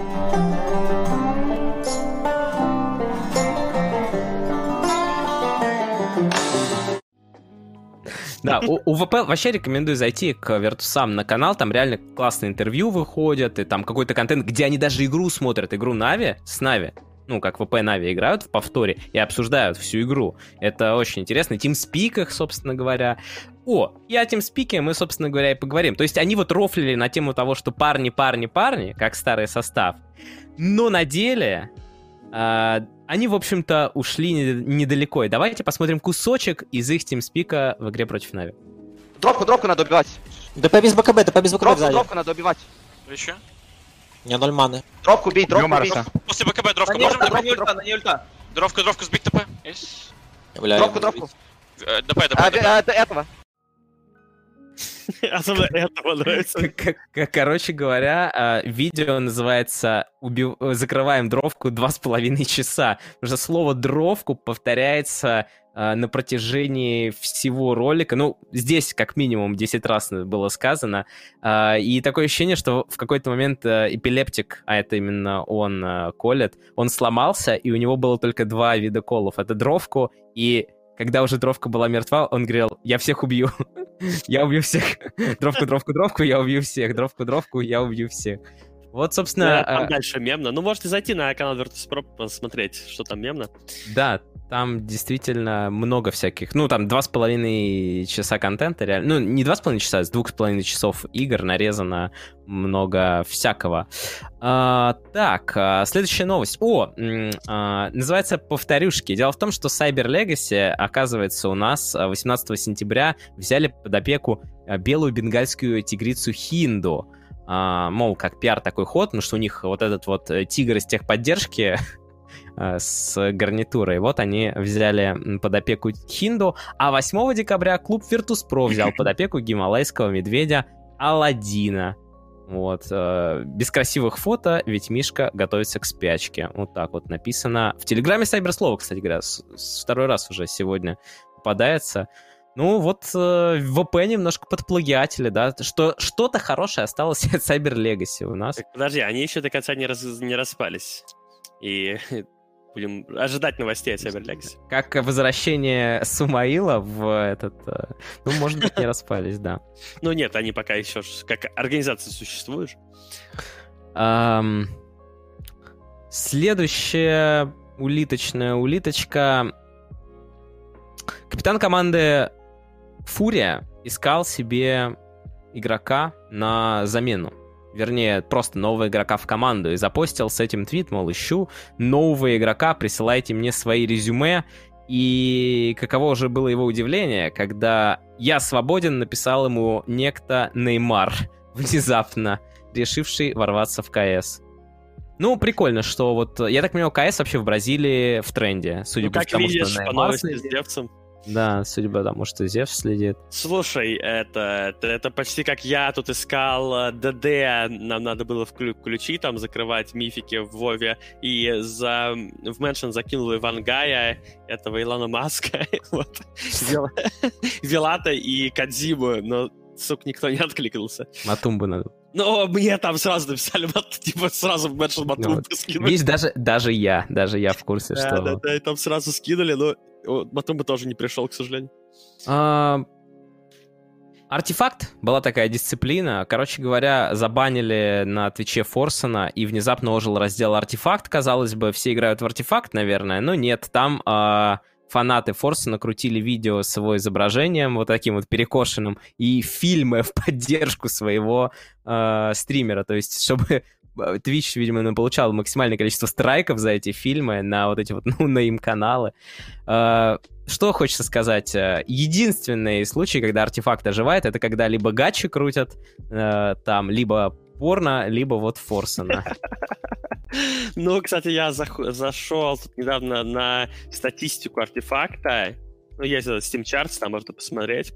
Да, у, ВП вообще рекомендую зайти к Вертусам на канал, там реально классные интервью выходят, и там какой-то контент, где они даже игру смотрят, игру Нави с Нави, ну, как ВП Нави играют в повторе и обсуждают всю игру. Это очень интересно. Teamspeak ах, собственно говоря. О, и о Teamspeak е мы, собственно говоря, и поговорим. То есть они вот рофлили на тему того, что парни, парни, парни, как старый состав. Но на деле а, они, в общем-то, ушли недалеко. И давайте посмотрим кусочек из их teamspeak а в игре против Нави. Дропку, дропку надо убивать. ДП без БКБ, ДП без БКБ Дропку, сзади. дропку надо убивать. Еще? У меня ноль маны. Дропку бей, дропку бей. После БКБ не можем? на не ульта, на не ульта. дровка, дровка сбить ТП? Есть? Бля, Дропку, я- дропку. Э, ДП, ДП, А, ДП. это- этого. (laughs) Особенно этого нравится. Короче говоря, а, видео называется «Уби- «Закрываем дровку два с половиной часа». Потому что слово «дровку» повторяется а, на протяжении всего ролика. Ну, здесь как минимум 10 раз было сказано. А, И такое ощущение, что в какой-то момент эпилептик, а это именно он колет, он сломался, и у него было только два вида колов. Это дровку и когда уже дровка была мертва, он говорил, я всех убью. (laughs) Я убью всех. (laughs) Дровку, дровку, дровку, я убью всех. Дровку, дровку, я убью всех. Вот, собственно, Там а, дальше мемно. Ну, можете зайти на канал Virtus.pro посмотреть, что там мемно. да, там действительно много всяких, ну, там два с половиной часа контента, реально, ну, не два с половиной часа, а с двух с половиной часов игр нарезано много всякого. А, так, а, следующая новость. О, а, называется «Повторюшки». Дело в том, что Cyber Legacy, оказывается, у нас а, 18 сентября взяли под опеку а, белую бенгальскую тигрицу Хинду. А, мол, как пиар такой ход, потому что у них вот этот вот э, тигр из техподдержки (laughs) с гарнитурой. Вот они взяли под опеку Хинду, а 8 декабря клуб Virtus.pro взял (laughs) под опеку гималайского медведя Аладдина. Вот. э, Без красивых фото, ведь Мишка готовится к спячке. Вот так вот написано. В Телеграме Сайберслова, кстати говоря, второй раз уже сегодня попадается. Ну, вот э, ВП немножко подплагиатели, да. Что, что-то хорошее осталось (laughs) от Cyber Legacy у нас. Так, подожди, они еще до конца не, раз- не распались. И (laughs) будем ожидать новостей Cyber Legacy. Как возвращение Сумаила в этот... э, Ну, может быть, не распались, да. Ну нет, они пока еще как организация существуют. Ам, Следующая улиточная улиточка. Капитан команды Фурия искал себе игрока на замену. Вернее, просто нового игрока в команду. И запостил с этим твит, мол, ищу нового игрока, присылайте мне свои резюме. И каково уже было его удивление, когда «Я свободен» написал ему некто Неймар, (laughs) внезапно решивший ворваться в КС. Ну, прикольно, что вот... Я так понимаю, КС вообще в Бразилии в тренде, судя Ну, по как тому, видишь, что по Неймар новости с девцем. Да, судя по тому, что Зевс следит. Слушай, это, это, это почти как я тут искал э, ДД, нам надо было вклю- ключи там закрывать мифики в Вове, и за, в меншн закинул Ивангая, этого Илона Маска, (laughs) вот, Вил- (laughs) Вилата и Кадзиму, но, сука, никто не откликнулся. Матумбу надо. Но мне там сразу написали, (laughs) типа, сразу в меншн Матумбу вот. скинули. Видишь, даже, даже я, даже я в курсе, Да, что... да, да, и там сразу скинули, но о, Матумба тоже не пришел, к сожалению. А, Артефакт была такая дисциплина. Короче говоря, забанили на Твиче Форсона, и внезапно ожил раздел Артефакт. Казалось бы, все играют в Артефакт, наверное, но нет. Там а, фанаты Форсона крутили видео с его изображением, вот таким вот перекошенным, и фильмы в поддержку своего а, стримера. То есть, чтобы Twitch, видимо, получал максимальное количество страйков за эти фильмы на вот эти вот, (laughs) ну, на им каналы. А, что хочется сказать? Э, Единственный случай, когда артефакт оживает, это когда либо гачи крутят э, там, либо порно, либо вот Форсона. (laughs) Ну, кстати, я зашел недавно на статистику артефакта. Ну, есть Steam Charts, там можно посмотреть.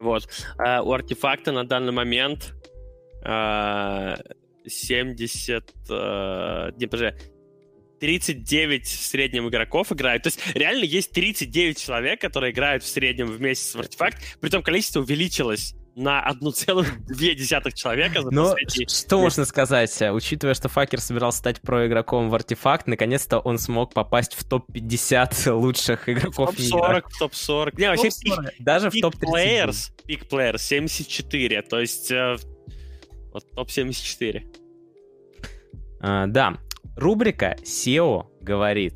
Вот. У артефакта на данный момент 70... а, Не, подожди. 39 в среднем игроков играют. То есть реально есть 39 человек, которые играют в среднем в месяц в артефакт. Притом количество увеличилось на 1,2 (laughs) человека за Но последние... ш- что можно сказать, э, учитывая, что Факер собирался стать про-игроком в артефакт, наконец-то он смог попасть в топ-50 (laughs) лучших игроков мира. Топ-40, топ-40. Не, вообще Топ-40, Даже в Peak топ-30. Players, Peak Players 74, то есть э, вот топ-74. А, да, рубрика SEO говорит.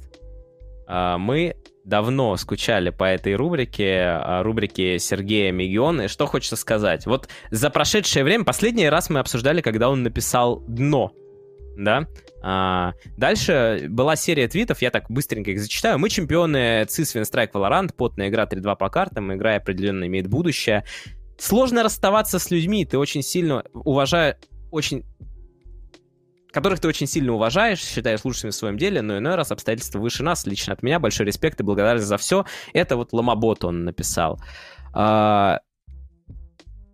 А, мы давно скучали по этой рубрике, а, рубрике Сергея Мегиона. И что хочется сказать? Вот за прошедшее время, последний раз мы обсуждали, когда он написал «Дно». Да? А, дальше была серия твитов, я так быстренько их зачитаю. Мы чемпионы ЦИС, Винстрайк, Valorant, потная игра 3-2 по картам, игра определенно имеет будущее. Сложно расставаться с людьми, ты очень сильно уважаешь, очень которых ты очень сильно уважаешь, считаешь лучшими в своем деле, но иной раз обстоятельства выше нас. Лично от меня большой респект и благодарность за все. Это вот Ломобот он написал. А,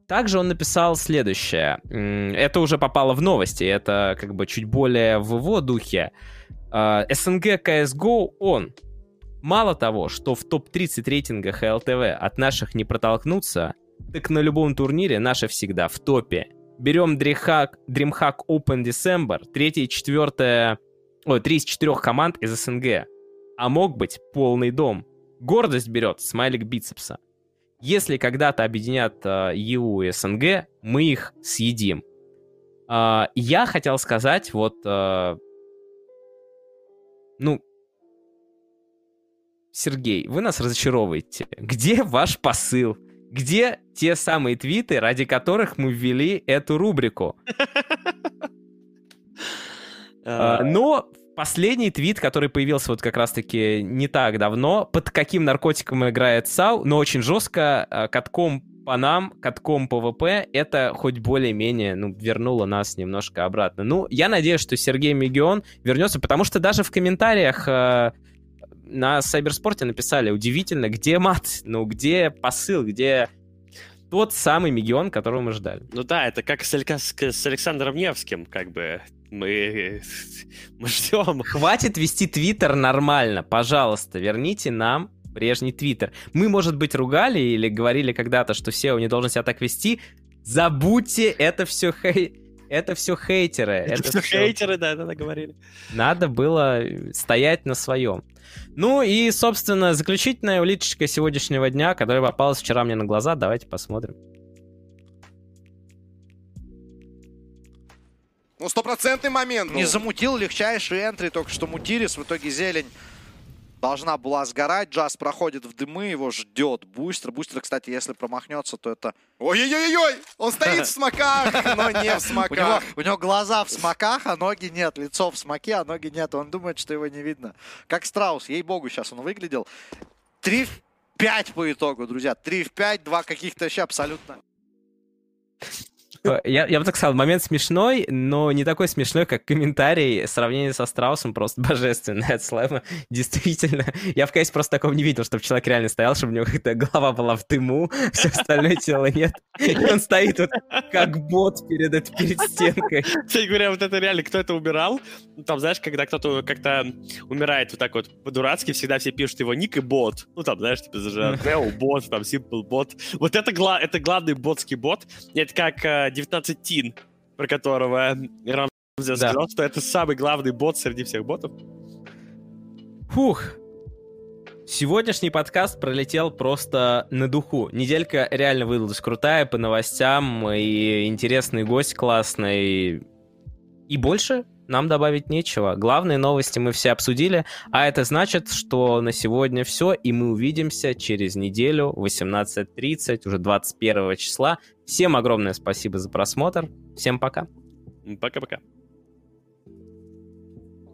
Также он написал следующее. Это уже попало в новости, это как бы чуть более в его духе. А, СНГ CSGO он. Мало того, что в топ-30 рейтингах ЛТВ от наших не протолкнуться, так на любом турнире наши всегда в топе. Берем DreamHack, DreamHack Open December, третье и четвертое... Ой, три из четырех команд из СНГ. А мог быть полный дом. Гордость берет смайлик бицепса. Если когда-то объединят э, ЕУ и СНГ, мы их съедим. А, я хотел сказать, вот... э, ну... Сергей, вы нас разочаровываете. Где ваш посыл? Где те самые твиты, ради которых мы ввели эту рубрику? (laughs) А, Но последний твит, который появился вот как раз-таки не так давно, под каким наркотиком играет САУ, но очень жестко, а, катком по нам, катком по ВП, это хоть более-менее, ну, вернуло нас немножко обратно. Ну, я надеюсь, что Сергей Мегион вернется, потому что даже в комментариях а, на Сайберспорте написали, удивительно, где мат, ну, где посыл, где тот самый Мегион, которого мы ждали. Ну да, это как с, с Александром Невским, как бы. Мы, (laughs) мы ждем. Хватит вести Твиттер нормально, пожалуйста, верните нам прежний Твиттер. Мы, может быть, ругали или говорили когда-то, что SEO не должен себя так вести. Забудьте, это все (laughs) хей... Это все хейтеры. Это все всё- хейтеры, да, это говорили. Надо было стоять на своем. Ну и, собственно, заключительная улиточка сегодняшнего дня, которая попалась вчера мне на глаза. Давайте посмотрим. Ну, стопроцентный момент. Не замутил легчайший энтри, только что Мутирис, в итоге зелень должна была сгорать. Джаз проходит в дымы, его ждет Бустер. Бустер, кстати, если промахнется, то это... Ой-ой-ой-ой! Он стоит в (laughs) смоках, но не в смоках. у него глаза в смоках, а ноги нет. Лицо в смоке, а ноги нет. Он думает, что его не видно. Как страус, ей-богу, сейчас он выглядел. 3 в 5 по итогу, друзья. 3 в 5, два каких-то вообще абсолютно... Э, Я, я бы так сказал, момент смешной, но не такой смешной, как комментарий. Сравнение со Страусом просто (laughs) божественное от Слэма. Действительно. Я в кейсе просто такого не видел, чтобы человек реально стоял, чтобы у него какая-то голова была в дыму, (laughs) все остальное тело нет. И он стоит вот как бот перед, перед стенкой. Кстати говоря, вот это реально, кто это убирал? Там, знаешь, когда кто-то как-то умирает вот так вот по-дурацки, всегда все пишут его ник и бот. Ну, там, знаешь, типа, Neo (laughs) бот, там, Simple бот. Вот это, гла- это главный ботский бот. Это как э, 19 Тин, про которого Рамзес Да. сказал, что это самый главный бот среди всех ботов. Фух. Сегодняшний подкаст пролетел просто на духу. Неделька реально выдалась крутая по новостям, и интересный гость классный. И больше нам добавить нечего. Главные новости мы все обсудили, а это значит, что на сегодня все, и мы увидимся через неделю, 18.30, уже 21 числа. Всем огромное спасибо за просмотр. Всем пока. Пока-пока.